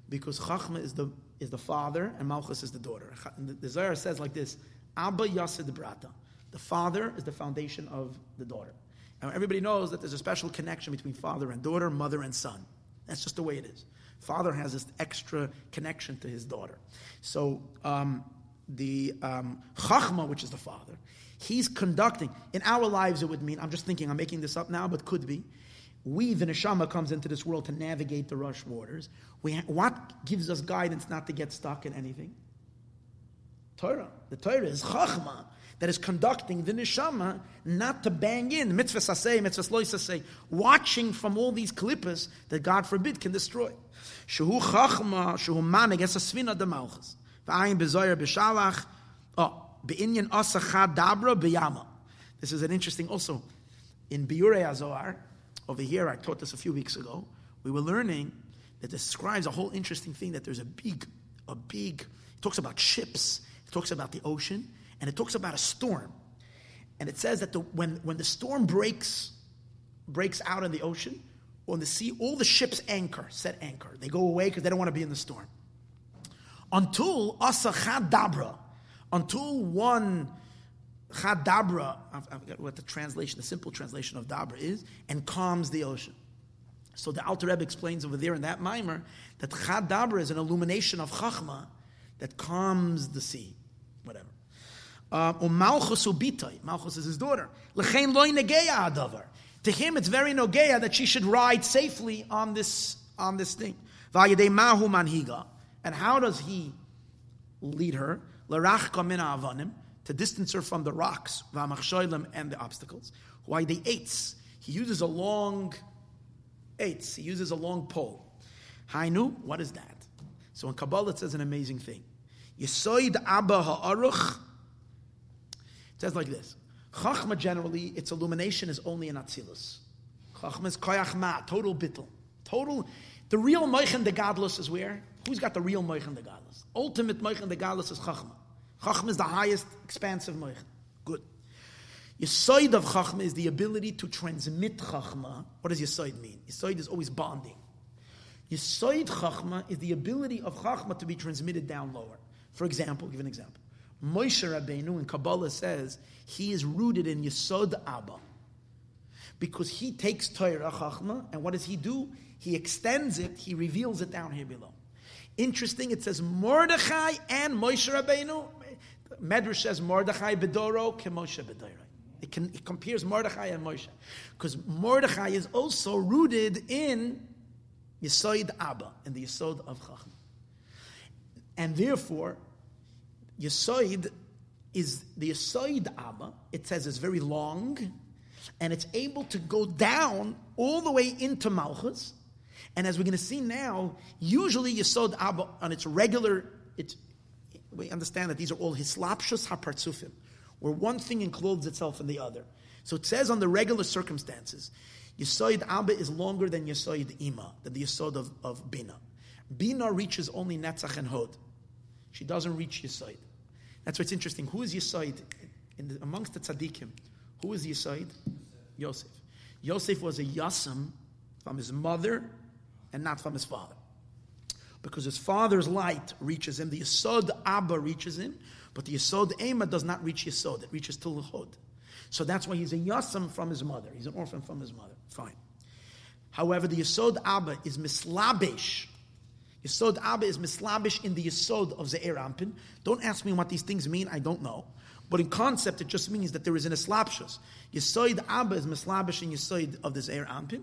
Speaker 1: Because Chachma is the, is the father and Malchus is the daughter. The Zohar says like this Abba Yasid Brata. The father is the foundation of the daughter. Now, everybody knows that there's a special connection between father and daughter, mother and son. That's just the way it is. Father has this extra connection to his daughter. So, um, the um, Chachma, which is the father, he's conducting. In our lives, it would mean, I'm just thinking, I'm making this up now, but could be. We, the neshama, comes into this world to navigate the rush waters. We ha- what gives us guidance not to get stuck in anything? Torah. The Torah is Chachma that is conducting the neshama not to bang in mitzvah saseh, mitzvah loy watching from all these klippas that God forbid can destroy. Shehu chachma, shehu man against a svina de malchus. V'ayin bezoyer b'shalach, oh, be'inyan asachad dabra b'yama. This is an interesting also. In Biurei HaZohar, over here, I taught this a few weeks ago, we were learning that describes a whole interesting thing that there's a big, a big, it talks about ships, it talks about the ocean, and it talks about a storm. And it says that the, when, when the storm breaks, breaks out in the ocean on the sea, all the ships anchor, set anchor. They go away because they don't want to be in the storm. Until asa dabra, until one chadabra, I forget what the translation, the simple translation of dabra is, and calms the ocean. So the Alter Rebbe explains over there in that mimer that chadabra is an illumination of chachma that calms the sea, whatever. Uh, um, Malchus ubitay. Malchus is his daughter. Lechein loy negeya adavar. To him, it's very nogeya that she should ride safely on this on this thing. Vayidei mahu manhiga. And how does he lead her? Lerach kamina avanim to distance her from the rocks, v'amachshoilim and the obstacles. Why the eights? He uses a long eights. He uses a long pole. Hainu, what is that? So in Kabbalah it says an amazing thing. Yesoid abba ha'aruch it says like this. Chachma generally, its illumination is only in Atzilus. Chachma is koyach ma, total bittel. Total, the real moichen the gadlus is where? Who's got the real moichen the gadlus? Ultimate moichen the gadlus is Chachma. Chachma is the highest expansive moichen. Good. Yisoid of Chachma is the ability to transmit Chachma. What does Yisoid mean? Yisoid is always bonding. Yisoid Chachma is the ability of Chachma to be transmitted down lower. For example, give an example. Moshe Rabbeinu in Kabbalah says he is rooted in Yesod Abba. Because he takes Torah Chachma, and what does he do? He extends it, he reveals it down here below. Interesting, it says Mordechai and Moshe Rabbeinu. Medrash says Mordechai Bedoro ke Moshe Bedoro. It, can, it compares Mordechai and Moshe. Because Mordechai is also rooted in Yesod Abba, in the Yesod of Chachma. And therefore, Yesoid is the Yesoid Abba. It says it's very long, and it's able to go down all the way into Malchus. And as we're going to see now, usually Yesod Abba on its regular, it's, we understand that these are all hislapshus hapartzufim, where one thing encloses itself in the other. So it says on the regular circumstances, Yesod Abba is longer than Yesod Ima, than the Yesod of, of Bina. Bina reaches only Netzach and Hod. She doesn't reach Yesod. That's what's interesting. Who is Yisoid? The, amongst the tzaddikim, who is Yisoid? Yosef. Yosef was a Yasam from his mother and not from his father. Because his father's light reaches him, the Yisod Abba reaches him, but the Yisod Ema does not reach Yisod, it reaches to Hod. So that's why he's a Yasam from his mother. He's an orphan from his mother. Fine. However, the Yisod Abba is mislabish Yisod Abba is mislabish in the Yisod of Ze'er Ampin. Don't ask me what these things mean, I don't know. But in concept, it just means that there is an eslapshus. Yisod Abba is mislabish in Yisod of the Ze'er Ampin.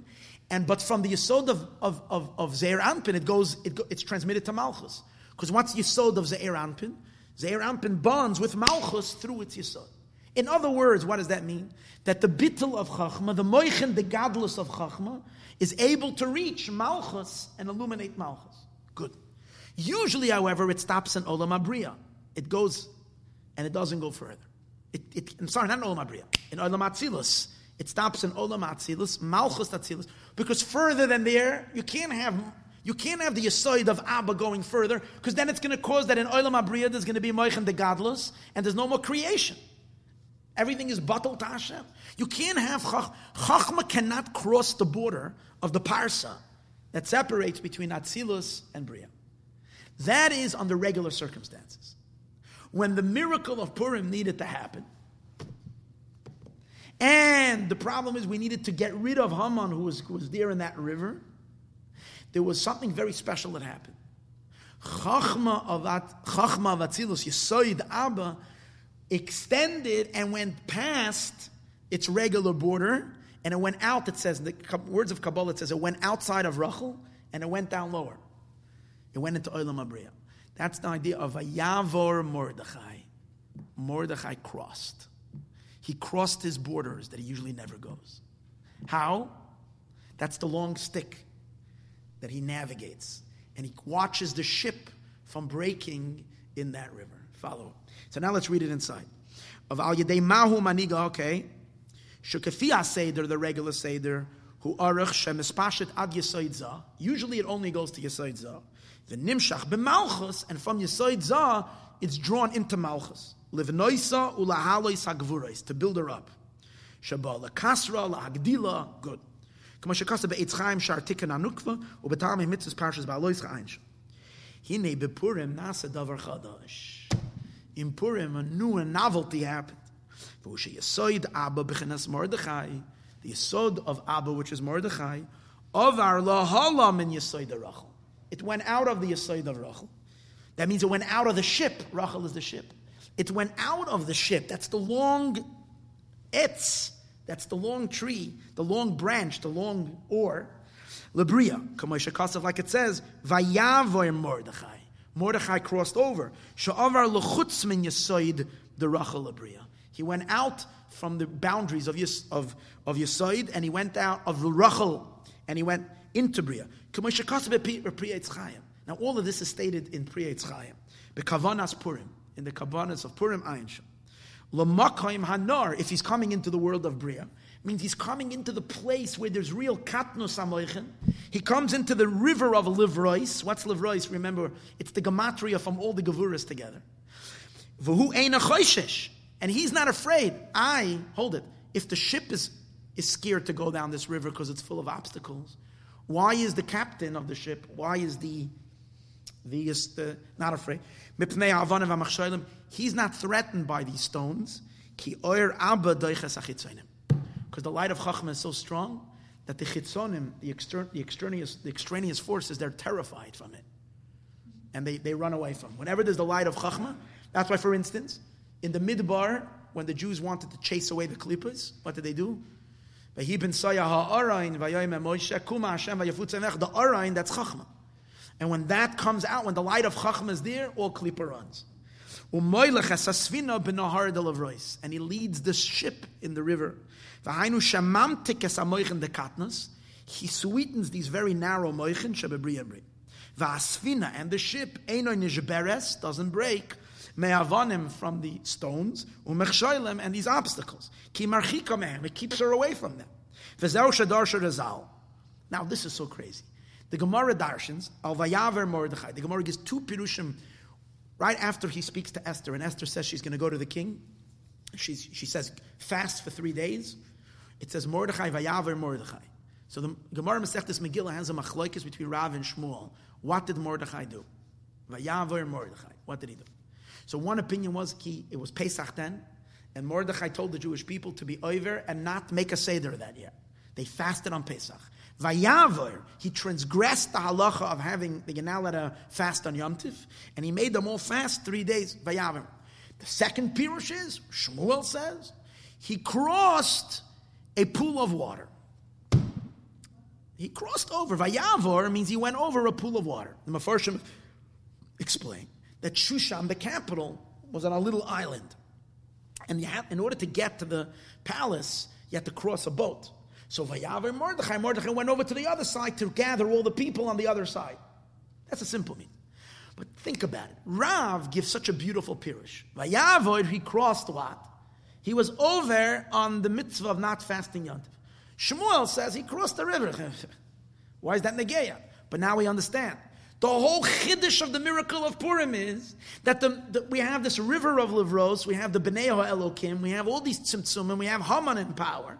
Speaker 1: And, but from the Yisod of, of, of, of Ze'er Ampin, it goes, it go, it's transmitted to Malchus. Because what's Yisod of Ze'er Ampin? Ze'er Ampin bonds with Malchus through its Yisod. In other words, what does that mean? That the bittel of Chachma, the moichen, the godless of Chachma, is able to reach Malchus and illuminate Malchus. Good. Usually, however, it stops in Olam Abriya. It goes, and it doesn't go further. It, it, I'm sorry, not in Olam Abriya. In Olam Atzilus, it stops in Olam Atzilus, Malchus Atzilus, because further than there, you can't have you can't have the Yisoid of Abba going further, because then it's going to cause that in Olam Abriya there's going to be Moichin the Gadlus, and there's no more creation. Everything is batal to Hashem. You can't have chach, chachma cannot cross the border of the parsa that separates between Atzilus and Bria. That is under regular circumstances. When the miracle of Purim needed to happen, and the problem is we needed to get rid of Haman who was, who was there in that river, there was something very special that happened. Chachma of Atzilus, Yesoid Abba, extended and went past its regular border, and it went out. It says the words of Kabbalah. It says it went outside of Rachel and it went down lower. It went into Olam Abriya. That's the idea of a Yavor Mordechai. Mordechai crossed. He crossed his borders that he usually never goes. How? That's the long stick that he navigates. And he watches the ship from breaking in that river. Follow. So now let's read it inside. Of Al Yadei Mahu Maniga, okay. Shukafia Seder, the regular Seder, who arach shemispashet ad Yesoid Usually it only goes to Yesoid The Nimshach b'malchus, and from Yesoid it's drawn into Malchus. Livnoisa ulahalois hagvurais, to build her up. Shabbat kasra lahagdila, good. כמו שקוסה בעץ חיים שער תיקן הנוקבה, ובטעם המצווס פרשס בעלויס חאינש. הנה בפורים נעשה דבר חדש. In Purim, a new novelty happened. והוא שיסוד אבא בכנס מרדכי, the yesod of Abba, which is Mordechai, of our lahalam in yesod Rachel. It went out of the yesod of Rachel. That means it went out of the ship. Rachel is the ship. It went out of the ship. That's the long etz. That's the long tree, the long branch, the long oar. Labria, Kamosha Kasav, like it says, Vayavoy Mordechai. Mordechai crossed over. Sha'avar lechutz min the Rachel Labria. He went out from the boundaries of Yis, of, of and he went out of Rachel, and he went into Bria. Now all of this is stated in Pri Etz Chaim. Bekavanas Purim in the Kavanas of Purim Ayin Lamakayim Hanar, if he's coming into the world of Bria, means he's coming into the place where there's real katnus amoichin. He comes into the river of Livrois. What's Livrois? Remember, it's the gematria from all the Gavuras together. And he's not afraid. I, hold it, if the ship is, is scared to go down this river because it's full of obstacles, why is the captain of the ship, why is the, the, is the not afraid? He's not threatened by these stones. Because the light of Chachma is so strong that the chitzonim, the, exter- the, extraneous, the extraneous forces, they're terrified from it. And they, they run away from it. Whenever there's the light of Chachma, that's why, for instance, in the Midbar, when the Jews wanted to chase away the Klippas, what did they do? The Arain, that's Chachma. And when that comes out, when the light of Chachma is there, all Klippa runs. And he leads the ship in the river. He sweetens these very narrow moichin. And the ship doesn't break. Me'avanim from the stones, umechshoilem and these obstacles. Ki marchika it keeps her away from them. V'zeu shadarsha rezal. Now this is so crazy. The Gemara darshans al vayaver Mordechai. The Gemara gives two pirushim right after he speaks to Esther, and Esther says she's going to go to the king. She's, she says fast for three days. It says Mordechai vayaver Mordechai. So the Gemara Masechtas Megillah has a machlokes between Rav and Shmuel. What did Mordechai do? Vayaver Mordechai. What did he do? So one opinion was he, it was Pesach then, and Mordechai told the Jewish people to be over and not make a seder that year. They fasted on Pesach. Vayavar, he transgressed the halacha of having the Yanalata fast on Yom Tif, and he made them all fast three days. Vayavar. The second pirush is, Shmuel says, he crossed a pool of water. He crossed over. Vayavor means he went over a pool of water. The Mefarshim explain that Shushan, the capital, was on a little island. And in order to get to the palace, you had to cross a boat. So Vayavar Mordechai, Mordechai went over to the other side to gather all the people on the other side. That's a simple meaning. But think about it. Rav gives such a beautiful pirish. Vayavor, he crossed what? He was over on the mitzvah of not fasting Yontif. Shmuel says he crossed the river. Why is that Negeya? But now we understand. The whole chiddush of the miracle of Purim is that the, the, we have this river of Livros, we have the Bnei Elokim, we have all these tzimtzumim, we have Haman in power.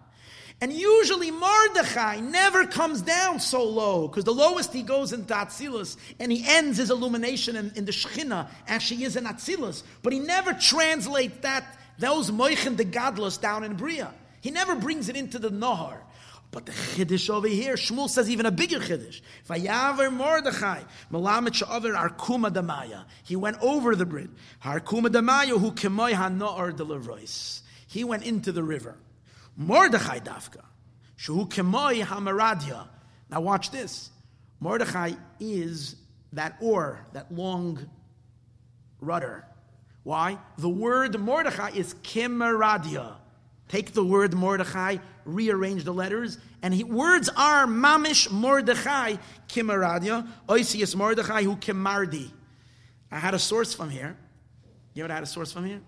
Speaker 1: And usually Mordechai never comes down so low, because the lowest he goes in Atzilus, and he ends his illumination in, in the Shechina as she is in Atzilus. But he never translates that, those Moichin de Gadlus down in Bria. He never brings it into the Nahar. But the chiddush over here, Shmuel says even a bigger chiddush. Vayaver Mordechai, Malamet Sha'aver Arkuma Damaya. He went over the bridge. Arkuma Damaya, who kemoy ha'no'ar de He went into the river. Mordechai Dafka, Shu kemoy ha'maradia. Now watch this. Mordechai is that oar, that long rudder. Why? The word Mordechai is kimaradia. Take the word Mordechai, rearrange the letters, and he, words are mamish Mordechai kimaradia, oisius Mordechai who kimardi. I had a source from here. You know, I had a source from here?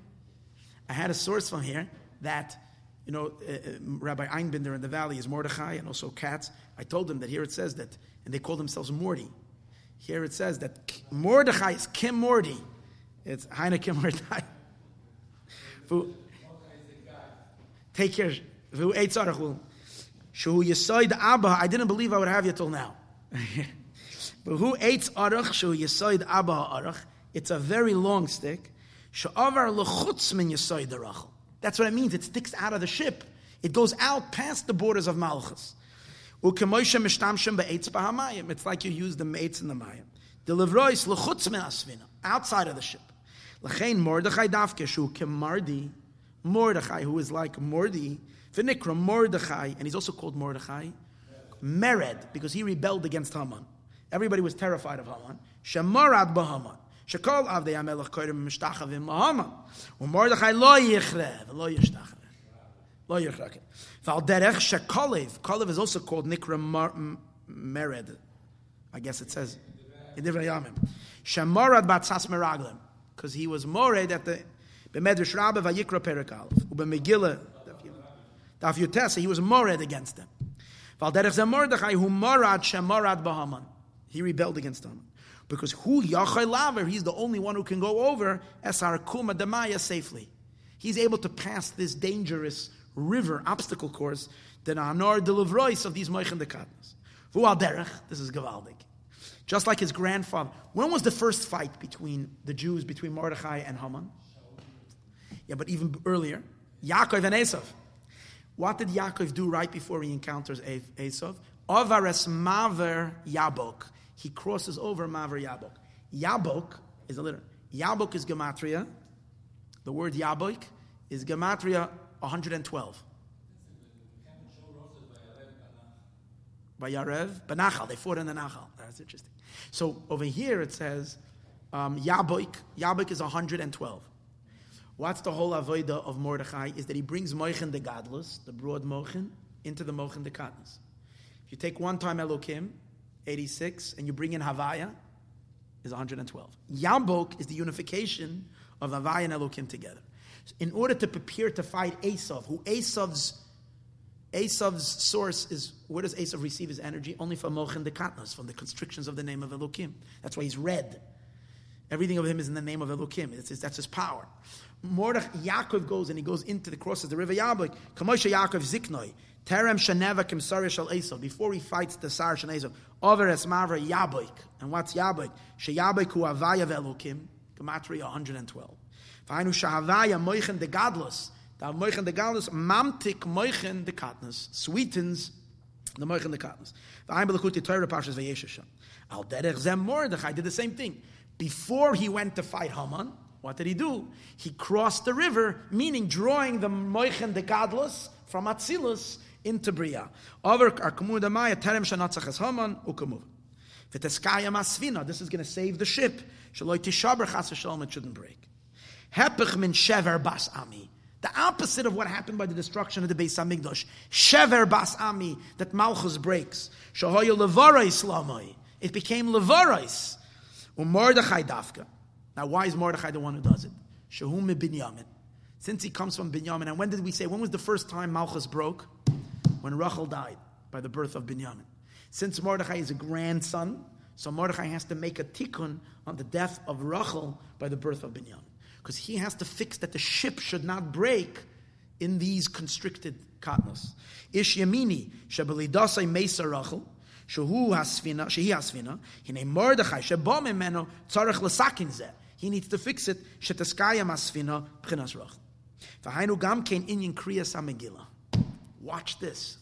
Speaker 1: I had a source from here that, you know, uh, uh, Rabbi Einbinder in the valley is Mordechai and also Katz. I told him that here it says that, and they call themselves Morty. Here it says that Mordechai is Kim Morty. It's Heine Kim Mordechai. Take care. Shu yisoid abba. I didn't believe I would have you till now. but who ate arach? Shu yisoid abba arach. It's a very long stick. Sha'avar lechutz min yisoid arachel. That's what it means. It sticks out of the ship. It goes out past the borders of Malchus. It's like you use the mates in the mayim. The livrois lechutz min asvina, outside of the ship. L'chein mordechai davke shu kemardi Mordechai, who is like Mordi, Finikra Mordechai, and he's also called Mordechai, Mered, because he rebelled against Haman. Everybody was terrified of Haman. Shemarad Bahaman. Shekol Avdei HaMelech Koyrim Mishtachavim Lahaman. Mordechai lo yichrev, lo yishtachavim. Lo yichrev. Val derech shekolev. Kolev is also called Nikra Mered. I guess it says in different Yamim. Shemarad Batzas Meraglim. Because he was mored at the B'medrash Rabbah vayikra perik aleph. U'b'megillah daf yutesa, he was mored against them. Val derech zeh Mordechai hu morad shemorad b'haman. He rebelled against Haman. Because who yachai laver, he's the only one who can go over esar kuma demaya safely. He's able to pass this dangerous river obstacle course the livrois of these moichen dekatnas. Vu al derech, this is gavaldik. Just like his grandfather. When was the first fight between the Jews, between Mordechai and Haman? Yeah, but even earlier, Yaakov and Esav. What did Yaakov do right before he encounters Esav? Avares Maver Yabok. He crosses over Maver Yabok. Yabok is a letter. Yabok is Gematria. The word Yabok is Gematria 112. By Yarev, Benachal. They fought in the Nachal. That's interesting. So over here it says um, Yabok. Yabok is 112. What's the whole avoida of Mordechai? Is that he brings Moichen the Gadlus, the broad Moichen, into the Moichen the Katnas. If you take one time Elokim, 86, and you bring in Havaya, is 112. Yabok is the unification of Havaya and Elokim together. In order to prepare to fight Esav, who Esav's Esav's source is where does Esav receive his energy? Only from Mochen the Katnas, from the constrictions of the name of Elokim. That's why he's red. Everything of him is in the name of Elokim. His, that's his power. Mordech Yaakov goes and he goes into the crosses of the river Yabok. Kamosha Yaakov Ziknoi. Terem Shaneva Kim Shal Esav. Before he fights the Sar Shan Esav. Over Esmavra Yabok. And what's Yabok? Sheyabok hu Avaya Velokim. Gematria 112. Fainu Shahavaya Moichen de Gadlus. The Moichen de Gadlus. Mamtik Moichen de Katnus. Sweetens the Moichen de Katnus. V'ayim Belakuti Torah Pashas Vayeshasham. Al Derech Zem Mordechai did the same thing. Before he went to fight Haman, what did he do? He crossed the river, meaning drawing the Moichen Gadlus from Atzilus into Bria. This is going to save the ship. It shouldn't break. The opposite of what happened by the destruction of the Beis Hamikdash. Shever Bas Ami, that Malchus breaks. Shahoya Levarais. It became Levarais. Umordechai Dafka. Now, why is Mordechai the one who does it? Shahum. Since he comes from Binyamin, and when did we say, when was the first time Malchus broke? When Rachel died by the birth of Binyamin. Since Mordechai is a grandson, So Mordechai has to make a tikkun on the death of Rachel by the birth of Binyamin. Because he has to fix that the ship should not break in these constricted katnos. Ish yamini shebelidasai mesa Rachel shehu hasfina shehi hasfina hine Mordechai sheba memeno tzarech lesakin zeh. He needs to fix it shetaskaya masfina. V'hainu gam kein inyan kriyas Megillah. Watch this.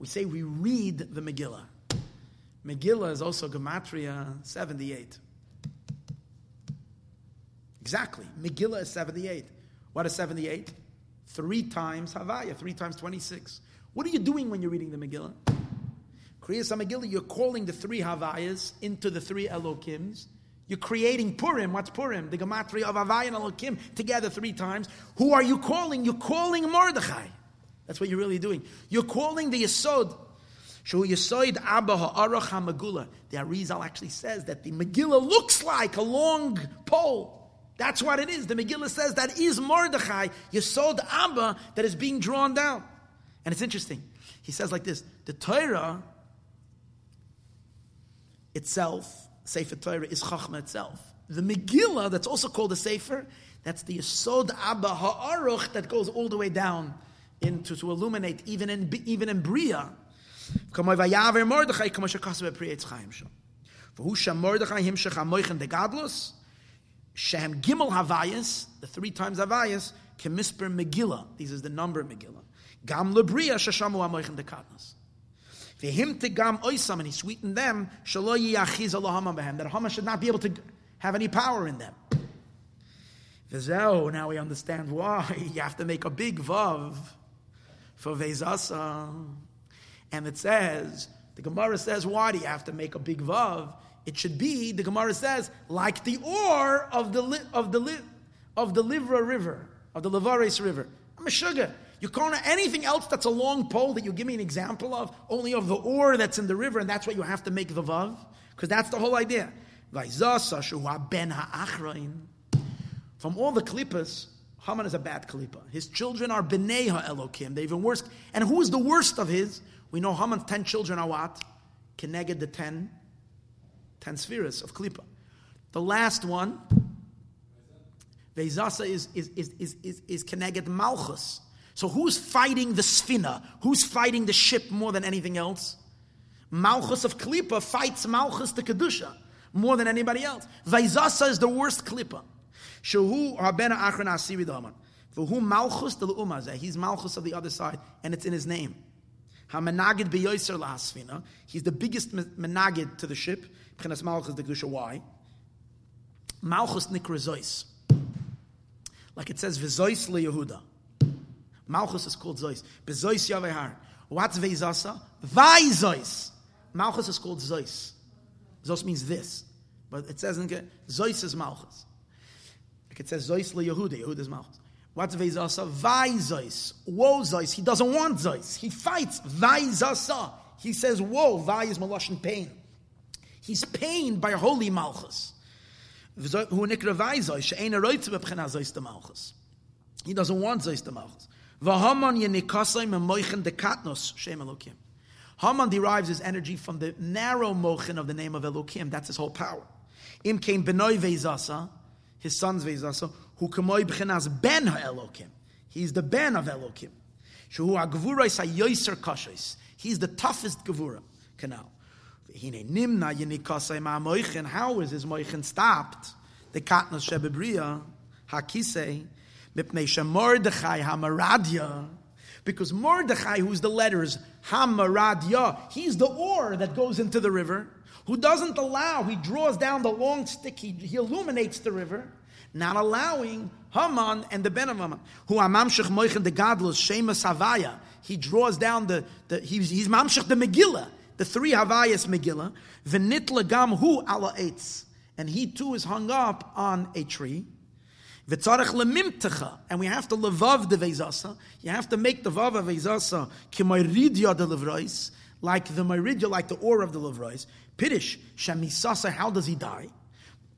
Speaker 1: We say we read the Megillah. Megillah is also Gematria 78. Exactly. Megillah is 78. What is 78? Three times Havaya, three times 26. What are you doing when you're reading the Megillah? Kriyas Megillah, you're calling the three Havayas into the three Elokims. You're creating Purim. What's Purim? The Gematria of Havaya and Elokim together three times. Who are you calling? You're calling Mordechai. That's what you're really doing. You're calling the Yesod. Shu Yesod Abba Ha'arach HaMegillah. The Arizal actually says that the Megillah looks like a long pole. That's what it is. The Megillah says that is Mordechai, Yesod Abba, that is being drawn down. And it's interesting. He says like this the Torah itself, Sefer Torah, is Chachma itself. The Megillah, that's also called a Sefer, that's the Yesod Abba Ha'aruch that goes all the way down into to illuminate even in even in Bria. Mordechai, Mordechai himshach amoichen de gadlus, shehem gimel havayas, the three times havayas, kemisper Megillah. These is the number Megillah. Gam lebria shashamu amoichen de gadlus. V'him tegam oisam, and he sweetened them, shalo yiyachiz Allahama behem, that Hama should not be able to have any power in them. V'zeo, now we understand why you have to make a big vav for Vezasa. And it says, the Gemara says, why do you have to make a big vav? It should be, the Gemara says, like the ore of the of the of the Livra River, of the Lavares River. I'm a sugar. You can't anything else that's a long pole that you give me an example of, only of the ore that's in the river, and that's what you have to make the vav, because that's the whole idea. From all the klippas, Haman is a bad kalipa. His children are b'nei ha'elokim. They're even worse. And who is the worst of his? We know Haman's ten children are what? Connected the ten, ten spheres of kalipa. The last one, Vezasa is is is is is, is connected Malchus. So who's fighting the Sfina? Who's fighting the ship more than anything else? Malchus of Klippa fights Malchus the Kedusha more than anybody else. Vaizasa is the worst Klippa. Achron Asiri. For whom Malchus the Umazeh, he's Malchus of the other side, and it's in his name. Lahasfina. He's the biggest menagid to the ship. Malchus the Kedusha. Why? Malchus nikra Like it says, v'zois Yehuda. Malchus is called zois. Bezois yavehar. What's veizasa? Vaizois. Malchus is called zois. Zos means this. But it says in Zois is Malchus. It says Zois le Yehuda, Yehuda's Malchus. What's Veizasa? Vaizois. Woe Zois. He doesn't want Zois. He fights. Vaizasa. He says, Woe. Vai is Maloshin pain. He's pained by holy Malchus. He doesn't want Zois the Malchus. Vahaman yenikasai memoichen de katnos shem Elokim. Haman derives his energy from the narrow mochen of the name of Elokim. That's his whole power. Im came benoy veizasa his son's Veizasa, who kamoy b'chenas ben ha'elokim. He's the ben of Elokim. Shehu ha'gvurais ha'yoyser kashos. He's the toughest gevura. Canal. Hine nimna yinikasei ma'amoichen. How is his moichen stopped? The katnas shebebriya hakisei mipnei shemordechai ha'maradya. Because Mordechai, who's the letters, Hamaradya, he's the oar that goes into the river who doesn't allow, he draws down the long stick, he, he illuminates the river, not allowing Haman and the Ben of Haman, who are mamshech moichen the gadlus, shema savaya. He draws down the, the he's, he's mamshech the Megillah, the three Havayas Megillah, v'nitla gam hu ala eitz. And he too is hung up on a tree. V'tzarech lemimtecha, and we have to levav the vezasa. You have to make the vav vezasa k'mayridya de like the mayridya, like the ore of the levrois. Piddish, Shemisasa, how does he die?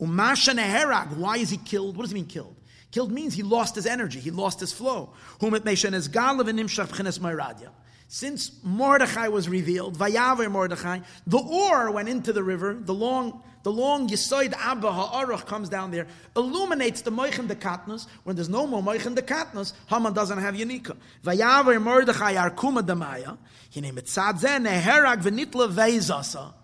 Speaker 1: Umasha Neherag, why is he killed? What does he mean killed? Killed means he lost his energy, he lost his flow. Whom it is galav and nimshach Since Mordechai was revealed, Vayaver Mordechai, the Or went into the river, the long, the long Yisoid Abba Ha'aruch comes down there, illuminates the Moichin de Katnus. When there's no more Moichin de Katnus, Haman doesn't have Yanika. Vayaver Mordechai Arkuma Damaya, Hine Mitzad Zeh Neherag V'nitla Veizasa,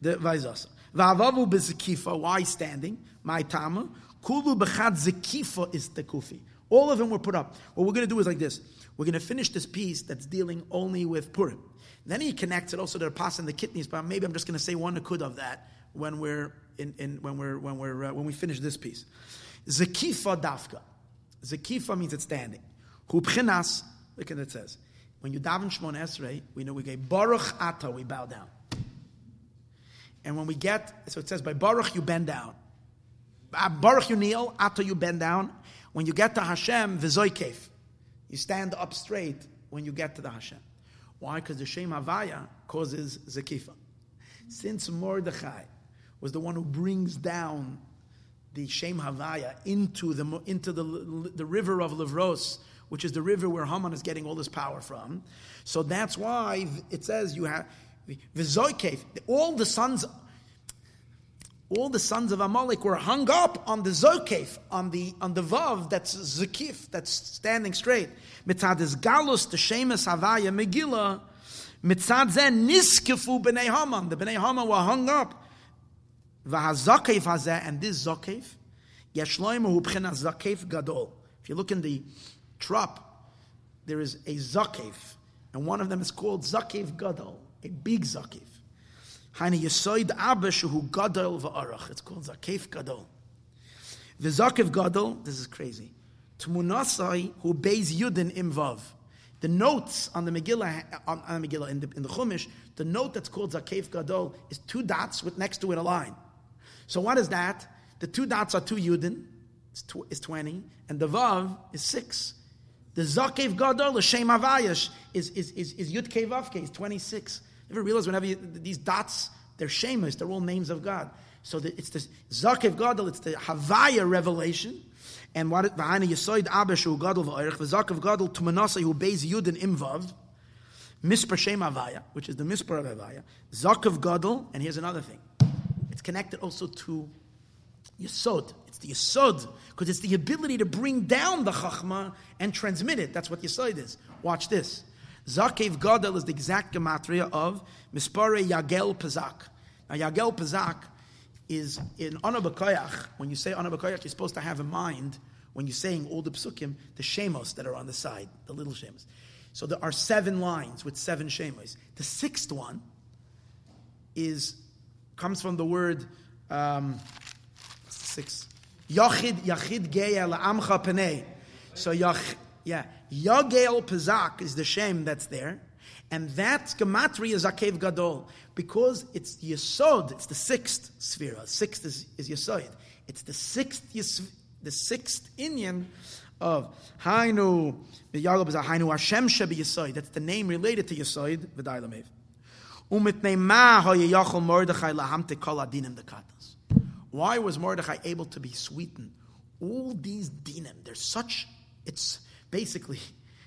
Speaker 1: the Veizasa. Va'avavu Bezekifa, why standing? My Tama. Kulu Zekifa is the Kufi. All of them were put up. What we're going to do is like this. We're going to finish this piece that's dealing only with Purim. Then he connects it also to the pas and the kitnias, but maybe I'm just going to say one akud of that when we're in, in when we're when we're uh, when we finish this piece. Zekifa dafka. Zekifa means it's standing. Hubchinas, look at it says. When you daven Shmon Esrei, we know we get Baruch Ata, we bow down. And when we get, so it says by Baruch you bend down. Uh, Baruch you kneel, Ata you bend down. When you get to Hashem, Vizoikev. You stand up straight when you get to the Hashem. Why? Because the Shem Havaya causes Zekifa. Since Mordechai was the one who brings down the Shem Havaya into the, into the, the river of Livros, which is the river where Haman is getting all his power from. So that's why it says you have Vizoikev, all the sons all the sons of Amalek were hung up on the Zokef, on the on the Vav that's Zakif, that's standing straight. Mitzad is Galus, the Shemus Havaya Megillah. Mitzad Niskefu b'nei Haman. The b'nei Haman were hung up. V'hazakef hazeh, and this Zakef, Yeshloimu b'china Zakef Gadol. If you look in the trop, there is a Zakef, and one of them is called Zakef Gadol, a big Zakef. Haine Yesoid Abba Shehu Gadol Va'arach. It's called Zakef Gadol. The Zakef Gadol, this is crazy. Tmunasai Hu Beis Yudin Imvav. The notes on the Megillah, on, on the Megillah in the, in the Chumash, the note that's called Zakef Gadol is two dots with next to it a line. So what is that? The two dots are two Yudin, it's, tw- is 20, and the Vav is 6. The Zakev Gadol, the Shem Avayash, is, is, is, is Yud Kevavke, is 26. Ever realize whenever you, these dots, they're shameless, they're all names of God. So the, it's the Zakev Gadol, it's the Havaya revelation. And what V'hana Yesoid Abeshu Gadol V'oirich, V'zakev Gadol Tumanasa Hu Beis Yudin Imvav, Mispar Shem Havaya, which is the Mispar of Havaya, Zakev Gadol, and here's another thing. It's connected also to Yesod. It's the Yesod, because it's the ability to bring down the Chachma and transmit it. That's what Yesod is. Watch this. Zakev Gadol is the exact gematria of Mispare Yagel Pazak. Now, Yagel Pazak is in Anabakoyach. When you say Anabakoyach, you're supposed to have in mind, when you're saying all the psukim, the shemos that are on the side, the little shemos. So there are seven lines with seven shemos. The sixth one is comes from the word um, six. Yachid Yachid Geya La'amcha Penei. So Yach, yeah, Yagel Pazak is the shame that's there. And that gematria is Akev Gadol because it's Yesod, it's the sixth sphere. Sixth is, is Yesod. It's the sixth the sixth Inyan of Hainu Yagel Pazak Hainu Hashem Sheb Yesod. That's the name related to Yesod V'dai Why was Mordechai able to be sweetened? All these dinim, there's such, it's basically,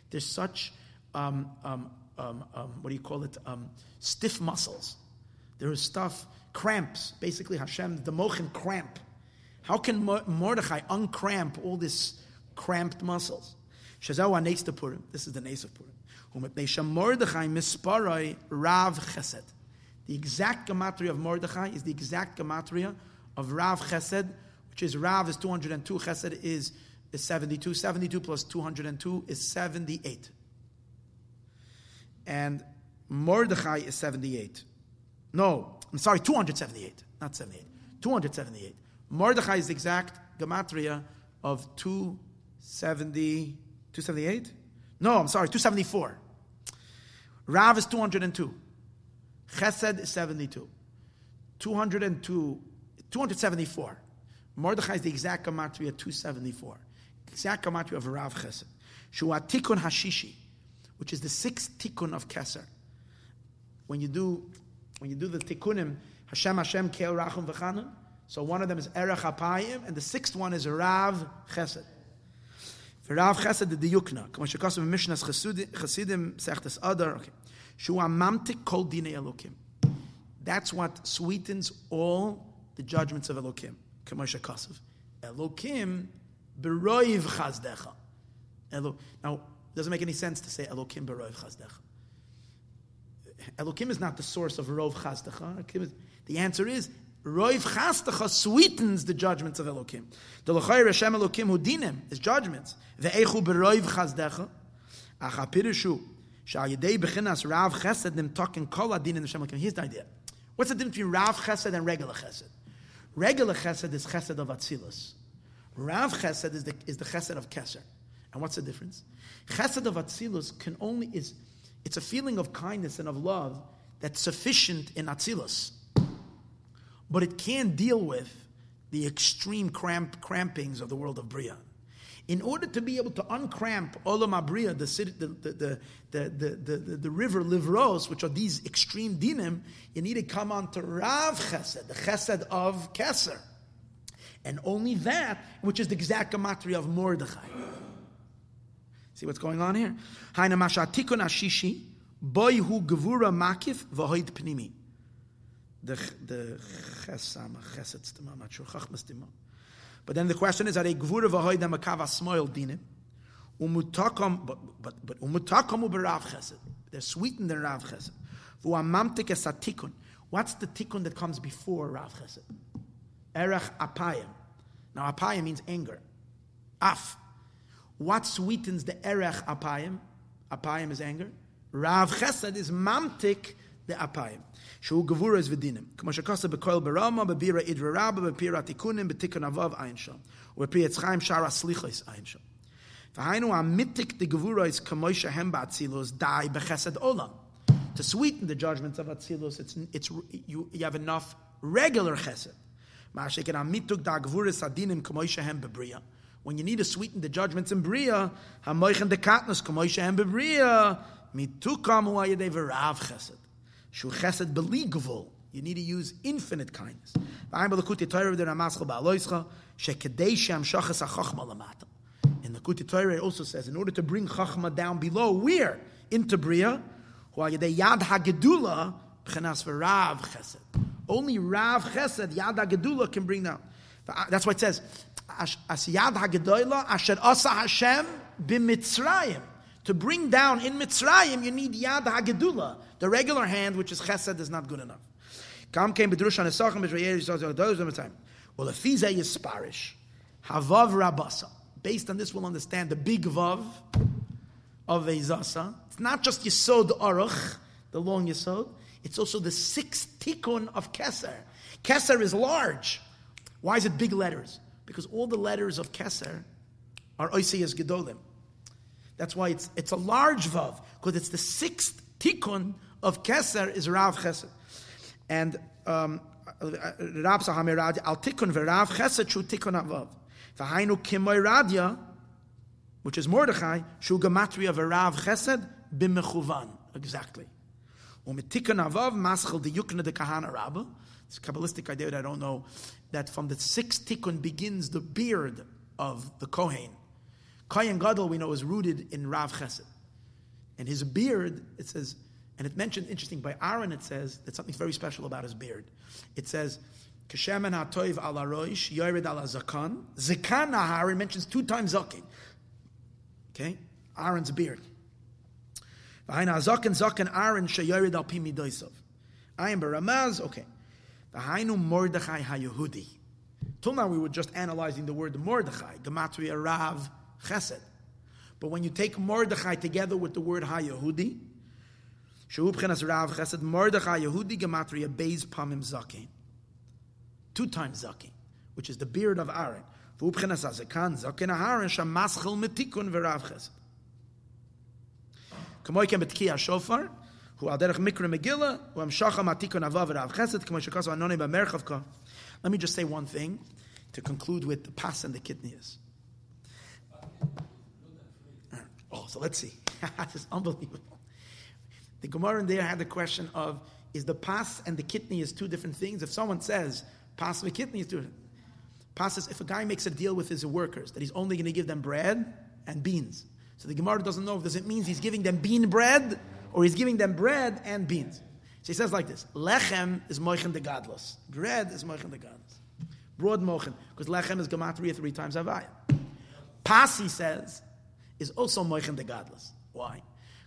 Speaker 1: there's such, um, um, um, what do you call it, stiff muscles. There is stuff, cramps, basically Hashem, the mochin cramp. How can Mordechai uncramp all this cramped muscles? Shazawa Nes Purim. This is the Nes of Purim. The exact gematria of Mordechai is the exact gematria of Rav Chesed, which is Rav is 202, Chesed is, is 72. 72 plus 202 is 78. And Mordechai is 78. No, I'm sorry, 278, not 78. 278. Mordechai is the exact gematria of 270, 278? No, I'm sorry, 274. Rav is 202. Chesed is 72. 202, 274. Mordechai is the exact gematria 274. Exact gematria of Rav Chesed. Shua Tikkun Hashishi, which is the sixth Tikkun of Keser. When you do, when you do the Tikkunim, Hashem Hashem Kel Rachum V'chanim, so one of them is Erech Apayim, and the sixth one is Rav Chesed. Rav Chesed the Yukna, כמו שכוסף במשנס חסידים, סכתס אדר, okay. שהוא הממתיק כל דיני אלוקים. That's what sweetens all the judgments of Elokim. כמו שכוסף. Elokim beroiv chazdecha. Elo- Now, it doesn't make any sense to say Elokim beroiv chazdecha. Elokim is not the source of rov chazdecha. Elokim is- The answer is Roiv chastecha sweetens the judgments of Elokim. The l'chayr Hashem Elokim hu dinim is judgments. The Ve'echu beroiv chazdecha. Ach hapirishu shal yedei bechinas rav chesed nimtok kol adin in Hashem Elokim. Here's the idea. What's the difference between rav chesed and regular chesed? Regular chesed is chesed of atzilus. Rav chesed is the, is the chesed of keser. And what's the difference? Chesed of atzilus can only is it's a feeling of kindness and of love that's sufficient in atzilus but it can't deal with the extreme cramp, crampings of the world of Bria. In order to be able to uncramp Olam Abriya, the, city, the, the, the, the, the, the, river Livros, which are these extreme dinim, you need to come on to Rav Chesed, the Chesed of Keser. And only that, which is the exact gematria of Mordechai. See what's going on here? Haina mashatikun ashishi, boy hu gevura makif v'hoid pnimi the the chesam chesed stima. I'm not sure chachmas. But then the question is: Are they gvura v'hoy da makava smoil dinim? Umutakam, but but but umutakam uberav chesed. They're sweetened in rav chesed. V'uamamtik esatikun. What's the tikkun that comes before rav chesed? Erech apayim. Now apayim means anger. Af. What sweetens the erech apayim? Apayim is anger. Rav chesed is mamtik the apayim. שהוא גבורה is ודינים. כמו שכוסה בכל ברמה, בבירה אידרה רבה, בפירה תיקונים, בתיקון אבב אין שם. ובפרי עץ חיים שער הסליחוס אין שם. והיינו המיתיק דה גבורה is כמו שהם באצילוס, די בחסד עולם. To sweeten the judgments of Atzilus, it's, it's, you, you have enough regular chesed. מה שכן המיתוק דה גבורה סדינים כמו שהם בבריאה. When you need to sweeten the judgments in Bria, המויכן דקטנוס כמו שהם בבריאה, מיתוקם הוא הידי ורב חסד. Shu chesed believable. You need to use infinite kindness. In the Kuti Torah it also says, in order to bring chachma down below, where? Into Bria, b'chenas v'rav chesed. Only Rav yad hagedula can bring down. That's why it says, as yad hagedula asher asa Hashem b'mitzrayim. To bring down in Mitzrayim, you need Yad HaGedula. The regular hand, which is Chesed, is not good enough. Came bedrush on Esachem b'Shvayeri Well, if he's a Yisparish, Havav Rabasa. Based on this, we'll understand the big Vav of Ezasa. It's not just Yisod Aruch, the long Yisod. It's also the sixth tikkun of Keser. Keser is large. Why is it big letters? Because all the letters of Keser are Oiseyas Gedolim. That's why it's, it's a large vav, because it's the sixth tikkun of Keser is Rav Chesed. And um, Rav Radia, al tikkun v'Rav Chesed shu tikkun avav. V'hainu kimoy Radia, which is Mordechai, shu gematria v'Rav Chesed b'mechuvan. Exactly. U'mitikkun avav maschel de yukna de kahana rabba. It's a Kabbalistic idea that I don't know, that from the sixth tikkun begins the beard of the Kohen. Kohen Gadol, we know, is rooted in Rav Chesed. And his beard, it says, and it mentioned, interesting, by Aaron it says that something very special about his beard. It says, Keshemen ha'toiv ala roish, yored ala zakan. Zakan Aaron mentions two times zakin. Okay? Aaron's beard. V'haina zakan zakan Aaron sheyored al pimi doisov. I am baramaz, okay. V'hainu Mordechai ha-Yehudi. Till now we were just analyzing the word Mordechai, Gematria Rav, Chesed. But when you take Mordechai together with the word HaYehudi, Two times Zakin, which is the beard of Aaron. Kem betkiya shofar, hu al derech mikra megillah, hu am matikun avav Rav Chesed, kamoy shekasu anoni b'merchavka. Let me just say one thing to conclude with the pas and the kidneys. Oh, so let's see. this is unbelievable. The Gemara in there had the question of is the pas and the kidney is two different things? If someone says pas and the kidney is two pas is if a guy makes a deal with his workers that he's only going to give them bread and beans. So the Gemara doesn't know if this it means he's giving them bean bread or he's giving them bread and beans. So he says like this: Lechem is moichen de gadlos. Bread is moichen de gadlos. Broad moichen, because lechem is gematria three times avaya. Pas, he says, is also moichen de gadlos. Why?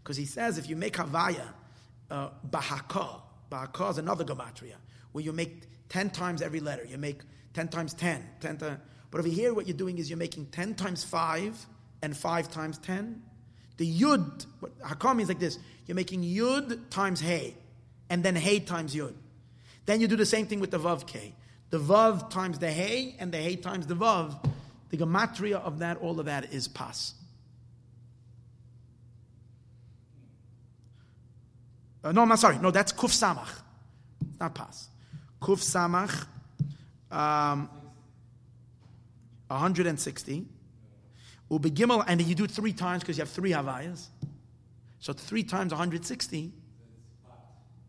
Speaker 1: Because he says if you make havaya uh, bahaka, bahaka is another gematria where you make ten times every letter. You make ten times ten, ten times. But over here, what you're doing is you're making ten times five and 5 times 10. The yud, hakam means like this. You're making yud times hey, and then hey times yud. Then you do the same thing with the vav k. The vav times the hey, and the hey times the vav. The gematria of that, all of that is pas. Uh, no, I'm sorry. No, that's kuf samach. Not pas. Kuf samach, um, 160. Ubegimel, and you do it three times because you have three Havayas. So three times 160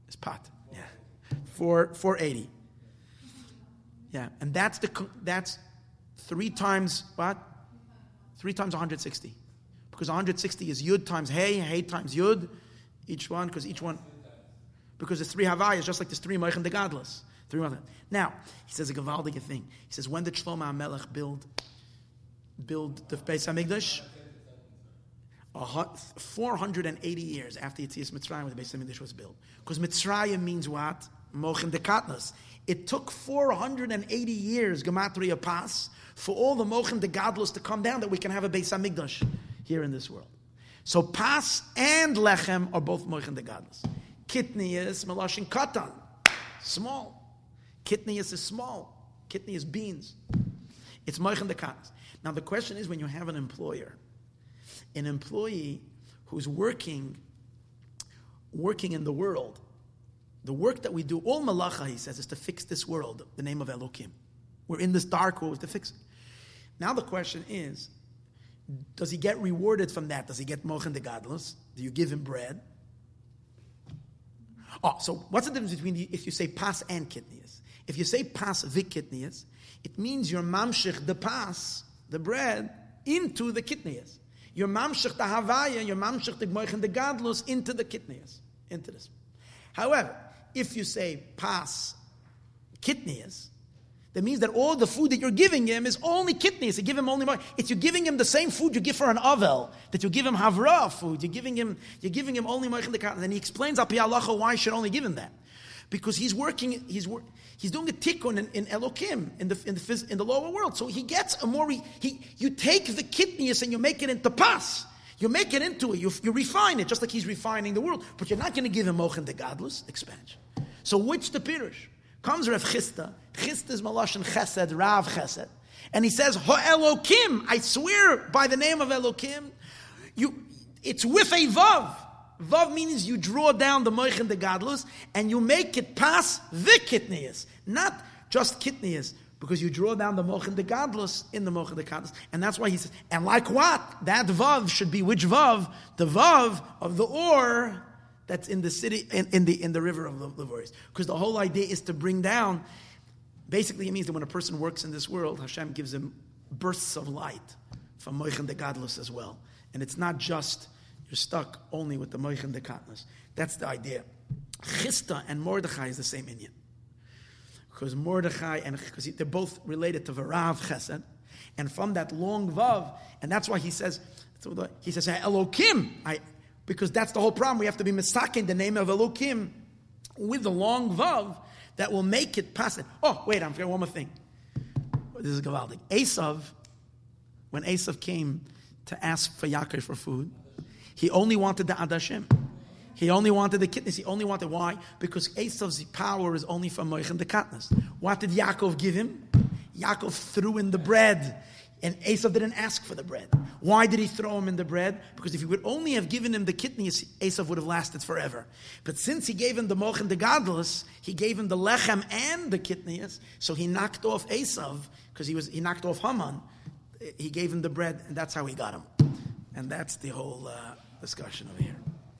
Speaker 1: is pot. Yeah. For 480. Yeah. And that's the that's three times what? Three times 160. Because 160 is Yud times Hey, Hey times Yud. Each one, because each one because there's three Havayas, just like there's three Meichin the Gadlus. Three Now, he says a Gavaldik thing. He says, when did Shlomo HaMelech build build the Beis Hamikdash? 480 years after Yetzias Mitzrayim, when the Beis Hamikdash was built. Because Mitzrayim means what? Mochem Dekatnas. It took 480 years, Gematria Pas, for all the Mochem Degadlos to come down that we can have a Beis Hamikdash here in this world. So Pas and Lechem are both Mochem Degadlos. Kitnius, Melashin Katan, small. Kitnius is small. Kidney is beans. It's Mochem Degadlos. Now, the question is when you have an employer, an employee who's working, working in the world, the work that we do, all malacha, he says, is to fix this world, the name of Elokim. We're in this dark world to fix it. Now the question is, does he get rewarded from that? Does he get mochen the gadlus? Do you give him bread? Oh, so what's the difference between the, if you say pas and kitnias? If you say pas vik kitnias, it means you're mamshich the pas the bread into the kitnias. Your mamshich the havaya, your mamshich the gmoich and the gadlus into the kitnias, into this. However, if you say pas kitnias, that means that all the food that you're giving him is only kitnias. You give him only. It's you're giving him the same food you give for an avel. That you give him havra food. You're giving him. You're giving him only moich and the And then he explains al why you should only give him that, because he's working. He's He's doing a tikkun in, in Elokim, in the, in, the in the lower world. So he gets a more, he, you take the kitnias and you make it into pas. You make it into it, you, you refine it, just like he's refining the world. But you're not going to give him mochen the gadlus expansion. So which the pirush? Comes Rav Chisda. Chisda is Chesed, Rav Chesed. And he says, Ho Elokim, I swear by the name of Elokim, you, it's with a vav. Vav means you draw down the moich and the gadlus and you make it pass the kitnias, not just kitnias, because you draw down the moich and the gadlus in the moich and the gadlus. And that's why he says, and like what? That vav should be which vav? The vav of the or that's in the city, in, in the, in the river of Livoris. Because the whole idea is to bring down, basically it means that when a person works in this world, Hashem gives him bursts of light from moich and the gadlus as well. And it's not just you're stuck only with the Moich and the Katnas. That's the idea. Chisda and Mordechai is the same inyan. Because Mordechai and because they're both related to Varav Chesed, and from that long Vav, and that's why he says, he says, Elokim, I, because that's the whole problem. We have to be misakin the name of Elokim with the long Vav that will make it pass it. Oh, wait, I'm forgetting one more thing. This is Gavaldik. Esav, when Esav came to ask for Yaakov for food, he only wanted the Adashim. He only wanted the kitnias. He only wanted why? Because Esav's power is only from and the Katnas. What did Yaakov give him? Yaakov threw in the bread. And Esav didn't ask for the bread. Why did he throw him in the bread? Because if he would only have given him the kitnias, Esav would have lasted forever. But since he gave him the moch and the gadlus, he gave him the lechem and the kitnias, so he knocked off Esav, because he was he knocked off Haman. He gave him the bread, and that's how he got him. And that's the whole uh, discussion over here.